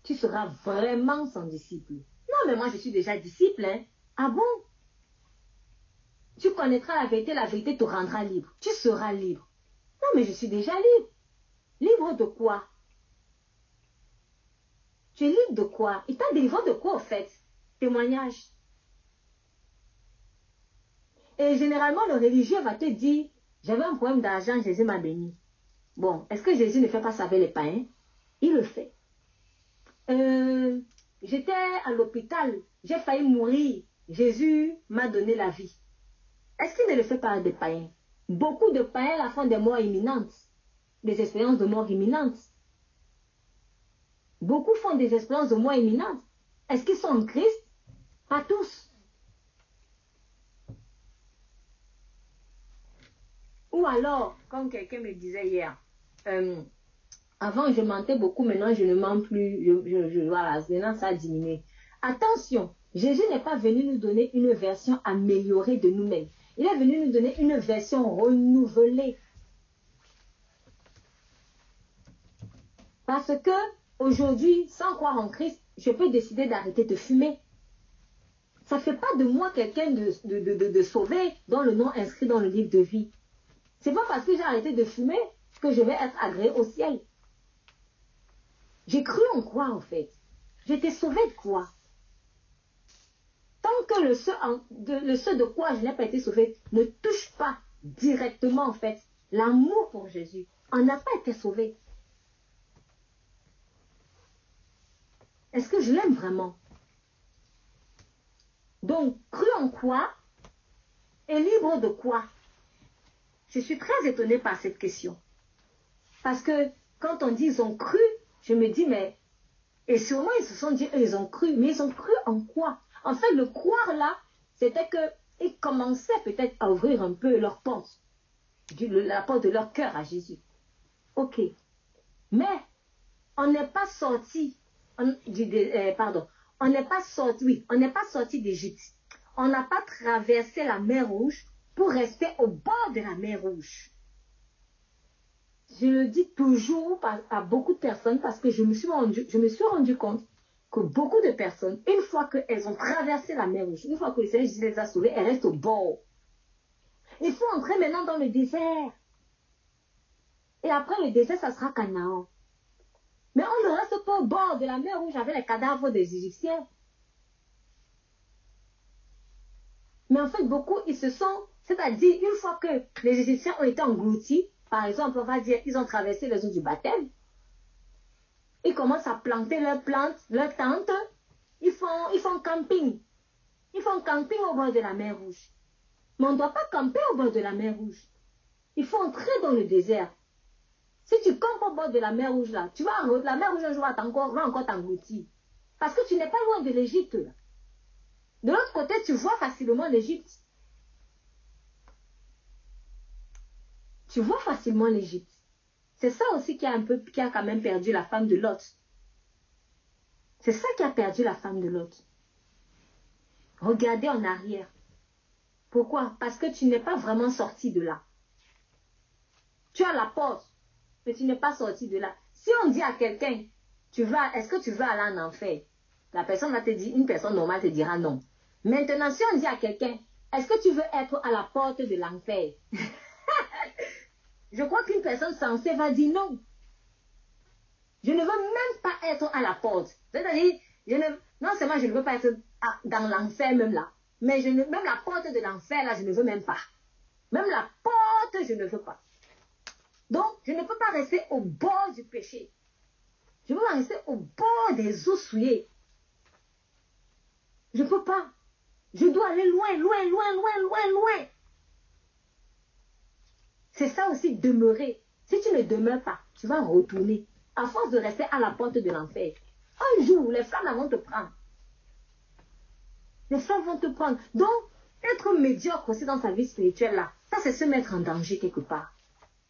tu seras vraiment son disciple. Non, mais moi je suis déjà disciple. Hein? Ah bon? Tu connaîtras la vérité, la vérité te rendra libre. Tu seras libre. Non, mais je suis déjà libre. Libre de quoi? Tu es libre de quoi? Il t'a délivré de quoi, au fait? Témoignage. Et généralement, le religieux va te dire, j'avais un problème d'argent, Jésus m'a béni. Bon, est-ce que Jésus ne fait pas ça les païens? Il le fait. Euh, j'étais à l'hôpital, j'ai failli mourir. Jésus m'a donné la vie. Est-ce qu'il ne le fait pas des païens? Beaucoup de païens font des morts imminentes, des expériences de mort imminentes. Beaucoup font des expériences de mort imminentes. Est-ce qu'ils sont en Christ? Pas tous. Ou alors, comme quelqu'un me disait hier, euh, avant je mentais beaucoup, maintenant je ne mens plus, voilà, maintenant ça a diminué. Attention, Jésus n'est pas venu nous donner une version améliorée de nous-mêmes. Il est venu nous donner une version renouvelée. Parce que aujourd'hui, sans croire en Christ, je peux décider d'arrêter de fumer. Ça ne fait pas de moi quelqu'un de, de, sauvé dans le nom inscrit dans le livre de vie. C'est pas parce que j'ai arrêté de fumer que je vais être agréé au ciel. J'ai cru en quoi en fait? J'étais sauvé de quoi? Tant que le ce, de, quoi je n'ai pas été sauvé ne touche pas directement en fait l'amour pour Jésus, on n'a pas été sauvé. Est-ce que je l'aime vraiment? Donc, cru en quoi? Et libre de quoi? Je suis très étonnée par cette question. Parce que quand on dit ils ont cru, je me dis, mais, et sûrement ils se sont dit, ils ont cru, mais ils ont cru en quoi? En fait, le croire là, c'était qu'ils commençaient peut-être à ouvrir un peu leur porte, la porte de leur cœur à Jésus. Ok. Mais, on n'est pas sorti, euh, pardon, on n'est pas sorti, oui, on n'est pas sorti d'Égypte. On n'a pas traversé la mer Rouge pour rester au bord de la mer Rouge. Je le dis toujours à, beaucoup de personnes parce que je me, suis rendu, je me suis rendu compte que beaucoup de personnes, une fois qu'elles ont traversé la mer Rouge, une fois que le Seigneur les a sauvées, elles restent au bord. Il faut entrer maintenant dans le désert. Et après le désert, ça sera Canaan. Mais on ne reste pas au bord de la mer Rouge avec les cadavres des Égyptiens. Mais en fait, beaucoup, ils se sont c'est-à-dire, une fois que les Égyptiens ont été engloutis, par exemple, on va dire qu'ils ont traversé les eaux du baptême, ils commencent à planter leurs plantes, leurs tentes, ils font, camping. Ils font camping au bord de la mer Rouge. Mais on ne doit pas camper au bord de la mer Rouge. Il faut entrer dans le désert. Si tu campes au bord de la mer Rouge là, tu vas, la mer Rouge un jour va encore, va encore t'engloutir. Parce que tu n'es pas loin de l'Égypte De l'autre côté, tu vois facilement l'Égypte. Tu vois facilement l'Égypte. C'est ça aussi qui a un peu, qui a quand même perdu la femme de Lot. C'est ça qui a perdu la femme de Lot. Regardez en arrière. Pourquoi? Parce que tu n'es pas vraiment sorti de là. Tu as la porte, mais tu n'es pas sorti de là. Si on dit à quelqu'un, tu vas, est-ce que tu veux aller en enfer? La personne va te dire, une personne normale te dira non. Maintenant, si on dit à quelqu'un, est-ce que tu veux être à la porte de l'enfer? <laughs> Je crois qu'une personne sensée va dire non. Je ne veux même pas être à la porte. C'est-à-dire, non seulement je ne veux pas être dans l'enfer même là, mais je ne, même la porte de l'enfer là, je ne veux même pas. Même la porte, je ne veux pas. Donc, je ne peux pas rester au bord du péché. Je veux rester au bord des eaux souillées. Je ne peux pas. Je dois aller loin, loin, loin, loin, loin, loin. C'est ça aussi, demeurer. Si tu ne demeures pas, tu vas retourner. À force de rester à la porte de l'enfer. Un jour, les flammes vont te prendre. Les flammes vont te prendre. Donc, Être médiocre aussi dans sa vie spirituelle, là, ça c'est se mettre en danger quelque part.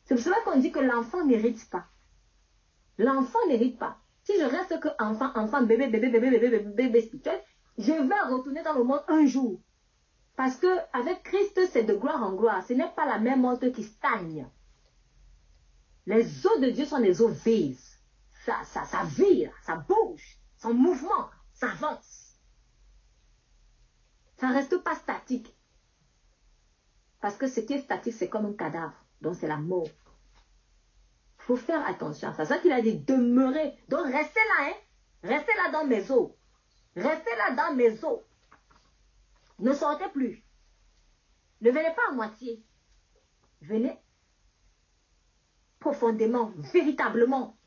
C'est pour cela qu'on dit que l'enfant n'hérite pas. L'enfant n'hérite pas. Si je reste que enfant, enfant, bébé, bébé, bébé, bébé, bébé, bébé spirituel, je vais retourner dans le monde un jour. Parce que avec Christ, c'est de gloire en gloire. Ce n'est pas la même montre qui stagne. Les eaux de Dieu sont des eaux vives. Ça, ça, ça vire, ça bouge, son mouvement, ça avance. Ça ne reste pas statique. Parce que ce qui est statique, c'est comme un cadavre. Donc c'est la mort. Il faut faire attention ça. C'est ça qu'il a dit, demeurer. Donc restez là, hein. Restez là dans mes eaux. Restez là dans mes eaux. Ne sortez plus. Ne venez pas à moitié. Venez profondément, véritablement.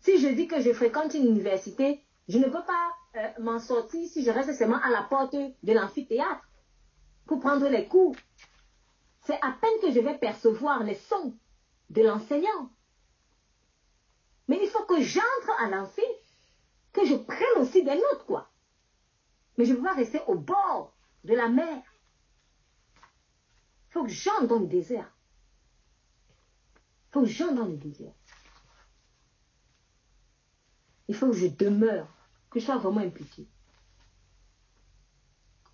Si je dis que je fréquente une université, je ne peux pas euh, m'en sortir si je reste seulement à la porte de l'amphithéâtre pour prendre les cours. C'est à peine que je vais percevoir les sons de l'enseignant. Mais il faut que j'entre à l'amphi, que je prenne aussi des notes, quoi. Mais je ne peux pas rester au bord de la mer. Il faut que j'entre dans le désert. Il faut que j'entre dans le désert. Il faut que je demeure, que je sois vraiment impliqué.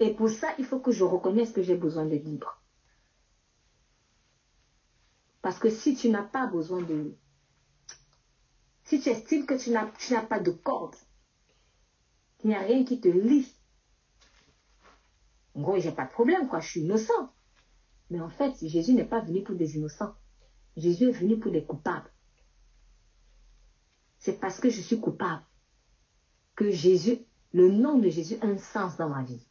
Et pour ça, il faut que je reconnaisse que j'ai besoin d'être libre. Parce que si tu n'as pas besoin de... Si tu estimes que tu n'as pas de corde, qu'il n'y a rien qui te lie, en gros, j'ai pas de problème, quoi, je suis innocent. Mais en fait, Jésus n'est pas venu pour des innocents. Jésus est venu pour des coupables. C'est parce que je suis coupable que Jésus, le nom de Jésus a un sens dans ma vie.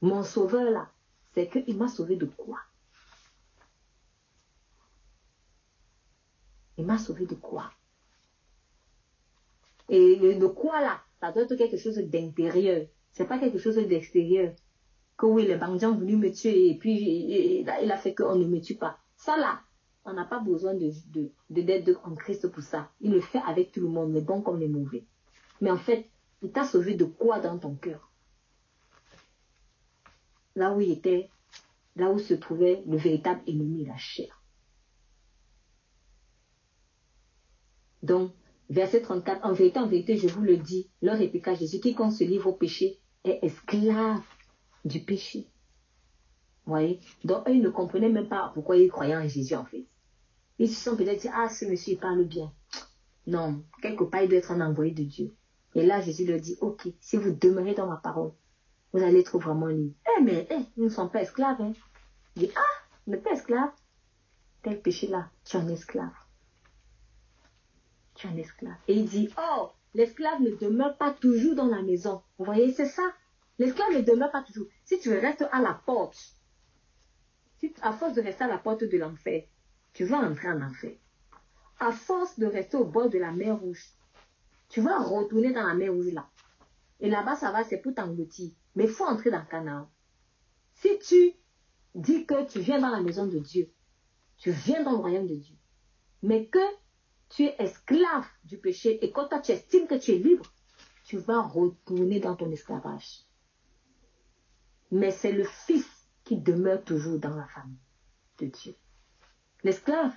Mon sauveur là, c'est qu'il m'a sauvé de quoi? Il m'a sauvé de quoi? Et le quoi là, ça doit être quelque chose d'intérieur. C'est pas quelque chose d'extérieur que oui, les bandits ont voulu me tuer et puis il a fait qu'on ne me tue pas. Ça là, on n'a pas besoin de, de, en Christ pour ça. Il le fait avec tout le monde, les bons comme les mauvais. Mais en fait, il t'a sauvé de quoi dans ton cœur? Là où il était, là où se trouvait le véritable ennemi, la chair. Donc, verset 34, en vérité, en vérité, je vous le dis, leur répliqua Jésus, quiconque se livre au péché est esclave du péché. Vous voyez? Donc, eux, ils ne comprenaient même pas pourquoi ils croyaient en Jésus, en fait. Ils se sont peut-être dit, ah, ce monsieur, il parle bien. Non, quelque part, il doit être un envoyé de Dieu. Et là, Jésus leur dit, ok, si vous demeurez dans ma parole, vous allez être vraiment libre. Eh, mais, eh, nous ne sommes pas esclaves, hein. Il dit, ah, ne pas esclave. Tel péché-là, tu es un esclave. Un esclave. Et il dit, oh, l'esclave ne demeure pas toujours dans la maison. Vous voyez, c'est ça. L'esclave ne demeure pas toujours. Si tu restes à la porte, si, à force de rester à la porte de l'enfer, tu vas entrer en enfer. À force de rester au bord de la mer rouge, tu vas retourner dans la mer rouge là. Et là-bas, ça va, c'est pour t'engloutir. Mais il faut entrer dans Canaan. Si tu dis que tu viens dans la maison de Dieu, tu viens dans le royaume de Dieu, mais que tu es esclave du péché et quand toi tu estimes que tu es libre, tu vas retourner dans ton esclavage mais c'est le Fils qui demeure toujours dans la famille de Dieu. L'esclave,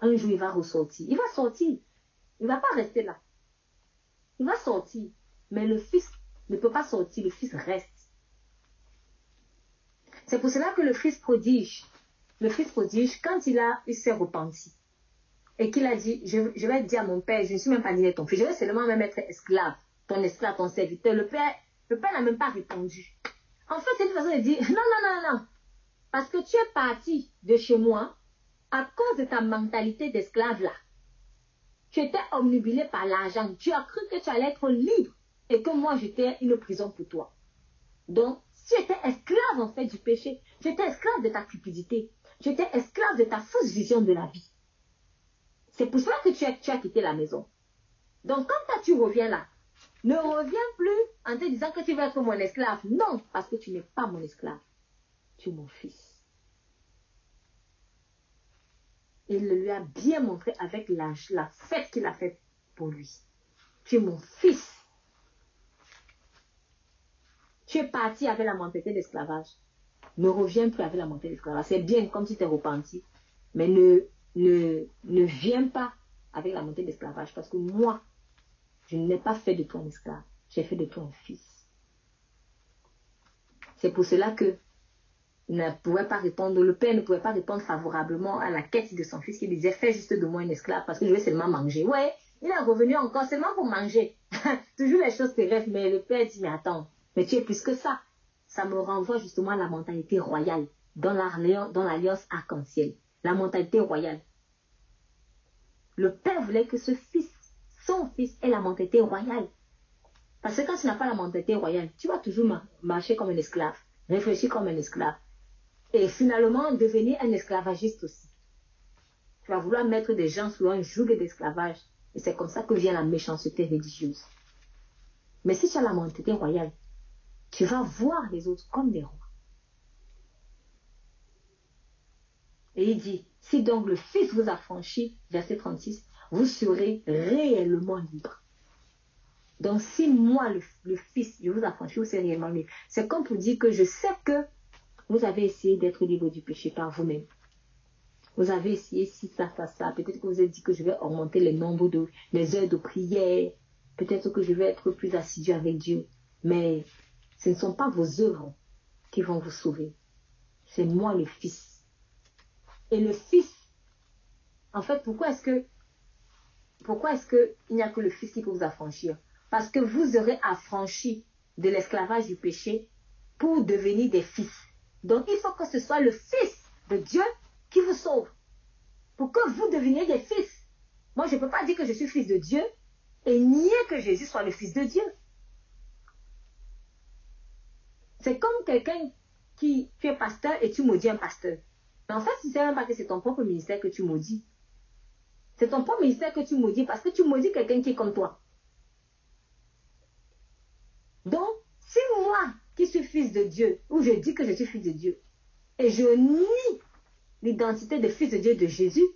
un jour, il va ressortir. Il va sortir. Il ne va pas rester là. Il va sortir. Mais le Fils ne peut pas sortir. Le Fils reste. C'est pour cela que le Fils prodige, le Fils prodige, quand il a, il s'est repenti, et qu'il a dit, je, vais dire à mon père, je ne suis même pas né ton fils, je vais seulement même être esclave, ton esclave, ton serviteur. Le père, le père n'a même pas répondu. En fait, c'est une façon de dire, non, non, non, non. Parce que tu es parti de chez moi à cause de ta mentalité d'esclave là. Tu étais omnubilé par l'argent. Tu as cru que tu allais être libre et que moi j'étais une prison pour toi. Donc, tu étais esclave en fait du péché. Tu étais esclave de ta cupidité. Tu étais esclave de ta fausse vision de la vie. C'est pour cela que tu as, tu as quitté la maison. Donc, quand tu reviens là, ne reviens plus en te disant que tu vas être mon esclave. Non, parce que tu n'es pas mon esclave. Tu es mon fils. Il lui a bien montré avec la, la fête qu'il a faite pour lui. Tu es mon fils. Tu es parti avec la mentalité d'esclavage. Ne reviens plus avec la mentalité d'esclavage. C'est bien comme tu es repenti. Mais ne, ne, ne viens pas avec la montée d'esclavage. Parce que moi, je n'ai pas fait de toi un esclave. J'ai fait de toi un fils. C'est pour cela que le père ne pouvait pas répondre favorablement à la quête de son fils qui disait fais juste de moi un esclave parce que je vais seulement manger. Ouais, il est revenu encore seulement pour manger. <laughs> Toujours les choses rêvent, mais le père dit mais attends, mais tu es plus que ça. Ça me renvoie justement à la mentalité royale dans l'alliance arc-en-ciel. La mentalité royale. Le père voulait que ce fils, son fils, ait la mentalité royale. Parce que quand tu n'as pas la mentalité royale, tu vas toujours marcher comme un esclave, réfléchir comme un esclave. Et finalement, devenir un esclavagiste aussi. Tu vas vouloir mettre des gens sous un joug d'esclavage. Et c'est comme ça que vient la méchanceté religieuse. Mais si tu as la mentalité royale, tu vas voir les autres comme des rois. Et il dit, si donc le Fils vous a franchi, verset 36, vous serez réellement libre. Donc si moi, le, Fils, je vous affranchis, vous serez réellement libre. C'est comme pour dire que je sais que vous avez essayé d'être libre du péché par vous-même. Vous avez essayé si ça, ça, ça. Peut-être que vous avez dit que je vais augmenter le nombre de, les heures de prière. Peut-être que je vais être plus assidu avec Dieu. Mais ce ne sont pas vos œuvres qui vont vous sauver. C'est moi le Fils. Et le Fils, en fait, pourquoi est-ce que, pourquoi est-ce qu'il n'y a que le Fils qui peut vous affranchir? Parce que vous aurez affranchi de l'esclavage du péché pour devenir des fils. Donc il faut que ce soit le Fils de Dieu qui vous sauve. Pour que vous deveniez des fils. Moi, je ne peux pas dire que je suis fils de Dieu et nier que Jésus soit le Fils de Dieu. C'est comme quelqu'un qui, tu pasteur et tu maudis un pasteur. Mais en fait, tu ne sais même pas que c'est ton propre ministère que tu maudis. C'est ton propre ministère que tu maudis parce que tu maudis quelqu'un qui est comme toi. Donc, si moi, qui suis fils de Dieu, ou je dis que je suis fils de Dieu, et je nie l'identité de fils de Dieu de Jésus,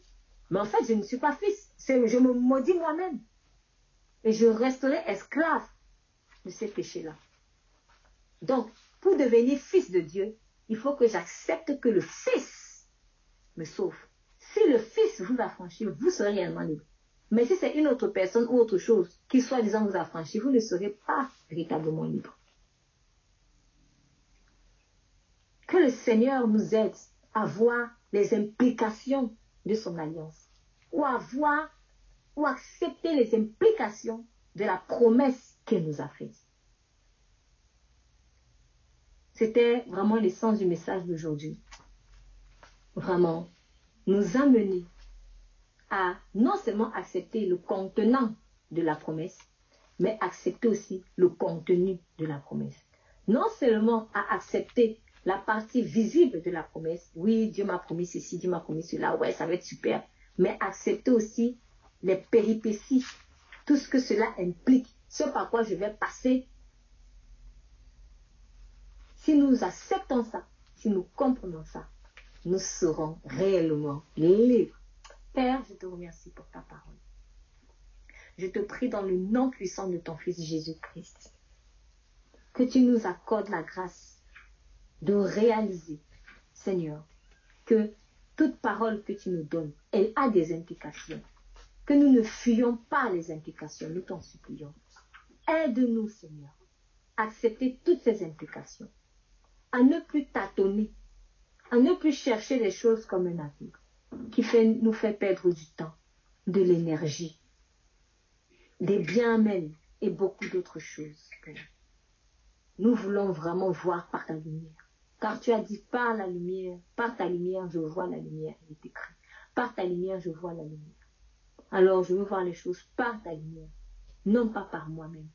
mais en fait, je ne suis pas fils. Je me maudis moi-même. Et je resterai esclave de ces péchés-là. Donc, pour devenir fils de Dieu, il faut que j'accepte que le Fils me sauve. Si le Fils vous affranchit, vous serez réellement libre. Mais si c'est une autre personne ou autre chose qui soi-disant vous affranchit, vous ne serez pas véritablement libre. Que le Seigneur nous aide à voir les implications de son alliance, ou à voir ou accepter les implications de la promesse qu'il nous a faite. C'était vraiment l'essence du message d'aujourd'hui. Vraiment, nous amener à non seulement accepter le contenant de la promesse, mais accepter aussi le contenu de la promesse. Non seulement à accepter la partie visible de la promesse, oui, Dieu m'a promis ceci, Dieu m'a promis cela, ouais, ça va être super, mais accepter aussi les péripéties, tout ce que cela implique, ce par quoi je vais passer si nous acceptons ça, si nous comprenons ça, nous serons réellement libres. Père, je te remercie pour ta parole. Je te prie dans le nom puissant de ton Fils Jésus-Christ, que tu nous accordes la grâce de réaliser, Seigneur, que toute parole que tu nous donnes, elle a des implications. Que nous ne fuyons pas les implications, nous t'en supplions. Aide-nous, Seigneur, à accepter toutes ces implications à ne plus tâtonner, à ne plus chercher les choses comme un aveugle, qui nous fait perdre du temps, de l'énergie, des biens même et beaucoup d'autres choses. Nous voulons vraiment voir par ta lumière. Car tu as dit par la lumière, par ta lumière, je vois la lumière. Il est écrit. Par ta lumière, je vois la lumière. Alors je veux voir les choses par ta lumière, non pas par moi-même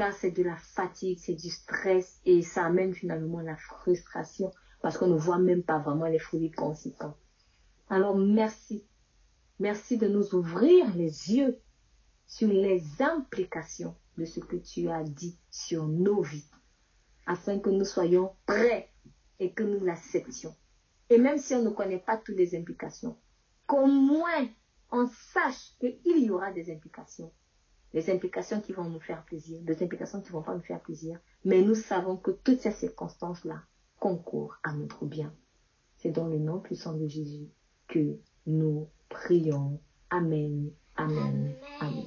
car c'est de la fatigue, c'est du stress et ça amène finalement la frustration parce qu'on ne voit même pas vraiment les fruits conséquents. Alors merci. Merci de nous ouvrir les yeux sur les implications de ce que tu as dit sur nos vies, afin que nous soyons prêts et que nous l'acceptions. Et même si on ne connaît pas toutes les implications, qu'au moins on sache qu'il y aura des implications des implications qui vont nous faire plaisir, des implications qui ne vont pas nous faire plaisir. Mais nous savons que toutes ces circonstances-là concourent à notre bien. C'est dans le nom puissant de Jésus que nous prions. Amen. Amen. Amen.